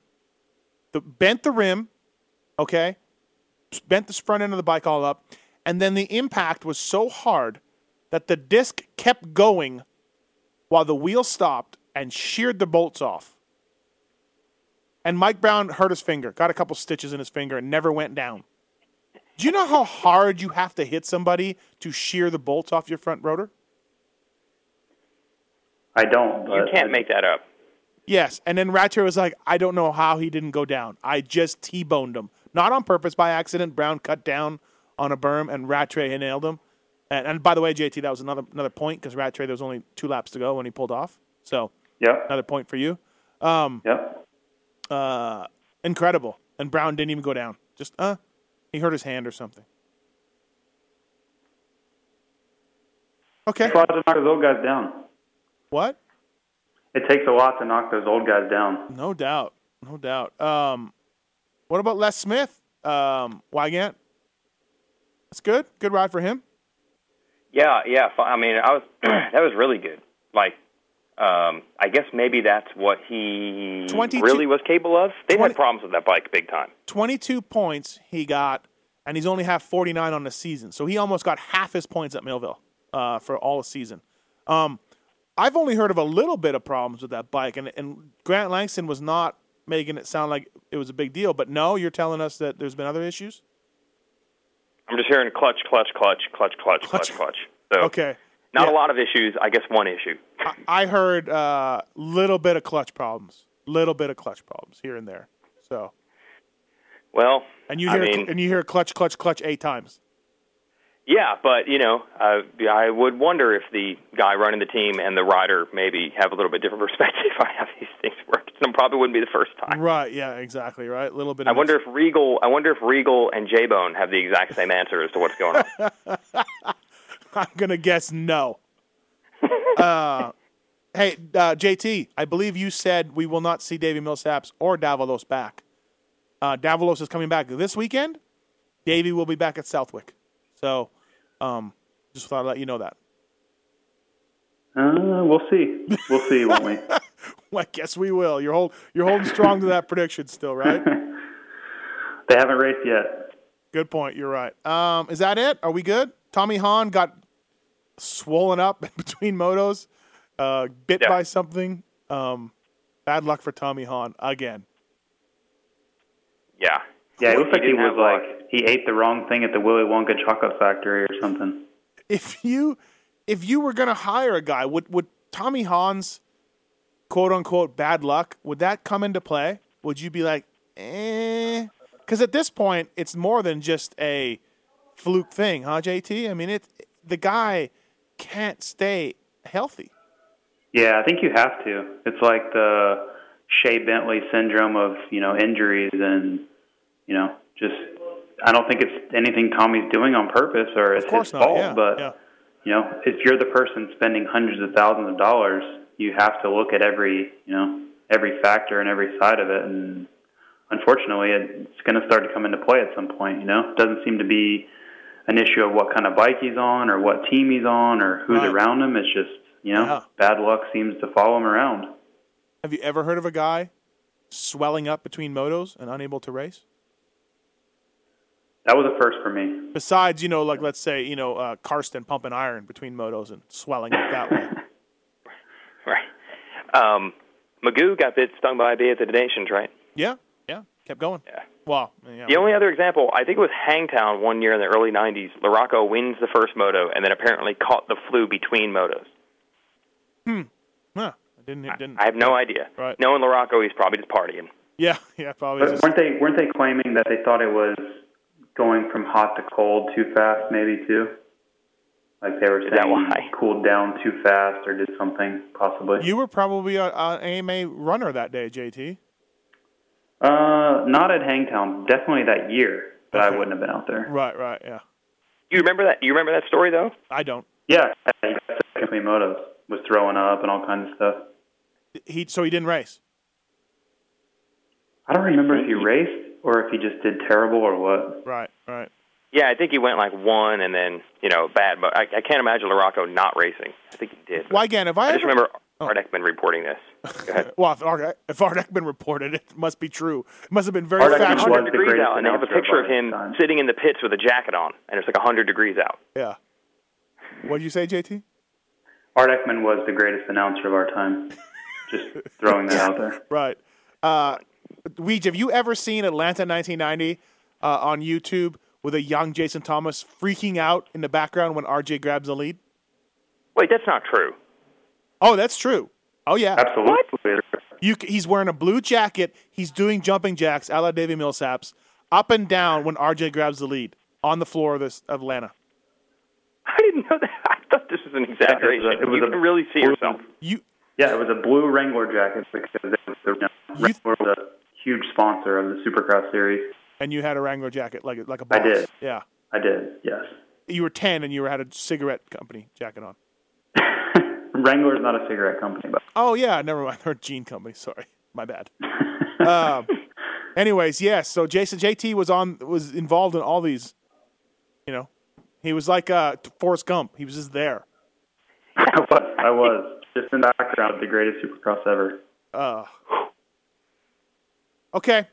[SPEAKER 4] The, bent the rim, okay, bent the front end of the bike all up, and then the impact was so hard that the disc kept going while the wheel stopped and sheared the bolts off. And Mike Brown hurt his finger, got a couple stitches in his finger, and never went down. Do you know how hard you have to hit somebody to shear the bolts off your front rotor?
[SPEAKER 6] I don't.
[SPEAKER 5] You can't make that up.
[SPEAKER 4] Yes. And then Rattray was like, I don't know how he didn't go down. I just T boned him. Not on purpose, by accident. Brown cut down on a berm, and Rattray nailed him. And, and by the way, JT, that was another another point because Rattray, there was only two laps to go when he pulled off. So
[SPEAKER 6] yeah,
[SPEAKER 4] another point for you. Um,
[SPEAKER 6] Yep.
[SPEAKER 4] uh, incredible. And Brown didn't even go down. Just uh, he hurt his hand or something. Okay.
[SPEAKER 6] It's to knock those old guys down.
[SPEAKER 4] What?
[SPEAKER 6] It takes a lot to knock those old guys down.
[SPEAKER 4] No doubt. No doubt. Um, what about Les Smith? Um, Weigandt? That's good. Good ride for him.
[SPEAKER 5] Yeah, yeah. I mean, I was that was really good. Like, um, I guess maybe that's what he
[SPEAKER 4] 22
[SPEAKER 5] really was capable of. They
[SPEAKER 4] 20
[SPEAKER 5] had problems with that bike big time.
[SPEAKER 4] 22 points he got, and he's only have 49 on the season. So he almost got half his points at Millville uh, for all the season. Um, I've only heard of a little bit of problems with that bike, and, and Grant Langston was not making it sound like it was a big deal. But no, you're telling us that there's been other issues?
[SPEAKER 5] I'm just hearing clutch, clutch, clutch, clutch, clutch, clutch,
[SPEAKER 4] Clutch.
[SPEAKER 5] So
[SPEAKER 4] Okay.
[SPEAKER 5] not
[SPEAKER 4] Yeah.
[SPEAKER 5] a lot of issues. I guess one issue.
[SPEAKER 4] I heard a uh, little bit of clutch problems, little bit of clutch problems here and there. So,
[SPEAKER 5] Well,
[SPEAKER 4] and you
[SPEAKER 5] I
[SPEAKER 4] hear
[SPEAKER 5] mean,
[SPEAKER 4] and you hear clutch, clutch, clutch eight times.
[SPEAKER 5] Yeah, but you know, uh, I would wonder if the guy running the team and the rider maybe have a little bit different perspective on how these things work. It probably wouldn't be the first time.
[SPEAKER 4] Right? Yeah, exactly. Right. A little bit.
[SPEAKER 5] I
[SPEAKER 4] Of
[SPEAKER 5] wonder if Regal, I wonder if Regal and J Bone have the exact same answer as to what's going on.
[SPEAKER 4] I'm gonna guess no. uh, hey, uh, JT, I believe you said we will not see Davi Millsaps or Davalos back. Uh, Davalos is coming back this weekend. Davi will be back at Southwick. So, um, just thought I'd let you know that.
[SPEAKER 6] Uh, we'll see. We'll see, won't we?
[SPEAKER 4] I guess we will. You're hold, you're holding strong to that prediction still, right?
[SPEAKER 6] They haven't raced yet.
[SPEAKER 4] Good point. You're right. Um, is that it? Are we good? Tommy Hahn got swollen up between motos, uh, bit
[SPEAKER 5] Yeah.
[SPEAKER 4] by something. Um, bad luck for Tommy Hahn again.
[SPEAKER 5] Yeah.
[SPEAKER 6] Yeah, it looks like he was
[SPEAKER 5] have luck.
[SPEAKER 6] like he ate the wrong thing at the Willy Wonka chocolate factory or something.
[SPEAKER 4] If you if you were gonna hire a guy, would would Tommy Hahn's quote unquote bad luck would that come into play? Would you be like, eh? Because at this point, it's more than just a fluke thing, huh, JT? I mean, it the guy can't stay healthy.
[SPEAKER 6] Yeah, I think you have to. It's like the Shea Bentley syndrome of you know injuries and you know just. I don't think it's anything Tommy's doing on purpose or it's his
[SPEAKER 4] not.
[SPEAKER 6] fault.
[SPEAKER 4] yeah,
[SPEAKER 6] but
[SPEAKER 4] yeah.
[SPEAKER 6] you know, if you're the person spending hundreds of thousands of dollars, you have to look at every you know every factor and every side of it. And unfortunately, it's going to start to come into play at some point. You know, it doesn't seem to be an issue of what kind of bike he's on or what team he's on or who's
[SPEAKER 4] Right.
[SPEAKER 6] around him. It's just you know
[SPEAKER 4] Yeah.
[SPEAKER 6] bad luck seems to follow him around.
[SPEAKER 4] Have you ever heard of a guy swelling up between motos and unable to race?
[SPEAKER 6] That was a first for me.
[SPEAKER 4] Besides, you know, like let's say, you know, uh, Carsten pumping iron between motos and swelling up that way.
[SPEAKER 5] Right. Um, Magoo got bit stung by a bee at the Nations, right?
[SPEAKER 4] Yeah, yeah, kept going.
[SPEAKER 5] Yeah.
[SPEAKER 4] Well, yeah.
[SPEAKER 5] The only other example, I think it was Hangtown one year in the early 90s. Larocco wins the first moto and then apparently caught the flu between motos.
[SPEAKER 4] Huh, I didn't. It didn't.
[SPEAKER 5] I have no idea.
[SPEAKER 4] Right.
[SPEAKER 5] Knowing Larocco, he's probably just partying.
[SPEAKER 4] Yeah, yeah, probably.
[SPEAKER 6] But
[SPEAKER 4] Just,
[SPEAKER 6] weren't they weren't they claiming that they thought it was going from hot to cold too fast, maybe too? Like they were
[SPEAKER 5] Is that
[SPEAKER 6] saying
[SPEAKER 5] why?
[SPEAKER 6] cooled down too fast or did something possibly.
[SPEAKER 4] you were probably a- an AMA runner that day, JT.
[SPEAKER 6] Uh, not at Hangtown. Definitely that year, but I wouldn't have been out there.
[SPEAKER 4] Right, right, yeah.
[SPEAKER 5] You remember that? You remember that story though?
[SPEAKER 4] I don't.
[SPEAKER 6] Yeah, he got sick was throwing up and all kinds of stuff.
[SPEAKER 4] He so he didn't race.
[SPEAKER 6] I don't remember if he raced or if he just did terrible or what.
[SPEAKER 4] Right, right.
[SPEAKER 5] Yeah, I think he went like one and then you know bad. But I, I can't imagine Larocco not racing. I think he did.
[SPEAKER 4] Why again? If I,
[SPEAKER 5] I just
[SPEAKER 4] ever-
[SPEAKER 5] remember Art Eckman reporting this. Go ahead.
[SPEAKER 4] Well, if Art, if Art Eckman reported it, it must be true. It must have been very
[SPEAKER 6] Art Eckman
[SPEAKER 4] factual.
[SPEAKER 6] was
[SPEAKER 5] 100
[SPEAKER 6] the
[SPEAKER 5] degrees
[SPEAKER 6] greatest
[SPEAKER 5] out, and they have a picture of him
[SPEAKER 6] time.
[SPEAKER 5] sitting in the pits with a jacket on, and it's like 100 degrees out.
[SPEAKER 4] Yeah. What did you say, JT?
[SPEAKER 6] Art Eckman was the greatest announcer of our time. Just throwing that out there.
[SPEAKER 4] Right. Uh, Weege, have you ever seen Atlanta 1990 uh, on YouTube with a young Jason Thomas freaking out in the background when RJ grabs the lead?
[SPEAKER 5] Wait, that's not true.
[SPEAKER 4] Oh, that's true. Oh yeah.
[SPEAKER 6] Absolutely.
[SPEAKER 4] You, he's wearing a blue jacket. He's doing jumping jacks, a la Davi Millsaps, up and down when RJ grabs the lead on the floor of this of Atlanta.
[SPEAKER 5] I didn't know that. I thought this was an exaggeration.
[SPEAKER 6] it was
[SPEAKER 5] you
[SPEAKER 6] a-
[SPEAKER 5] can really see yourself.
[SPEAKER 4] You
[SPEAKER 6] Yeah, it was a blue Wrangler jacket because it was the, you know, Wrangler was a huge sponsor of the Supercross series.
[SPEAKER 4] and you had a Wrangler jacket like like a boss.
[SPEAKER 6] I did.
[SPEAKER 4] Yeah.
[SPEAKER 6] I did, yes.
[SPEAKER 4] You were ten and you were, had a cigarette company jacket on.
[SPEAKER 6] Wrangler's not a cigarette company, but
[SPEAKER 4] Oh yeah, never mind. They're a jean company. Sorry, my bad. um, anyways, yes. So Jason JT was on was involved in all these. You know, he was like uh, Forrest Gump. He was just there.
[SPEAKER 6] I was, I was just in the background, the greatest Supercross ever.
[SPEAKER 4] Uh, okay,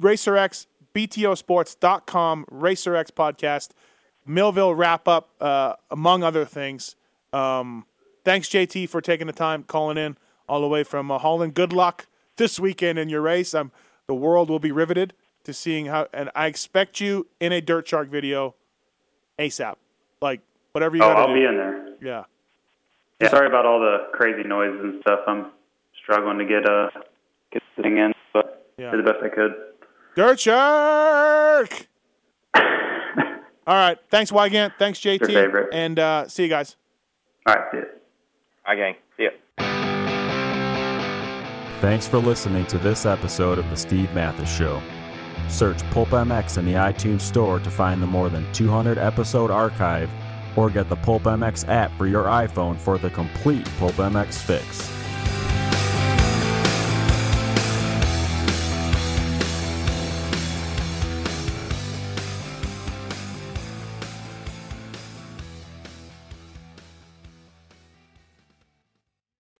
[SPEAKER 4] RacerX, BTOsports.com, RacerX podcast, Millville wrap up, uh, among other things. Um, thanks, JT, for taking the time, calling in all the way from uh, Holland. Good luck this weekend in your race. Um, the world will be riveted to seeing how, and I expect you in a Dirt Shark video ASAP. Like, whatever you
[SPEAKER 6] Oh,
[SPEAKER 4] got to
[SPEAKER 6] I'll
[SPEAKER 4] do.
[SPEAKER 6] be in there.
[SPEAKER 4] Yeah.
[SPEAKER 6] Yeah. Sorry about all the crazy noises and stuff. I'm struggling to get uh get the thing in,
[SPEAKER 4] Yeah.
[SPEAKER 6] did the best I could.
[SPEAKER 4] Dirt Shark! All right. Thanks, Weigandt. Thanks, JT.
[SPEAKER 6] Your favorite.
[SPEAKER 4] And uh, see you guys.
[SPEAKER 6] All right, see ya.
[SPEAKER 5] Hi, gang. See ya.
[SPEAKER 3] Thanks for listening to this episode of The Steve Matthes Show. Search Pulp MX in the iTunes Store to find the more than 200 episode archive or get the Pulp MX app for your iPhone for the complete Pulp MX fix.